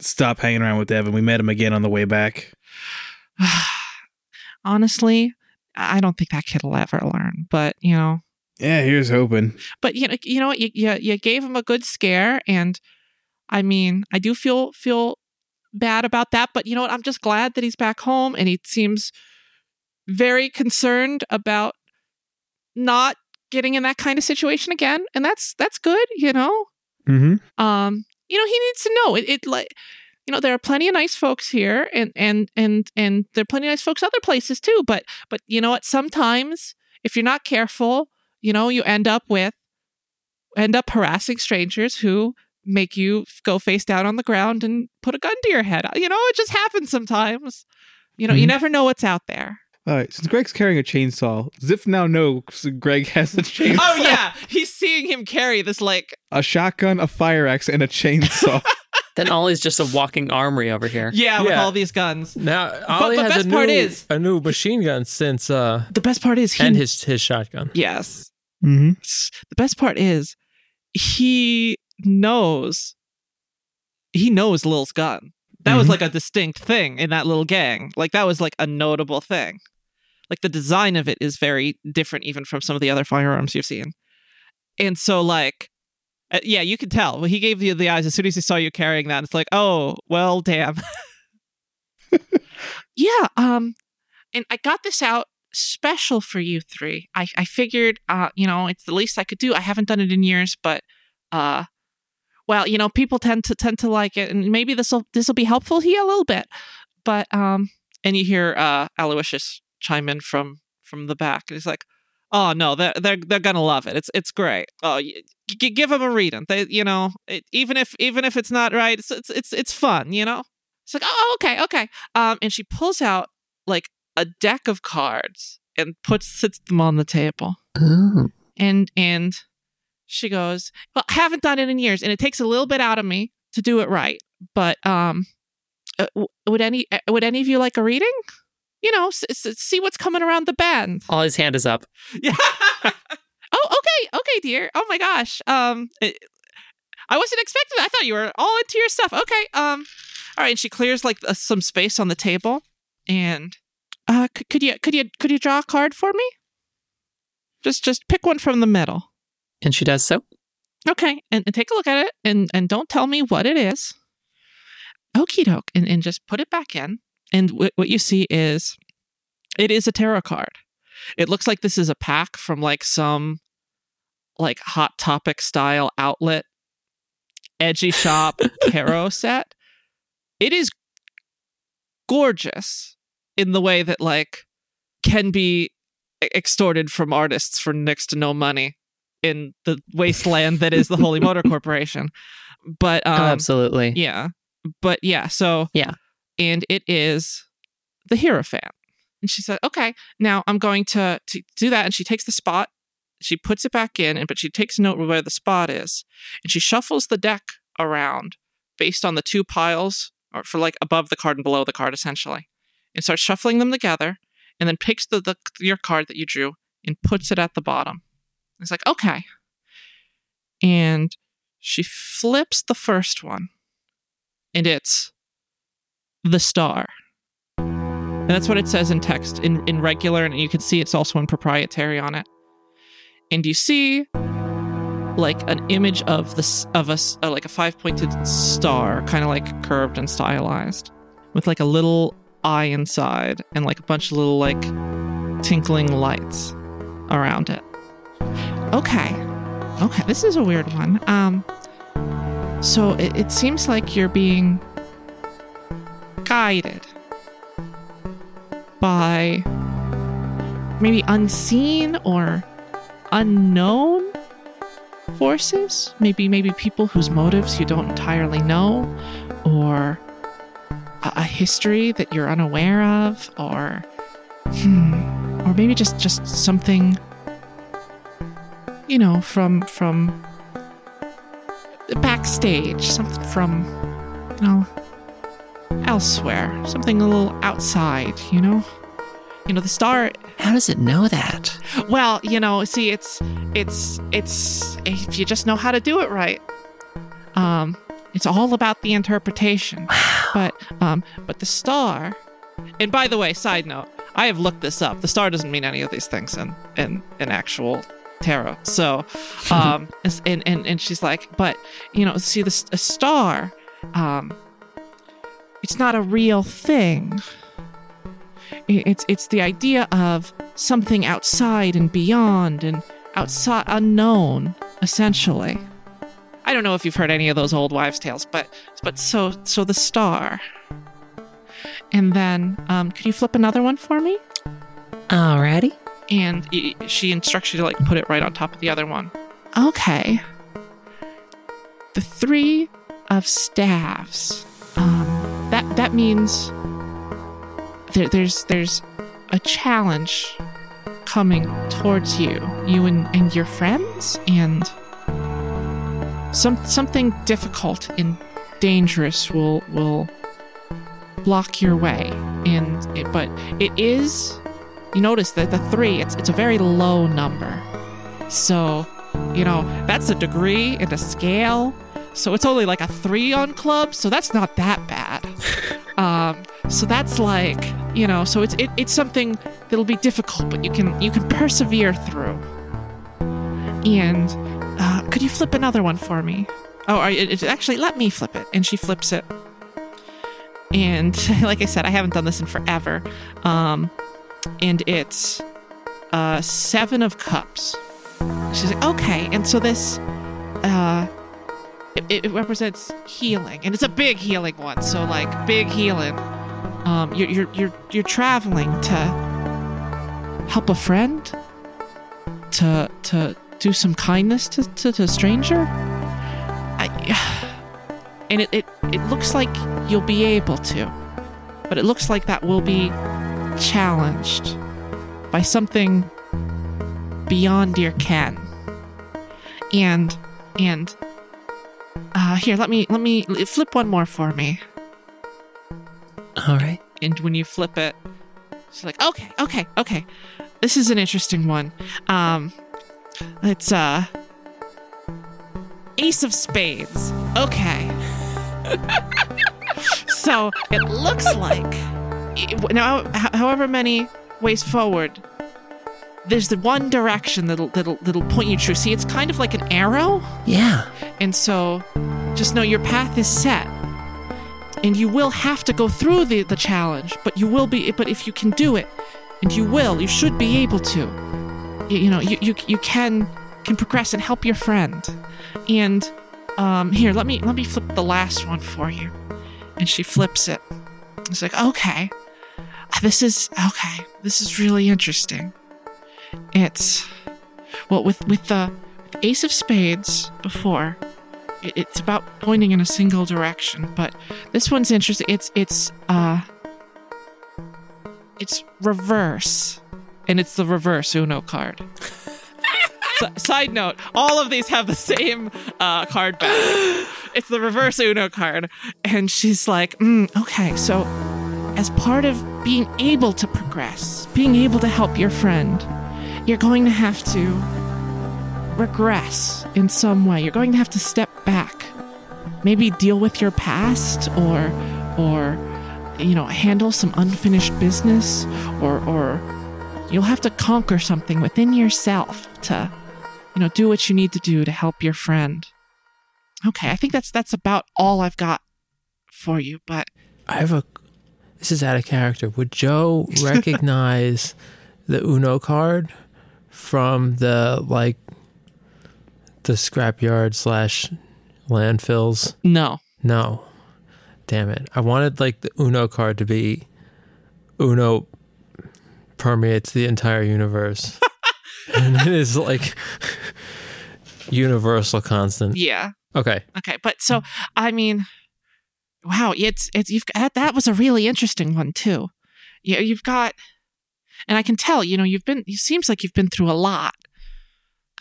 stop hanging around with Devin. We met him again on the way back. Honestly, I don't think that kid will ever learn. But you know, Yeah, here's hoping. but you know, you know what? You, you you gave him a good scare, and I mean, I do feel feel bad about that. But you know what? I'm just glad that he's back home, and he seems very concerned about not getting in that kind of situation again, and that's that's good. You know, Mm-hmm. um, you know, he needs to know it. It like, you know, there are plenty of nice folks here, and and and and there are plenty of nice folks other places too. But but you know what? Sometimes if you're not careful, you know, you end up with end up harassing strangers who make you go face down on the ground and put a gun to your head. You know, it just happens sometimes. You know, you Mhm. never know what's out there. All right, since Greg's carrying a chainsaw, Zip now knows Greg has a chainsaw. Oh yeah, he's seeing him carry this like A shotgun, a fire axe, and a chainsaw. Then Ollie's just a walking armory over here. yeah, with Yeah. all these guns. Now Ollie the has best a new part is- a new machine gun since uh The best part is he and his his shotgun. yes. mm-hmm. the best part is he knows he knows Lil's gun. That was Mhm. like a distinct thing in that little gang. Like that was like a notable thing. Like the design of it is very different even from some of the other firearms you've seen. And so like uh, yeah, you could tell. Well, he gave you the eyes as soon as he saw you carrying that. It's like, "Oh, well, damn." yeah, um and I got this out special for you three. I, I figured, uh, you know, it's the least I could do. I haven't done it in years, but, uh, well, you know, people tend to tend to like it, and maybe this will this will be helpful here a little bit. But um, and you hear uh, Aloysius chime in from from the back, and he's like, "Oh no, they're they're they're gonna love it. It's it's great. Oh, y- g- give them a reading. They, you know, it, even if even if it's not right, it's it's it's, it's fun. You know." It's like, "Oh, okay, okay." Um, and she pulls out like a deck of cards and puts sits them on the table Ooh. and and she goes well I haven't done it in years and it takes a little bit out of me to do it right but um uh, w- would any uh, would any of you like a reading you know s- s- see what's coming around the bend All his hand is up. yeah oh okay okay dear oh my gosh um it- i wasn't expecting that i thought you were all into your stuff okay um all right and she clears like uh, some space on the table and uh c- could you could you could you draw a card for me just just pick one from the middle And she does so. Okay, and, and take a look at it, and and don't tell me what it is. Okie doke, and and just put it back in. And wh- what you see is, it is a tarot card. It looks like this is a pack from like some, like hot topic style outlet, edgy shop tarot set. It is gorgeous in the way that like can be extorted from artists for next to no money in the wasteland that is the Holy Motor Corporation. But um, oh, absolutely. yeah, but yeah, so Yeah. And it is the Hierophant. And she said, "Okay, now I'm going to to do that." And she takes the spot, she puts it back in, and but she takes note of where the spot is, and she shuffles the deck around based on the two piles, or for like above the card and below the card, essentially, and starts shuffling them together, and then picks the, the your card that you drew and puts it at the bottom. It's like, okay. And she flips the first one, and it's the star. And that's what it says in text in, in regular, and you can see it's also in proprietary on it. And you see like an image of this of a s- uh, like a five pointed star, kind of like curved and stylized, with like a little eye inside and like a bunch of little like tinkling lights around it. Okay, okay, this is a weird one. Um, so it, it seems like you're being guided by maybe unseen or unknown forces. Maybe maybe people whose motives you don't entirely know or a, a history that you're unaware of or hmm, or maybe just just something you know from from backstage something from you know elsewhere something a little outside you know you know the star How does it know that? well, you know, see, it's it's it's if you just know how to do it right. Um, it's all about the interpretation. But um, but the star. And by the way, side note, I have looked this up. The star doesn't mean any of these things in in in actual tarot. So, um, and and and she's like, but you know, see, the a star, um, it's not a real thing. It's it's the idea of something outside and beyond and outside unknown, essentially. I don't know if you've heard any of those old wives' tales, but but so so the star. And then, um, could you flip another one for me? Alrighty. And she instructs you to like put it right on top of the other one. Okay. The three of staves. That that means there, there's there's a challenge coming towards you, you and, and your friends, and some something difficult and dangerous will will block your way. And it, but it is you notice that the three it's it's a very low number so you know that's a degree and a scale so it's only like a three on club so that's not that bad. Um so that's like you know so it's it, it's something that'll be difficult but you can you can persevere through. And uh, could you flip another one for me? Oh are, it, it- actually let me flip it. And she flips it. And like i said i haven't done this in forever. Um and it's uh seven of cups. She's like okay. And so this uh it, it represents healing and it's a big healing one so like big healing. Um you're you're you're, you're traveling to help a friend? To to do some kindness to to, to a stranger? I, and it, it it looks like you'll be able to but it looks like that will be challenged by something beyond your ken. And and uh here, let me let me flip one more for me. Alright. And when you flip it, she's like, "Okay, okay, okay. This is an interesting one. Um it's uh Ace of Spades. Okay. so, it looks like now however many ways forward there's the one direction that'll that'll that'll point you true. See it's kind of like an arrow? Yeah. and so just know your path is set. And you will have to go through the the challenge but you will be but if you can do it and you will you should be able to. You, you know you, you you can can progress and help your friend. And um here let me let me flip the last one for you. And she flips it. It's like okay. This is okay. This is really interesting it's well with with the ace of spades before it- it's about pointing in a single direction but this one's interesting. It's it's uh it's reverse and it's the reverse uno card. S- side note all of these have the same uh card back it's the reverse uno card and she's like mm, okay so as part of being able to progress being able to help your friend you're going to have to regress in some way. You're going to have to step back. Maybe deal with your past or or you know, handle some unfinished business or or you'll have to conquer something within yourself to you know, do what you need to do to help your friend. Okay, I think that's that's about all I've got for you, but I have a. This is out of character. Would Joe recognize the Uno card from the like the scrapyard slash landfills? no. No. Damn it. I wanted like the Uno card to be Uno permeates the entire universe. and it is like universal constant. Yeah. Okay. Okay, but so I mean, wow, it's it's you've that that was a really interesting one too. Yeah, you've got, and I can tell, you know, you've been. It seems like you've been through a lot.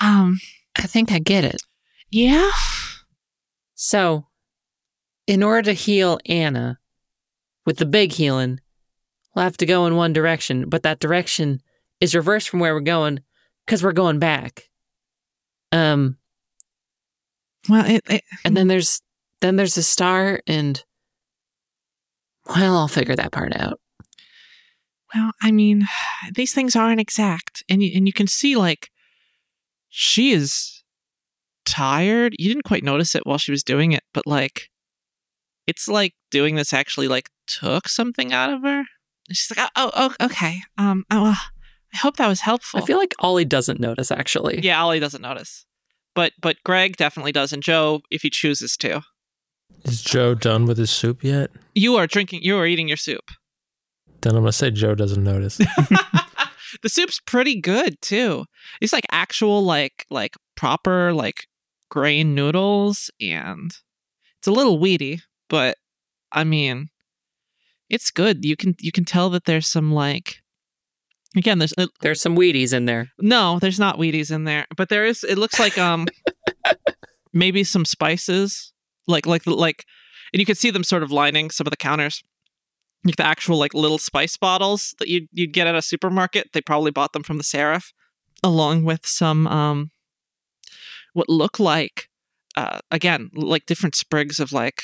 Um. I think I get it. Yeah. So, in order to heal Anna with the big healing, we'll have to go in one direction, but that direction is reversed from where we're going because we're going back. Um, Well, it, it, and then there's then there's a star, and well, I'll figure that part out. Well, I mean, these things aren't exact, and you, and you can see like she is tired. You didn't quite notice it while she was doing it, but like it's like doing this actually like took something out of her. And She's like, oh, oh, oh, okay. Um, oh, well, I hope that was helpful. I feel like Ollie doesn't notice actually. Yeah, Ollie doesn't notice. But but Greg definitely does, and Joe, if he chooses to. Is Joe done with his soup yet? You are drinking you are eating your soup. Then I'm gonna say Joe doesn't notice. the soup's pretty good too. It's like actual like like proper like grain noodles and it's a little weedy, but I mean it's good. You can you can tell that there's some like again there's uh, There's some Wheaties in there. No, there's not Wheaties in there, but there is. It looks like um, maybe some spices, like like like, and you can see them sort of lining some of the counters, like the actual like little spice bottles that you would you'd get at a supermarket. They probably bought them from the Seraph, along with some um, what look like, uh, again like different sprigs of like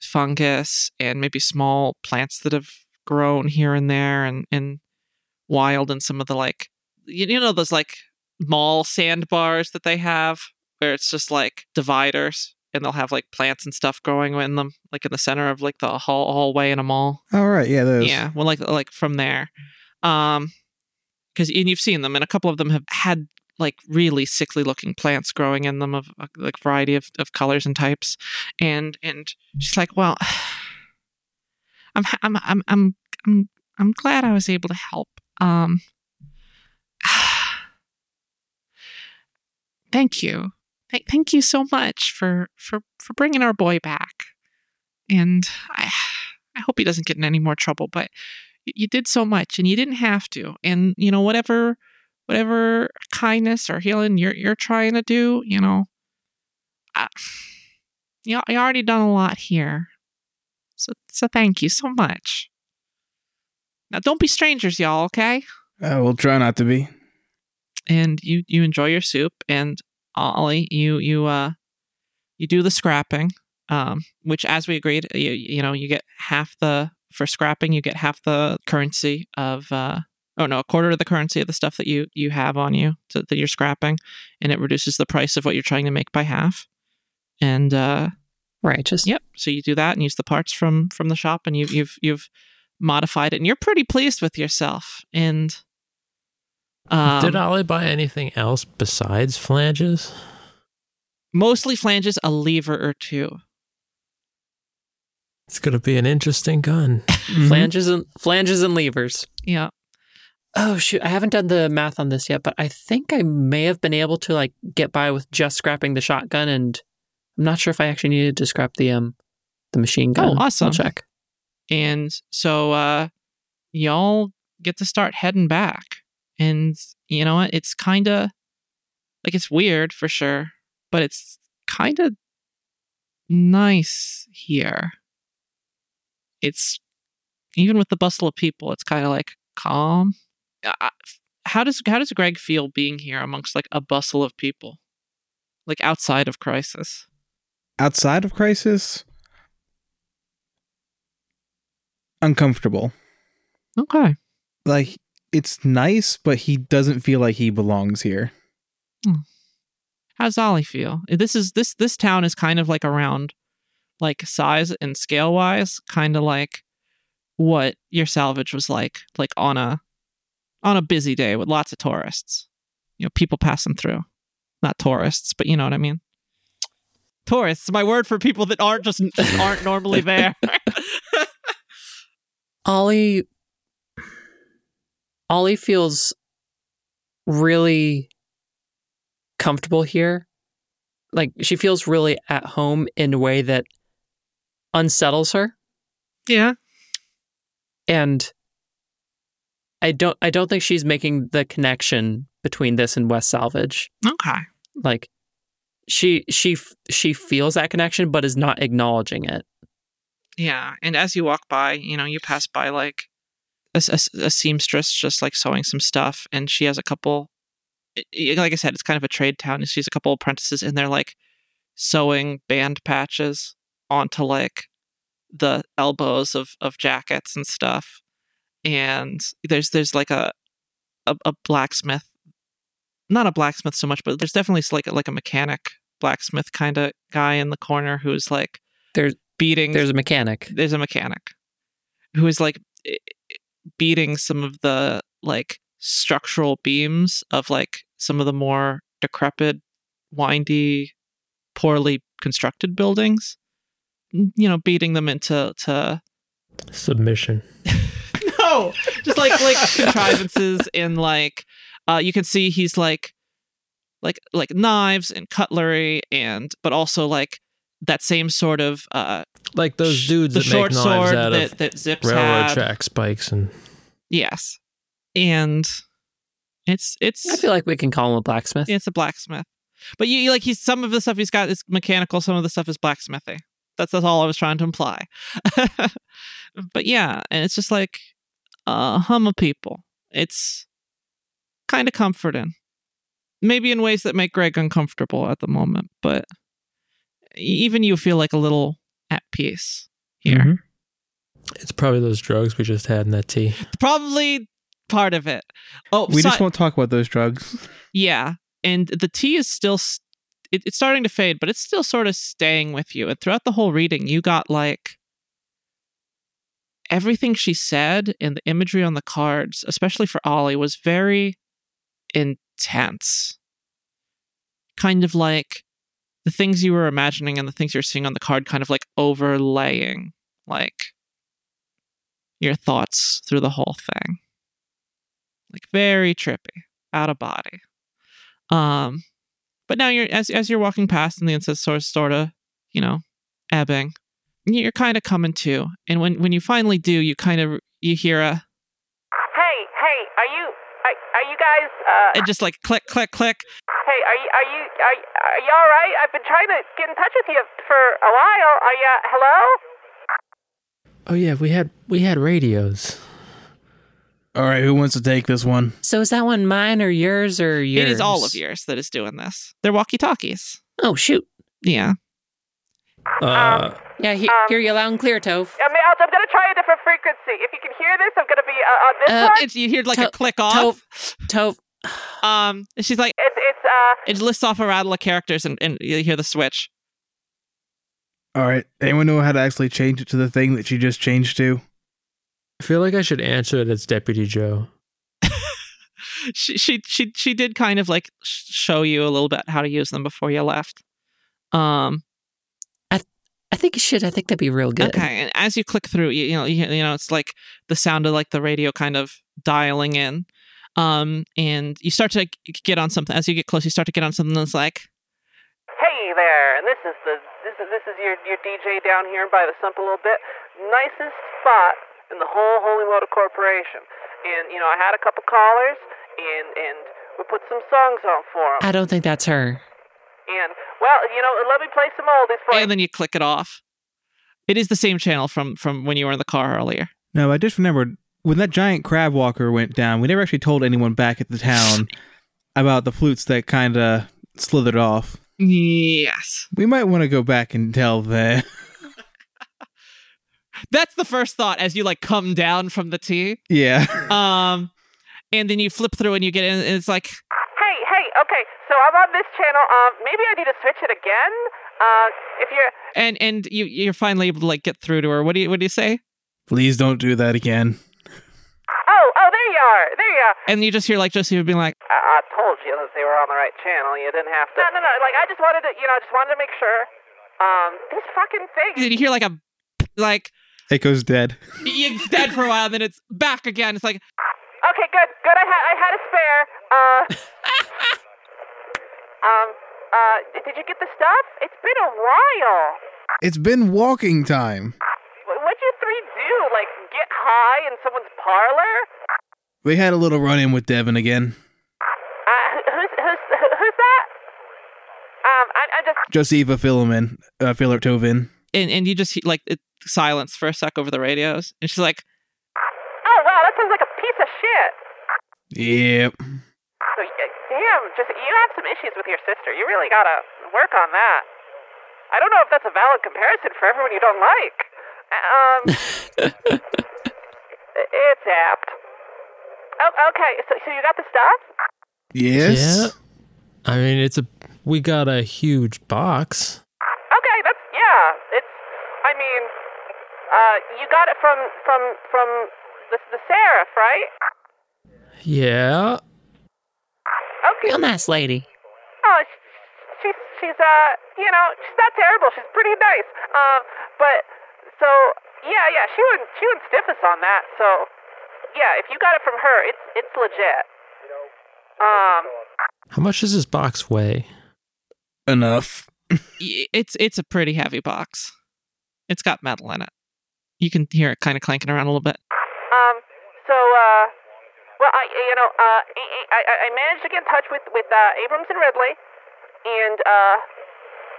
fungus and maybe small plants that have grown here and there and and wild and some of the like you, you know those like mall sandbars that they have where it's just like dividers and they'll have like plants and stuff growing in them like in the center of like the hall- hallway in a mall. All right, yeah, those. yeah well like like from there. Um because and you've seen them and a couple of them have had like really sickly looking plants growing in them of a like variety of, of colors and types. And and she's like well i'm i'm i'm i'm i'm, I'm glad i was able to help. Um thank you Th- thank you so much for for for bringing our boy back. And i i hope he doesn't get in any more trouble but you did so much and you didn't have to. And you know whatever whatever kindness or healing you're you're trying to do you know I, you know, you already done a lot here. So so thank you so much. Now don't be strangers y'all okay? Uh, we'll try not to be. and you you enjoy your soup and ollie you you uh you do the scrapping um which as we agreed you, you know you get half the for scrapping you get half the currency of uh oh no a quarter of the currency of the stuff that you you have on you to, that you're scrapping and it reduces the price of what you're trying to make by half and uh Right. Just Yep. So you do that and use the parts from from the shop, and you've you've you've modified it, and you're pretty pleased with yourself. And um, Did Ollie buy anything else besides flanges? mostly flanges, a lever or two. It's gonna be an interesting gun. flanges and flanges and levers. Yeah. Oh shoot, I haven't done the math on this yet, but I think I may have been able to like get by with just scrapping the shotgun and I'm not sure if I actually needed to scrap the um the machine gun. Oh, awesome. I'll check. And so uh y'all get to start heading back. And you know what? It's kind of like it's weird for sure, but it's kind of nice here. It's even with the bustle of people, it's kind of like calm. Uh, How does how does Greg feel being here amongst like a bustle of people, like outside of crisis? Outside of crisis, uncomfortable. Okay. Like it's nice, but he doesn't feel like he belongs here. Hmm. How's Ollie feel? This is this this town is kind of like around like size and scale wise, kind of like what your salvage was like, like on a on a busy day with lots of tourists. You know, people passing through. Not tourists, but you know what I mean. Tourists, my word for people that aren't just aren't normally there. Ollie Ollie feels really comfortable here. Like she feels really at home in a way that unsettles her. yeah. And I don't I don't think she's making the connection between this and West Salvage. Okay. Like she she she feels that connection but is not acknowledging it. Yeah, and as you walk by, you know, you pass by like a, a a seamstress just like sewing some stuff, and she has a couple. Like I said, it's kind of a trade town, and she has a couple apprentices, and they're like sewing band patches onto like the elbows of of jackets and stuff. And there's there's like a a, a blacksmith, not a blacksmith so much, but there's definitely like like a mechanic blacksmith kind of guy in the corner who's like There's- beating There's a mechanic. there's a mechanic who is like beating some of the like structural beams of like some of the more decrepit windy poorly constructed buildings you know beating them into to Submission. no just like like contrivances in like uh you can see he's like like like knives and cutlery and but also like that same sort of uh Like those sh- dudes the that short make knives sword out that, of that zips railroad had. track spikes and Yes. And it's it's I feel like we can call him a blacksmith. it's a blacksmith. But you you- like he's some of the stuff he's got is mechanical, some of the stuff is blacksmithy. That's that's all I was trying to imply. but yeah, and it's just like a hum of people. It's kind of comforting. Maybe in ways that make Greg uncomfortable at the moment, but even you feel like a little at peace here. Mhm. It's probably those drugs we just had in that tea. Probably part of it. Oh, We so- just won't talk about those drugs. Yeah, and the tea is still it, it's starting to fade, but it's still sort of staying with you. And throughout the whole reading, you got like everything she said and the imagery on the cards, especially for Ollie, was very intense. Kind of like the things you were imagining and the things you're seeing on the card, kind of like overlaying like your thoughts through the whole thing. Like very trippy, out of body. Um, but now you're as as you're walking past and the incense sort sort of, you know, ebbing. You're kind of coming to, and when when you finally do, you kind of you hear a Hey, hey, are you are, are you guys uh it just like click click click. hey, are you are you are, are you all right? I've been trying to get in touch with you for a while. Are you hello? Oh yeah, we had we had radios. All right, who wants to take this one? So is that one mine or yours or yours? It is all of yours that is doing this. They're walkie talkies. Oh shoot! Yeah. Uh, Yeah, he- Um, hear you loud and clear, Tove. I mean, I'll, I'm gonna try a different frequency. If you can hear this, I'm gonna be uh, on this Uh, one. It's, you hear like a click off. Tove, Tove. Um, she's like, It's it's uh it lists off a rattle of characters, and, and you hear the switch. All right, anyone know how to actually change it to the thing that she just changed to? I feel like I should answer it as Deputy Joe. she she she she did kind of like sh- show you a little bit how to use them before you left. Um. I think you should. I think that'd be real good. Okay, and as you click through, you, you know, you, you know, it's like the sound of like the radio kind of dialing in, um, and you start to get on something. As you get close, you start to get on something that's like, hey there, and this is the this is this is your your DJ down here by the sump a little bit. Nicest spot in the whole Holy Motor Corporation. And you know, I had a couple callers, and and we put some songs on for them. I don't think that's her. And well, you know, let me play some oldies for you. and then you click it off. It is the same channel from from when you were in the car earlier. No, I just remembered when that giant crab walker went down. We never actually told anyone back at the town about the flukes that kind of slithered off. Yes. We might want to go back and tell them. That's the first thought as you like come down from the tea. Yeah. Um, and then you flip through and you get in, and it's like, Hey, hey, okay, so I'm on this channel. Um, maybe I need to switch it again. Uh, if you're. and and you you're finally able to like get through to her. What do you what do you say? Please don't do that again. Oh, oh, there you are. There you are. And you just hear like Josephine being like, I, I told you that they were on the right channel. You didn't have to. No, no, no. Like, I just wanted to, you know, I just wanted to make sure. Um, this fucking thing. and you hear like a like Echo's dead. it's dead for a while, then it's back again. It's like, Okay, good, good. I had, I had a spare. Uh. um. Uh. Did you get the stuff? It's been a while. It's been walking time. What'd you three do? Like, get high in someone's parlor? We had a little run in with Devin again. Uh. Who's who's who's that? Um. I, I just. Josepha Philomen, uh, Philiptovin. and and you just like it, silence for a sec over the radios, and she's like, Oh wow, that sounds like a piece of shit. Yep. So, just you have some issues with your sister. You really gotta work on that. I don't know if that's a valid comparison for everyone you don't like. Um, it's apt. Oh, okay, so so you got the stuff? Yes. Yeah. I mean, it's a we got a huge box. Okay, that's yeah. It's. I mean, uh, you got it from from from the the Seraph, right? Yeah. Okay. Real nice lady. Oh, she's she's uh, you know, she's not terrible. She's pretty nice. Um, but so yeah, yeah, she wouldn't she wouldn't stiff us on that. So yeah, if you got it from her, it's it's legit. Um, How much does this box weigh? Enough. it's it's a pretty heavy box. It's got metal in it. You can hear it kind of clanking around a little bit. Well, I you know uh, I I, managed to get in touch with with uh, Abrams and Ridley, and uh,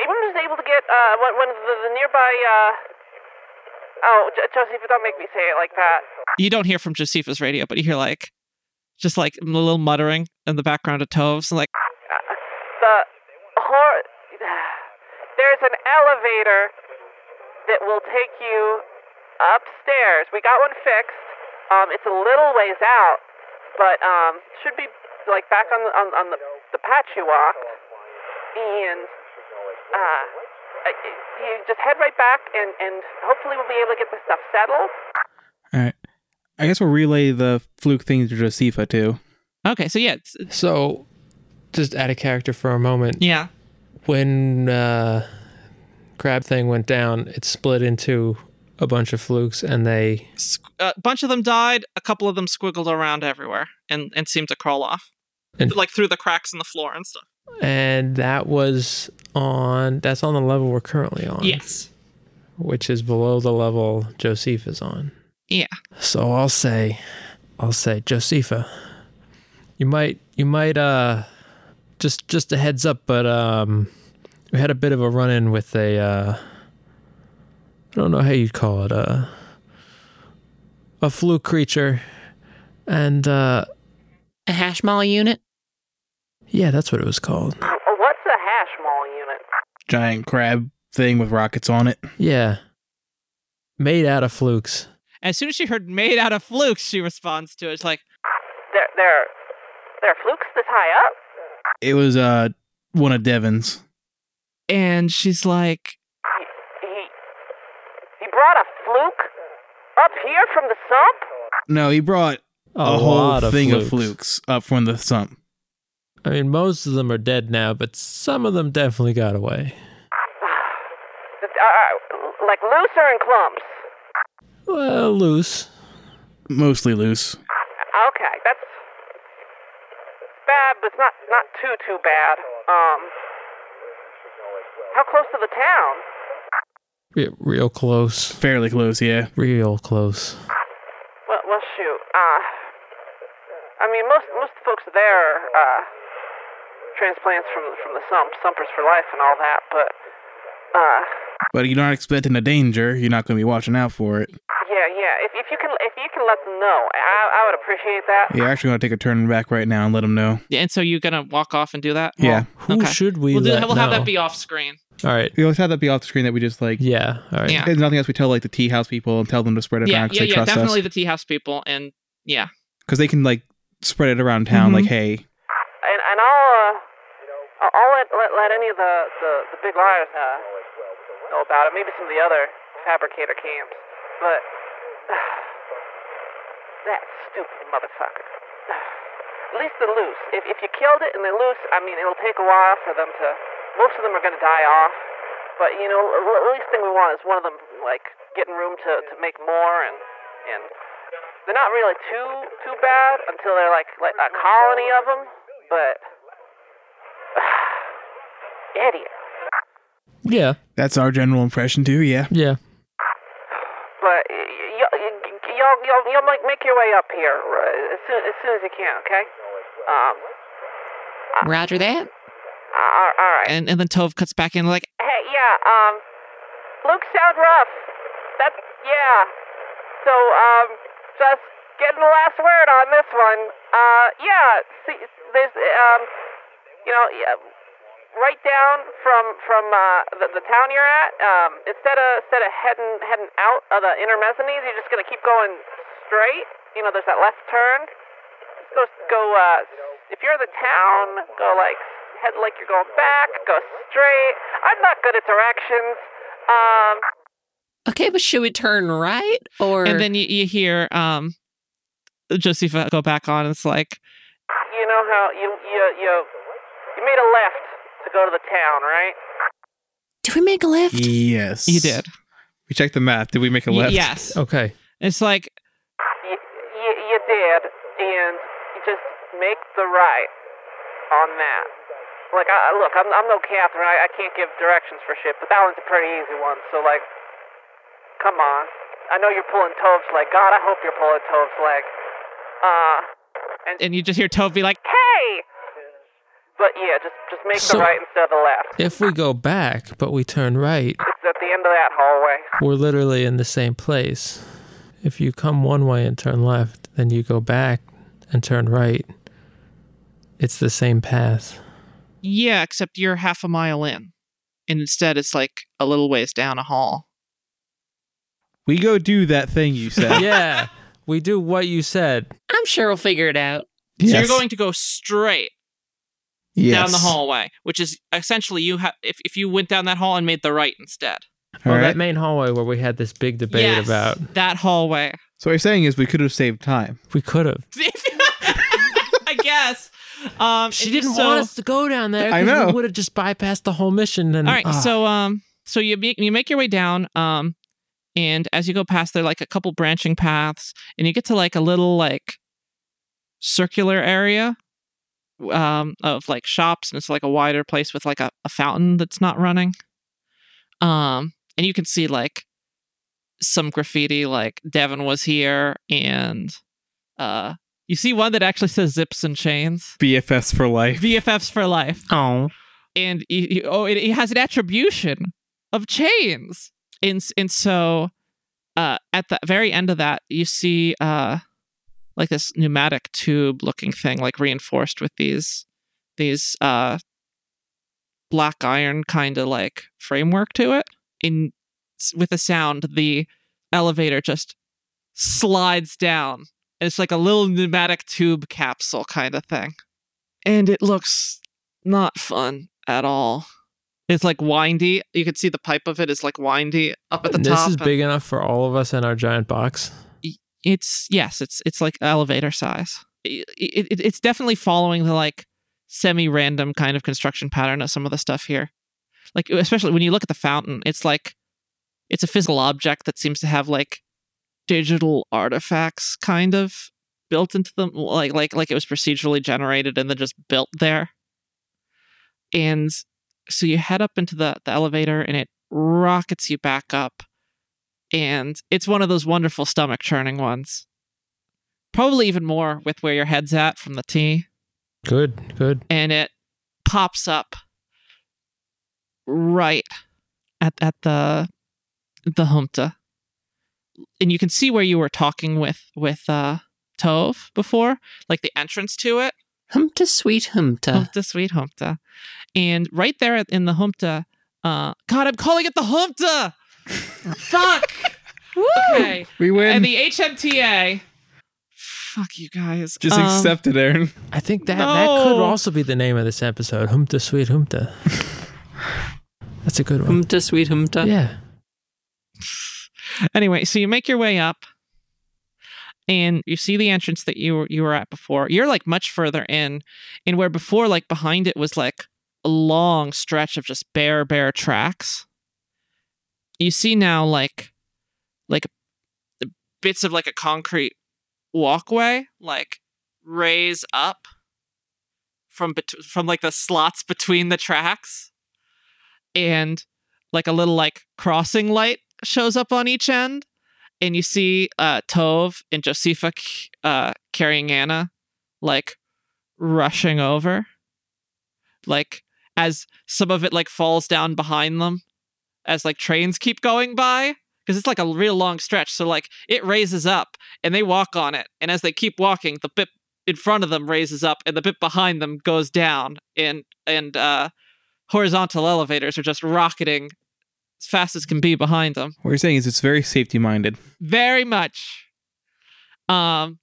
Abrams was able to get uh one one of the, the nearby uh. Oh, J- Joseph, don't make me say it like that. You don't hear from Josepha's radio, but you hear like just like a little muttering in the background of Toves, like Uh, the hor- there's an elevator that will take you upstairs. We got one fixed. Um, it's a little ways out, but um, should be like back on the on, on the the patch you walked, and uh, uh, you just head right back, and and hopefully we'll be able to get the stuff settled. All right. I guess we'll relay the fluke thing to Josepha too. okay, so yeah, So, just add a character for a moment. yeah, When uh, Crab Thing went down, it split into a bunch of flukes, and they a bunch of them died. A couple of them squiggled around everywhere and and seemed to crawl off, And- like through the cracks in the floor and stuff. and that was on that's on the level we're currently on. Yes. which is below the level Joseph is on. Yeah. So I'll say, I'll say, Josepha, you might, you might, uh, just, just a heads up, but um, we had a bit of a run in with a, uh, I don't know how you'd call it, uh, a fluke creature, and uh, A hash mall unit? yeah, that's what it was called. What's a hash mall unit? Giant crab thing with rockets on it. Yeah, made out of flukes. As soon as she heard "made out of flukes," she responds to it. It's like, There, there, there are flukes this high up. It was uh one of Devin's. and she's like, brought a fluke up here from the sump. No, he brought A, a, whole lot of thing flukes. of flukes up from the sump. I mean, most of them are dead now, but some of them definitely got away. Uh, uh, like loose or in clumps. Well, loose. Mostly loose. Okay, that's bad, but it's not not too too bad. Um, how close to the town? Re- real close. Fairly close, yeah. Real close. Well, well, shoot. Uh, I mean, most most folks there are uh, transplants from from the sump, sumpers for life, and all that. But uh, But you're not expecting a danger. You're not going to be watching out for it. yeah, yeah. If if you can if you can let them know, I I would appreciate that. You're actually going to take a turn back right now and let them know. and so you're gonna walk off and do that. Yeah. Who okay. should we We'll, do, we'll have that be off screen. All right. We always have that be off the screen that we just like. Yeah. All right. Yeah. If nothing else, we tell like the tea house people and tell them to spread it yeah, around because yeah, they yeah, trust definitely us. the tea house people, and yeah, Because they can like spread it around town. Mhm. Like, hey, And, and I'll, uh, I'll, I'll let, let, let any of the, the, the big liars uh, know about it. Maybe some of the other fabricator camps. But that stupid motherfucker. At least they're loose. If, if you killed it and they're loose, I mean, it'll take a while for them to. Most of them are going to die off. But, you know, the least thing we want is one of them, like, getting room to, to make more and. and they're not really too too bad until they're like like a colony of them, but idiot. Yeah. that's our general impression too. Yeah. Yeah. But y- y- y- y- y'all y'all y'all make make your way up here uh, as soon as soon as you can, okay? Um, Roger that. Uh, all right. and and then Tove cuts back in like, Hey, yeah. Um, Luke sounds rough. That's yeah. So um, just getting the last word on this one. Uh, yeah. See, there's um, you know, yeah, right down from from uh, the, the town you're at. Um, instead of instead of heading heading out of the inner mezzanines, you're just gonna keep going straight. You know, there's that left turn. Just go go. Uh, if you're in the town, go like head like you're going back. Go straight. I'm not good at directions. Um, Okay, but should we turn right or and then you, you hear um, Josepha go back on. It's like, you know how you you you you made a left to go to the town, right? did we make a left? Yes. you did, We checked the map. Did we make a left? yes. Okay. It's like You, you, you did, and you just make the right on that. Like, I, look, I'm, I'm no Catherine. I, I can't give directions for shit, but that one's a pretty easy one. So, like, come on. I know you're pulling Tove's leg. God, I hope you're pulling Tove's leg. Uh, and and you just hear Tove be like, hey! But yeah, just just make So- the right instead of the left. If we go back, but we turn right, It's at the end of that hallway. we're literally in the same place. If you come one way and turn left, then you go back and turn right. It's the same path. Yeah, except you're half a mile in, and instead it's like a little ways down a hall. We go do that thing you said. yeah. We do what you said. I'm sure we'll figure it out. So you're going to go straight yes. down the hallway, which is essentially you have if if you went down that hall and made the right instead. All oh, right. that main hallway where we had this big debate Yes, about. that hallway. so what you're saying is we could have saved time. We could have. I guess. Um, She didn't so- want us to go down there. I 'cause know. We would have just bypassed the whole mission. And All right, ah. so um, so you make you make your way down, um, and as you go past, there are like a couple branching paths, and you get to like a little like circular area, um, of like shops, and it's like a wider place with like a, a fountain that's not running, um, and you can see like some graffiti, like Devin was here, and uh, you see one that actually says zips and chains, BFS for life. BFFs for life Oh. and you, you- oh, it, it has an attribution of chains, and and so uh, at the very end of that, you see uh, like this pneumatic tube looking thing, like reinforced with these these uh, black iron kind of like framework to it. In with a sound, the elevator just slides down. It's like a little pneumatic tube capsule kind of thing, and it looks not fun at all. It's like windy. You can see the pipe of it is like windy up at the top. This is and big enough for all of us in our giant box. It's yes, it's it's like elevator size. It, it, it's definitely following the like semi-random kind of construction pattern of some of the stuff here. Like especially when you look at the fountain, it's like it's a physical object that seems to have like digital artifacts kind of built into them like like like it was procedurally generated and then just built there. And so you head up into the, the elevator and it rockets you back up. And it's one of those wonderful stomach churning ones. Probably even more with where your head's at from the tea. Good, good. And it pops up right at, at the the humta. And you can see where you were talking with with uh Tove before, like the entrance to it. Humpta sweet humpta. Humpta, sweet Humpta. And right there in the Humpta, Uh, God, I'm calling it the Humpta. Fuck. Okay. We win. And the HMTA. Fuck you guys. Just Um, accept it, Aaron. I think that that could also be the name of this episode. Humta sweet humta. That's a good one. Humta sweet humta. Yeah. Anyway, so you make your way up, and you see the entrance that you were you were at before. You're like much further in, and where before, like behind it was like a long stretch of just bare, bare tracks. You see now, like, like bits of like a concrete walkway, like raise up from bet- from like the slots between the tracks, and like a little like crossing light shows up on each end and you see uh Tove and Josepha c- uh carrying Anna like rushing over. Like as some of it like falls down behind them as like trains keep going by because it's like a real long stretch so like it raises up and they walk on it and as they keep walking the bit in front of them raises up and the bit behind them goes down and and uh horizontal elevators are just rocketing as fast as can be behind them What you're saying is it's very safety minded. very much. Um,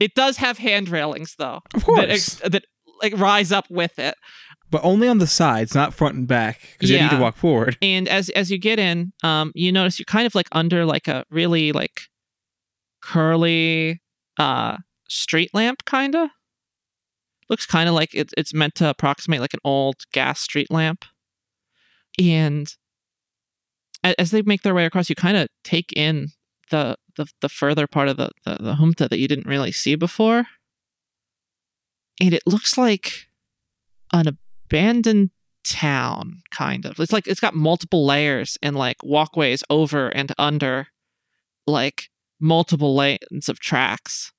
it does have hand railings though. Of course. That, ex- that like rise up with it. but only on the sides, not front and back, because you need to walk forward. And as as you get in, um, you notice you're kind of like under like a really like curly uh street lamp, kind of. Looks kind of like it, it's meant to approximate like an old gas street lamp. And as they make their way across, you kind of take in the, the the further part of the, the the humta that you didn't really see before. And it looks like an abandoned town, kind of. It's like it's got multiple layers and like walkways over and under, like multiple lanes of tracks,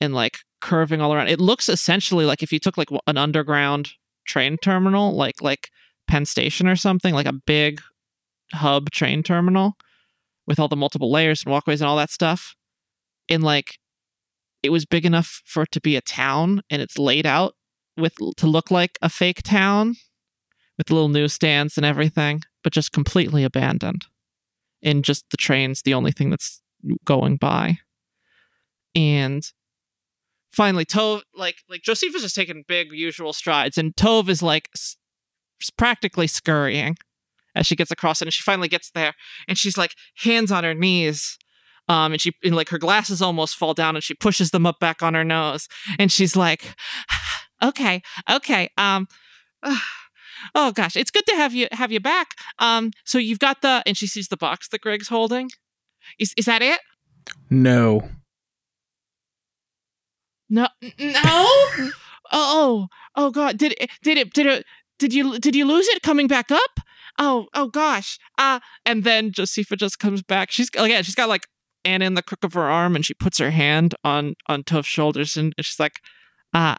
and like curving all around. It looks essentially like if you took like an underground train terminal, like like Penn Station or something, like a big hub train terminal with all the multiple layers and walkways and all that stuff. And like it was big enough for it to be a town and it's laid out with to look like a fake town with little newsstands and everything, but just completely abandoned. And just the train's the only thing that's going by. And finally, Tove, like, like Josepha is taking big usual strides, and Tove is like s- practically scurrying as she gets across it, and she finally gets there, and she's like hands on her knees. Um, and she and like her glasses almost fall down, and she pushes them up back on her nose, and she's like, "Okay, okay, um, oh gosh, it's good to have you have you back. Um, so you've got the and she sees the box that Greg's holding. Is is that it? No. No, no. oh, oh God! Did it? Did it? Did it? Did you? Did you lose it coming back up? Oh, oh gosh. Uh, and then Josepha just comes back. She's oh yeah, she's got like Anna in the crook of her arm, and she puts her hand on on Tove's shoulders, and she's like, uh,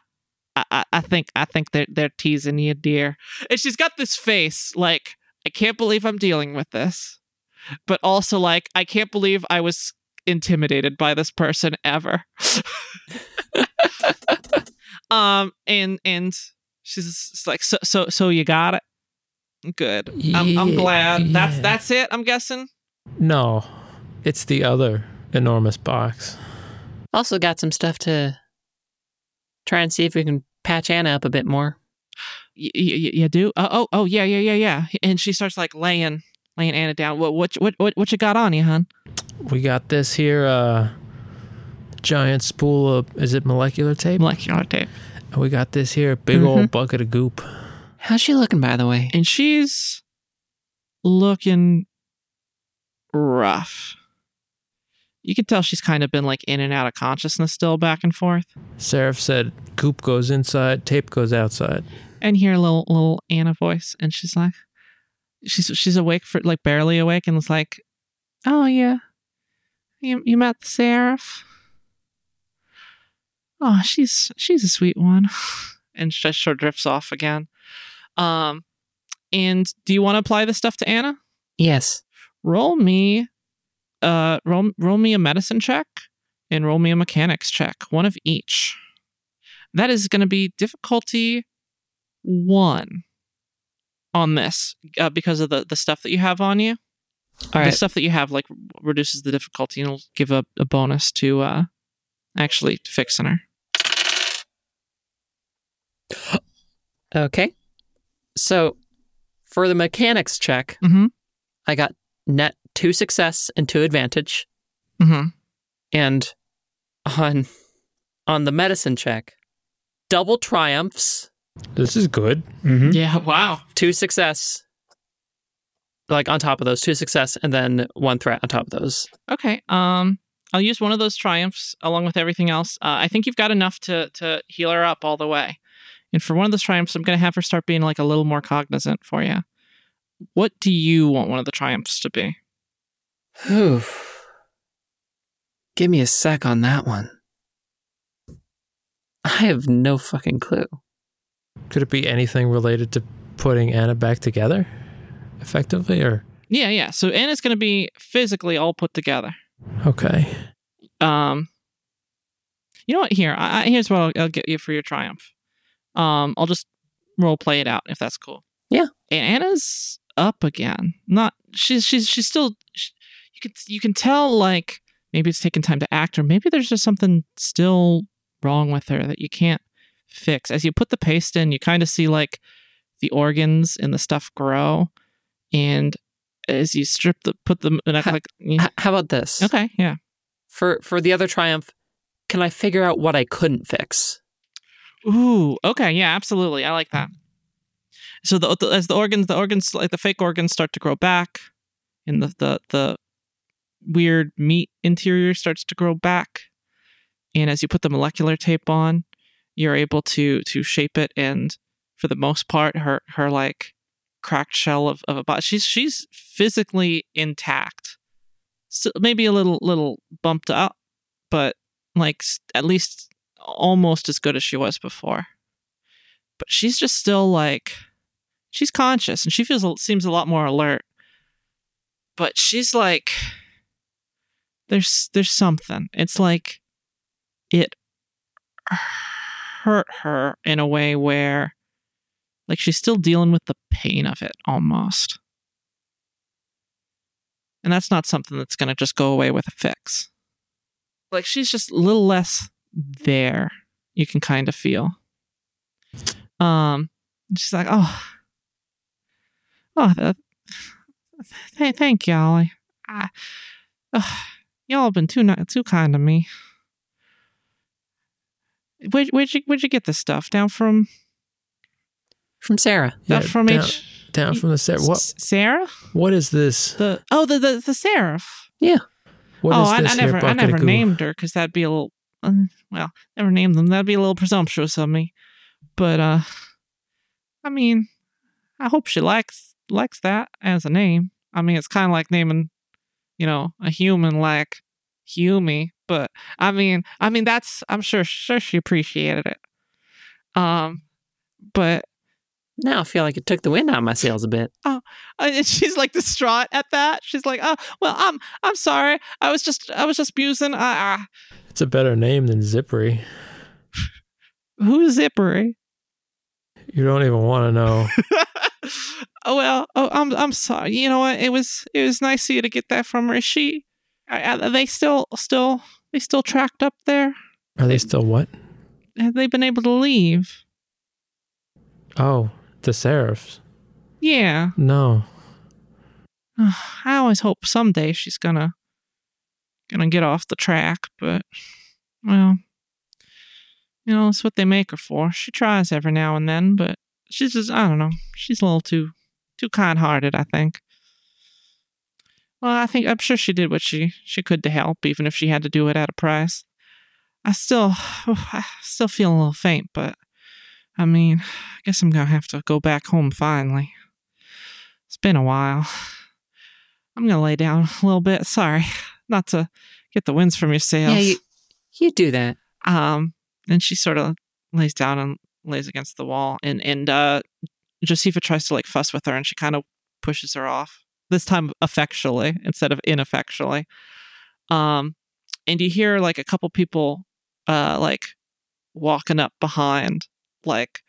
I, I, I think I think they're they're teasing you, dear. And she's got this face like I can't believe I'm dealing with this, but also like I can't believe I was intimidated by this person ever. um, and and she's like, so so so you got it. Good. I'm, I'm glad. That's yeah. that's it. I'm guessing. No, it's the other enormous box. Also got some stuff to try and see if we can patch Anna up a bit more. Y- y- y- you do? Oh, oh, oh, yeah, yeah, yeah, yeah. And she starts like laying, laying Anna down. What, what, what, what, what you got on you, hon? We got this here uh giant spool of is it molecular tape? Molecular tape. And we got this here big Mm-hmm. old bucket of goop. How's she looking, by the way? And she's looking rough. You can tell she's kind of been like in and out of consciousness still, back and forth. Seraph said goop goes inside, tape goes outside. and hear a little little Anna voice, and she's like, she's she's awake for like barely awake, and it's like, oh yeah, you you met the Seraph. Oh, she's she's a sweet one, and she just sort of drifts off again. Um, and do you want to apply this stuff to Anna? Yes. Roll me, uh, roll roll me a medicine check, and roll me a mechanics check, one of each. That is going to be difficulty one on this uh, because of the the stuff that you have on you. All The right. stuff that you have like reduces the difficulty and will give a, a bonus to uh actually fixing her. Okay. So for the mechanics check, Mm-hmm. I got net two success and two advantage. Mm-hmm. And on on the medicine check, double triumphs, This is good. Mm-hmm. Yeah. Wow. two success. Like on top of those, two success, and then one threat on top of those. Okay. Um, I'll use one of those triumphs along with everything else. Uh, I think you've got enough to to heal her up all the way. And for one of those triumphs, I'm going to have her start being like a little more cognizant for you. What do you want one of the triumphs to be? Whew. Give me a sec on that one. I have no fucking clue. Could it be anything related to putting Anna back together effectively or Yeah, yeah. So Anna's going to be physically all put together. okay. Um, you know what? Here, I, I, here's what I'll, I'll get you for your triumph. Um, I'll just role play it out if that's cool. Yeah. And Anna's up again. Not she's she's she's still. She, you can you can tell like maybe it's taking time to act, or maybe there's just something still wrong with her that you can't fix. As you put the paste in, you kind of see like the organs and the stuff grow, and as you strip the put them and Ha- like yeah. How about this? okay, yeah. For for the other triumph, can I figure out what I couldn't fix? Ooh, okay, yeah, absolutely. I like that. So the, the as the organs, the organs like the fake organs start to grow back, and the the the weird meat interior starts to grow back, and as you put the molecular tape on, you're able to to shape it, and for the most part, her her like cracked shell of, of a body, she's she's physically intact. So maybe a little little bumped up, but like at least almost as good as she was before. But she's just still like she's conscious and she feels seems a lot more alert. But she's like there's there's something. It's like it hurt her in a way where like she's still dealing with the pain of it almost. And that's not something that's going to just go away with a fix. Like she's just a little less there. You can kind of feel. Um, she's like, "Oh, oh, uh, th- thank y'all. I, I, uh, y'all have been too ni- too kind to me. Where, where'd you where'd you get this stuff? Down from From Sarah. down from down, H down from the Sarah. What Sarah? what is this? The oh the the the seraph. What oh, is I, this I never I never named her because that'd be a little well never name them. That'd be a little presumptuous of me. But uh, I mean, I hope she likes likes that as a name. I mean, it's kind of like naming, you know, a human like Humi. But I mean, I mean that's I'm sure sure she appreciated it. Um, but Now I feel like it took the wind out of my sails a bit. Uh, and she's like distraught at that. She's like, "Oh, well, I'm I'm sorry. I was just I was just musing. Uh, It's a better name than Zippery. who's Zippery? You don't even want to know. oh well. Oh, I'm I'm sorry. You know what? It was it was nice of you to get that from her. Is she? Are, are they still still they still tracked up there? Are they still what? Have they been able to leave? Oh, the Seraphs. Yeah. No. I always hope someday she's gonna gonna get off the track, but well, you know, it's what they make her for. She tries every now and then, but she's just I don't know. She's a little too too kind hearted, I think. Well, I think I'm sure she did what she she could to help, even if she had to do it at a price. I still oh, I still feel a little faint, but I mean, I guess I'm gonna have to go back home finally. It's been a while. I'm gonna lay down a little bit. Sorry, not to get the winds from your sails. Yeah, you, you do that. Um, and she sort of lays down and lays against the wall, and and uh, Josepha tries to like fuss with her, and she kind of pushes her off. This time effectually instead of ineffectually. Um, and you hear like a couple people, uh, like walking up behind, like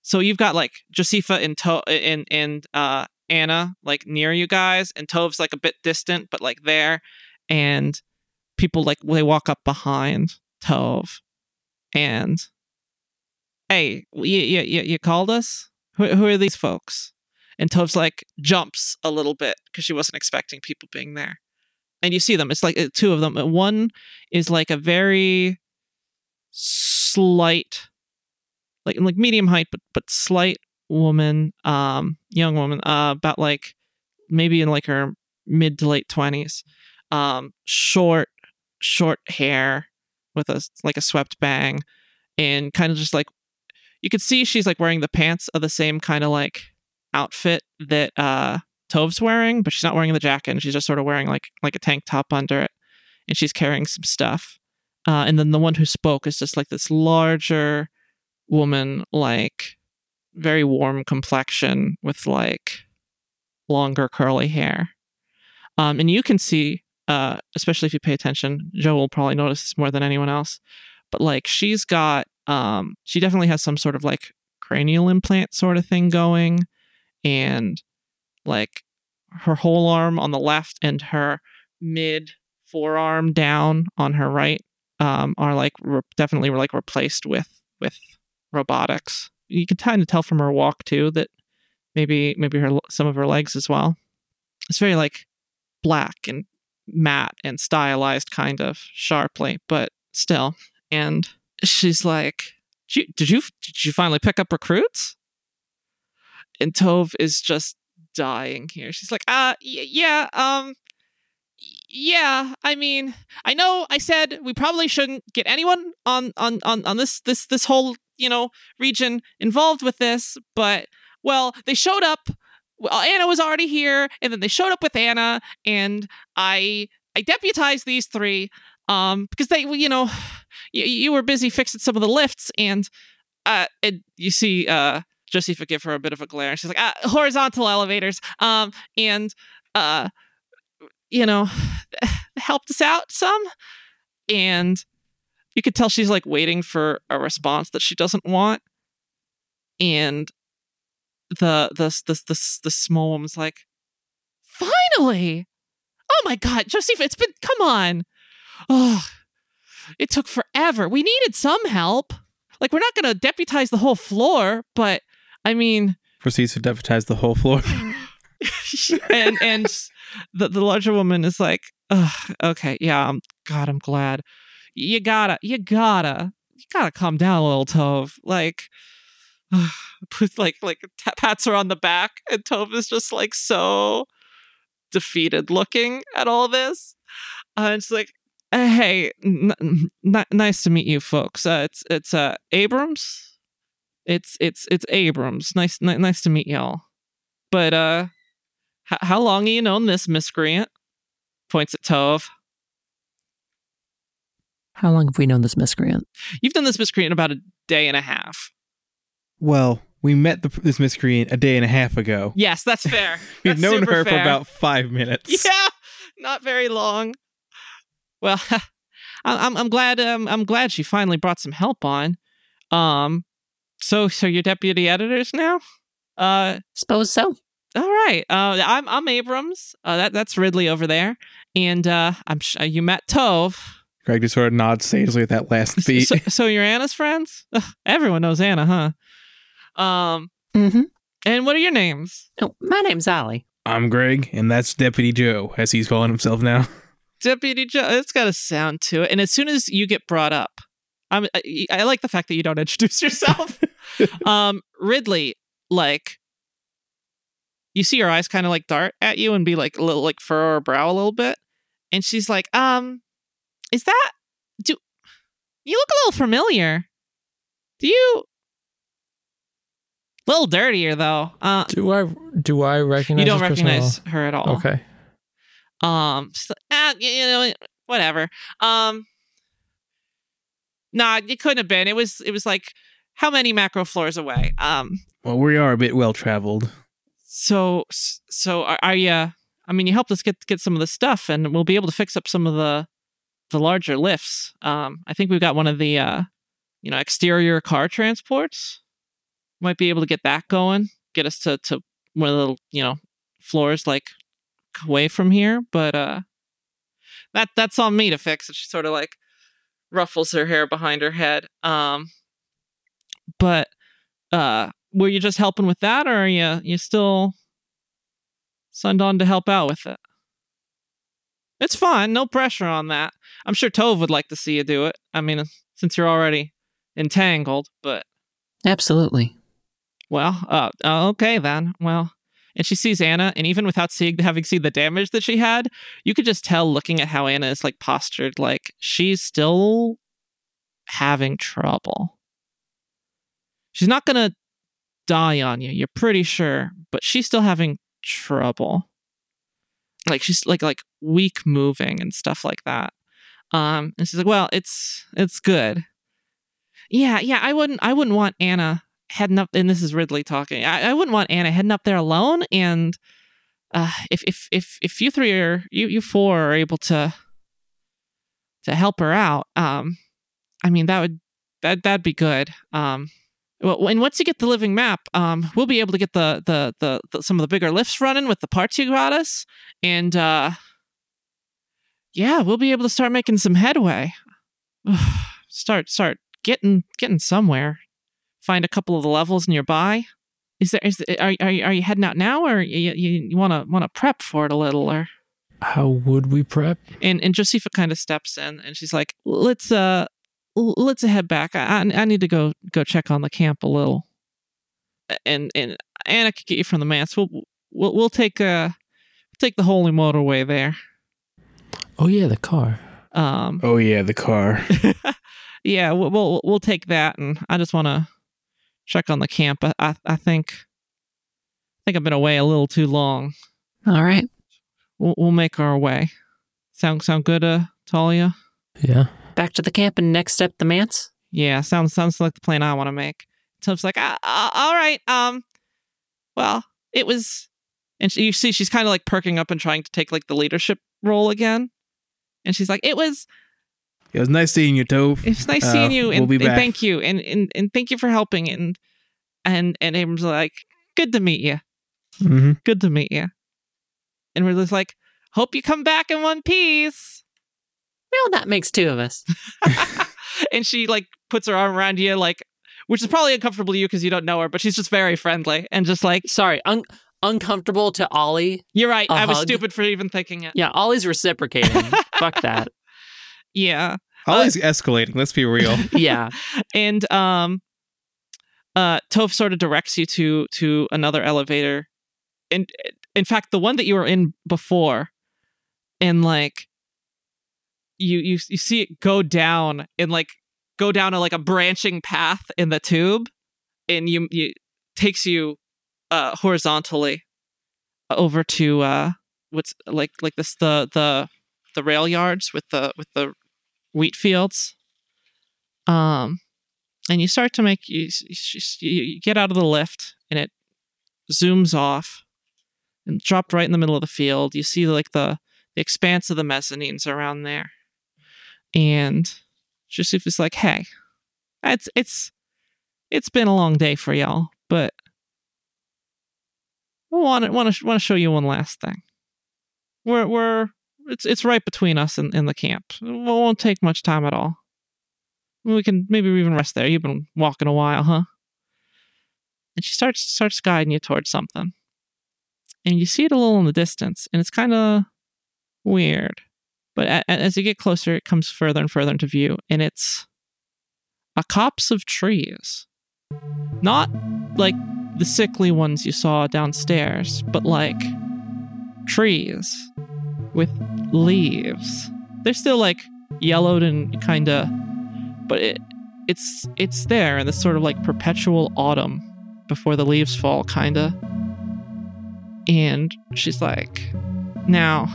so you've got like Josepha and to- and and uh Anna like near you guys, and Tove's like a bit distant, but like there, and people like they walk up behind Tove, and hey, you you you, called us? Who, who are these folks? And Tove's like jumps a little bit because she wasn't expecting people being there. And you see them. It's like uh, two of them. One is like a very slight, like like medium height, but but slight woman, um, young woman, uh, about like maybe in like her mid to late twenties, um, short, short hair with a like a swept bang, and kind of just like you could see she's like wearing the pants of the same kind of like outfit that uh Tove's wearing, but she's not wearing the jacket. And she's just sort of wearing like like a tank top under it, and she's carrying some stuff. Uh, and then the one who spoke is just like this larger woman, like very warm complexion with like longer curly hair. Um, and you can see, uh, especially if you pay attention, Joe will probably notice this more than anyone else. But like she's got, um, she definitely has some sort of like cranial implant sort of thing going, and like her whole arm on the left and her mid forearm down on her right um, are like re- definitely like replaced with with robotics. You can kind of tell from her walk too that maybe maybe her some of her legs as well. It's very like black and matte and stylized kind of sharply, but still. And she's like, "Did you did you, finally pick up recruits?" And Tove is just dying here. She's like, "Uh, y- yeah, um." Yeah, I mean, I know I said we probably shouldn't get anyone on on on on this this this whole, you know, region involved with this, but well, they showed up well, Anna was already here, and then they showed up with Anna, and I I deputized these three um because they you know you, you were busy fixing some of the lifts and uh and you see uh Josepha give her a bit of a glare. She's like uh, horizontal elevators. Um and uh you know helped us out some and you could tell she's like waiting for a response that she doesn't want and the the the the, the small woman's like finally! Oh my god joseph it's been come on! Oh it took forever. We needed some help. Like we're not gonna deputize the whole floor but i mean Proceeds to deputize the whole floor. and and the, the larger woman is like okay yeah i'm god i'm glad. You gotta you gotta you gotta calm down a little tove. Like put like like pats her on the back and tove is just like so defeated looking at all this. Uh, and she's like "Uh, hey n- n- nice to meet you folks. Uh, it's it's uh abrams? It's it's it's abrams. Nice ni- nice to meet y'all. But uh h- how long have you known this miscreant points at tove How long have we known this miscreant? you've done this miscreant in about a day and a half well, we met the, this miscreant a day and a half ago. yes that's fair We've That's known super her for about five minutes. Yeah, not very long. Well, I- I'm I'm glad um, I'm glad she finally brought some help on. Um, so so you're deputy editors now. Uh, Suppose so. all right. Uh, I'm I'm Abrams. Uh, that that's Ridley over there, and uh, I'm sh- uh, you met Tove. Greg just sort of nods sagely at that last beat. So, so you're Anna's friends. Ugh, everyone knows Anna, huh? Um, Mm-hmm. and what are your names? Oh, my name's Ollie. I'm Greg, and that's Deputy Joe, as he's calling himself now. Deputy Joe. It's got a sound to it. And as soon as you get brought up, I'm, I, I like the fact that you don't introduce yourself. um, Ridley, like, you see her eyes kind of like dart at you and be like a little like furrow her brow a little bit, and she's like, um, is that do you look a little familiar? Do you? Little dirtier though. Uh, Do I do I recognize? you don't this person at recognize her at all. all? Okay. Um, she's like, ah, you know, whatever. Um, nah, it couldn't have been. It was, it was like how many macro floors away? Um, Well, we are a bit well traveled. so, so are, are you? I mean, you helped us get get some of the stuff, and we'll be able to fix up some of the the larger lifts. Um, I think we've got one of the uh, you know, exterior car transports. Might be able to get that going, get us to to one of the you know floors like away from here. But uh, that that's on me to fix. And she sort of like ruffles her hair behind her head. Um, but uh, were you just helping with that, or are you you still signed on to help out with it? It's fine, no pressure on that. I'm sure Tove would like to see you do it. I mean, since you're already entangled, but Absolutely. Well, uh, uh, okay then. Well, and she sees Anna, and even without seeing having seen the damage that she had, you could just tell looking at how Anna is like postured, like she's still having trouble. She's not gonna die on you, you're pretty sure, but she's still having trouble. Like she's like like weak moving and stuff like that. Um, and she's like, "Well, it's it's good." Yeah, yeah. I wouldn't I wouldn't want Anna heading up. And this is Ridley talking. I, I wouldn't want Anna heading up there alone. And uh, if if if if you three are you you four are able to to help her out, um, I mean that would that that'd be good. Um, well, and once you get the living map, um, we'll be able to get the the, the the some of the bigger lifts running with the parts you got us, and uh, yeah, we'll be able to start making some headway. start start getting getting somewhere. Find a couple of the levels nearby. Is there is there, are are you, are you heading out now, or you you, you want to want to prep for it a little, or How would we prep? and and Josepha kind of steps in and she's like, "Let's uh, let's head back. I I I need to go go check on the camp a little." And and Anna could get you from the manse. We'll we'll we'll take uh take the holy motorway there. Oh yeah, the car. Um, Oh yeah, the car. yeah, we'll we'll, we'll take that, and I just want to check on the camp. I, I I think I think I've been away a little too long. All right. We'll we'll make our way. Sound sound good, uh, Talia? Yeah. Back to the camp and next step the manse. Yeah, sounds sounds like the plan I want to make. Tubbs like, ah, ah, all right, um, well, it was, and she, you see she's kind of like perking up and trying to take like the leadership role again, and she's like, it was, It was nice seeing you, Tove. it's nice Uh, seeing you, and, we'll be and back. thank you, and, and and thank you for helping, and and and Abram's like, good to meet you, Mm-hmm. good to meet you, and we're just like, hope you come back in one piece. Well, that makes two of us. and she like puts her arm around you, like, which is probably uncomfortable to you because you don't know her, but she's just very friendly and just like, Sorry, un- uncomfortable to Ollie. you're right. A I was stupid for even thinking it. Yeah, Ollie's reciprocating. Fuck that. Yeah. Always escalating. Let's be real. Yeah. And um, uh, Tove sort of directs you to to another elevator, and in fact, the one that you were in before, and like, you you you see it go down and like go down a like a branching path in the tube, and you you takes you uh horizontally over to uh what's like like this the the the rail yards with the with the wheat fields um and you start to make you, you, get out of the lift and it zooms off and dropped right in the middle of the field. You see like the the expanse of the mezzanines around there. And Josepha is like hey it's it's it's been a long day for y'all but I want to want to want to show you one last thing. We're we're it's it's right between us and, and the camp it won't take much time at all we can maybe even rest there. You've been walking a while, huh? And she starts starts guiding you towards something, and you see it a little in the distance, and it's kind of weird. But a- as you get closer, it comes further and further into view, and it's a copse of trees, not like the sickly ones you saw downstairs, but like trees with leaves. They're still like yellowed and kind of but it it's it's there in this sort of like perpetual autumn before the leaves fall kinda and she's like now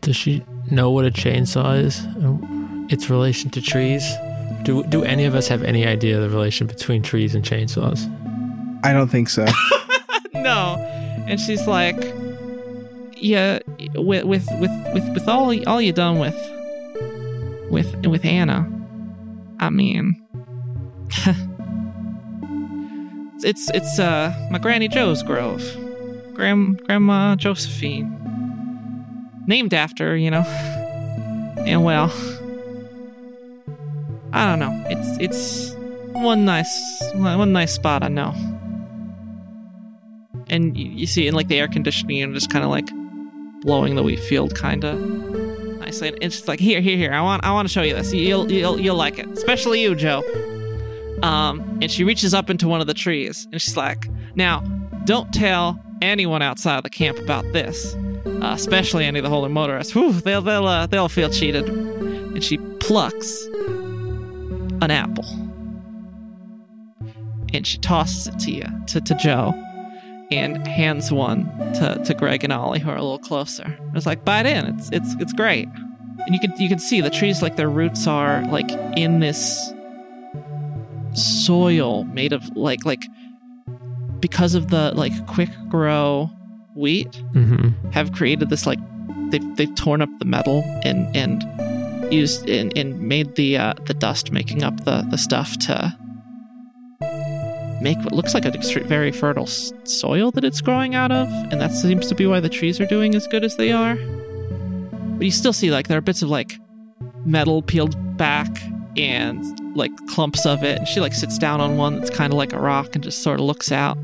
Does she know what a chainsaw is? Its relation to trees? Do do any of us have any idea the relation between trees and chainsaws? I don't think so. no and she's like yeah with with with with, with all all you done with with with anna i mean it's it's it's uh my granny Joe's grove, Grand Grandma Josephine, named after you know, and well, I don't know. It's it's one nice one nice spot I know, and you, you see in like the air conditioning and just kind of like blowing the wheat field, kind of nicely. And it's just like here, here, here. I want I want to show you this. You'll you'll you'll like it, especially you, Joe. Um, and she reaches up into one of the trees and she's like, Now, don't tell anyone outside of the camp about this, uh, especially any of the holy motorists. Whew, they'll, they'll, uh, they'll feel cheated. And she plucks an apple and she tosses it to you, to, to Joe, and hands one to, to Greg and Ollie, who are a little closer. It's like, bite in. It's, it's, it's great. And you can, you can see the trees, like their roots are like in this soil made of like like because of the like quick grow wheat Mm-hmm. have created this like they've they've torn up the metal and and used and, and made the uh, the dust making up the the stuff to make what looks like a very fertile soil that it's growing out of and that seems to be why the trees are doing as good as they are. But you still see like there are bits of like metal peeled back and like clumps of it. And she like sits down on one that's kind of like a rock and just sort of looks out.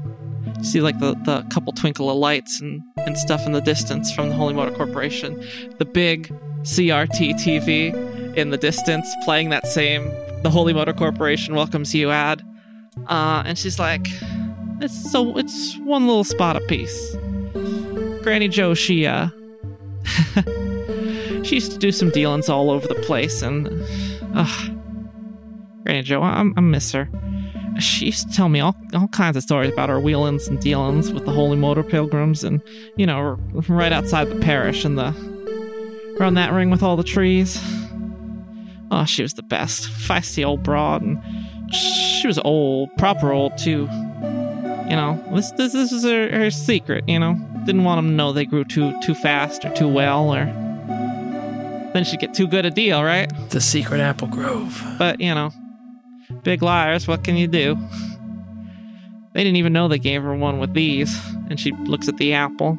You see like the, the couple twinkle of lights and, and stuff in the distance from the holy motor corporation. The big crt tv in the distance playing that same the holy motor corporation welcomes you ad uh, and she's like it's so it's one little spot apiece granny joe she uh she used to do some dealings all over the place and Ugh. Granny Joe, I, I miss her. She used to tell me all, all kinds of stories about her wheelings and dealings with the Holy Motor Pilgrims and, you know, right outside the parish and the. around that ring with all the trees. Oh, she was the best. Feisty old broad, and she was old, proper old, too. You know, this this, this is her, her secret, you know? Didn't want them to know they grew too too fast or too well, or. Then she'd get too good a deal, right? The secret apple grove. But, you know, big liars, what can you do? They didn't even know they gave her one with these. And she looks at the apple.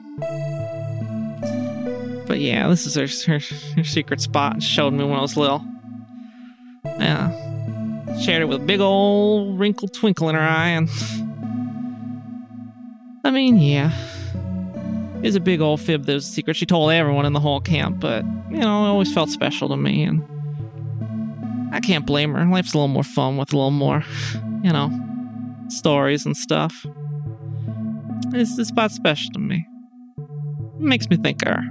But yeah, this is her, her, her secret spot. Showed me when I was little. Yeah. Shared it with a big old wrinkled twinkle in her eye. And. I mean, yeah. It was a big old fib that was a secret. She told everyone in the whole camp, but, you know, it always felt special to me. And I can't blame her. Life's a little more fun with a little more, you know, stories and stuff. It's this spot special to me. It makes me think of her.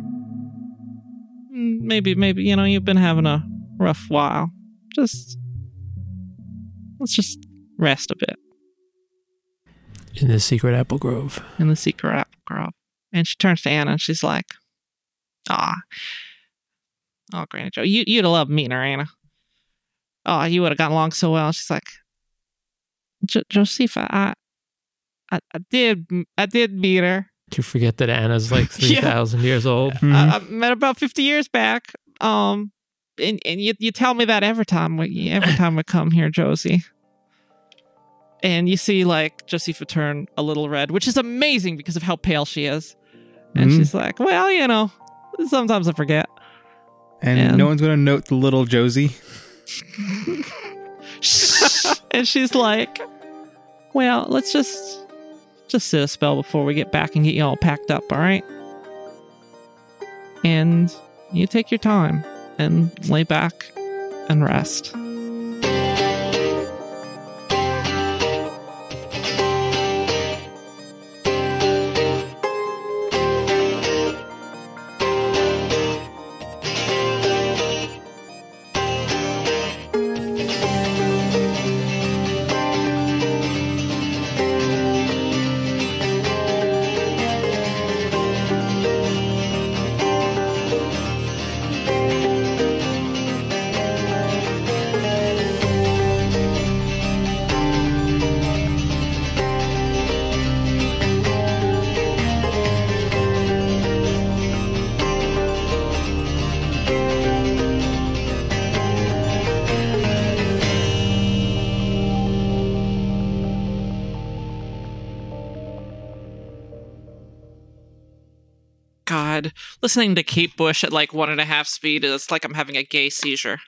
Maybe, maybe, you know, you've been having a rough while. Just, let's just rest a bit In the secret apple grove. in the secret apple grove. And she turns to Anna and she's like, Ah, oh, Granny Joe, you, you'd have loved meeting her, Anna. Oh, you would have gotten along so well. She's like, jo- Josepha, I, I, I did, I did meet her. Do you forget that Anna's like Yeah. 3,000 years old? I, I met her about 50 years back. Um, and, and you, you tell me that every time we, every time we come here, Josie. And you see like Josepha turn a little red, which is amazing because of how pale she is. And Mhm. she's like, well, you know, sometimes I forget. And, And- no one's going to note the little Josie. and she's like, well, let's just just sit a spell before we get back and get you all packed up, all right? And you take your time and lay back and rest. Listening to Kate Bush at like one and a half speed is like I'm having a gay seizure.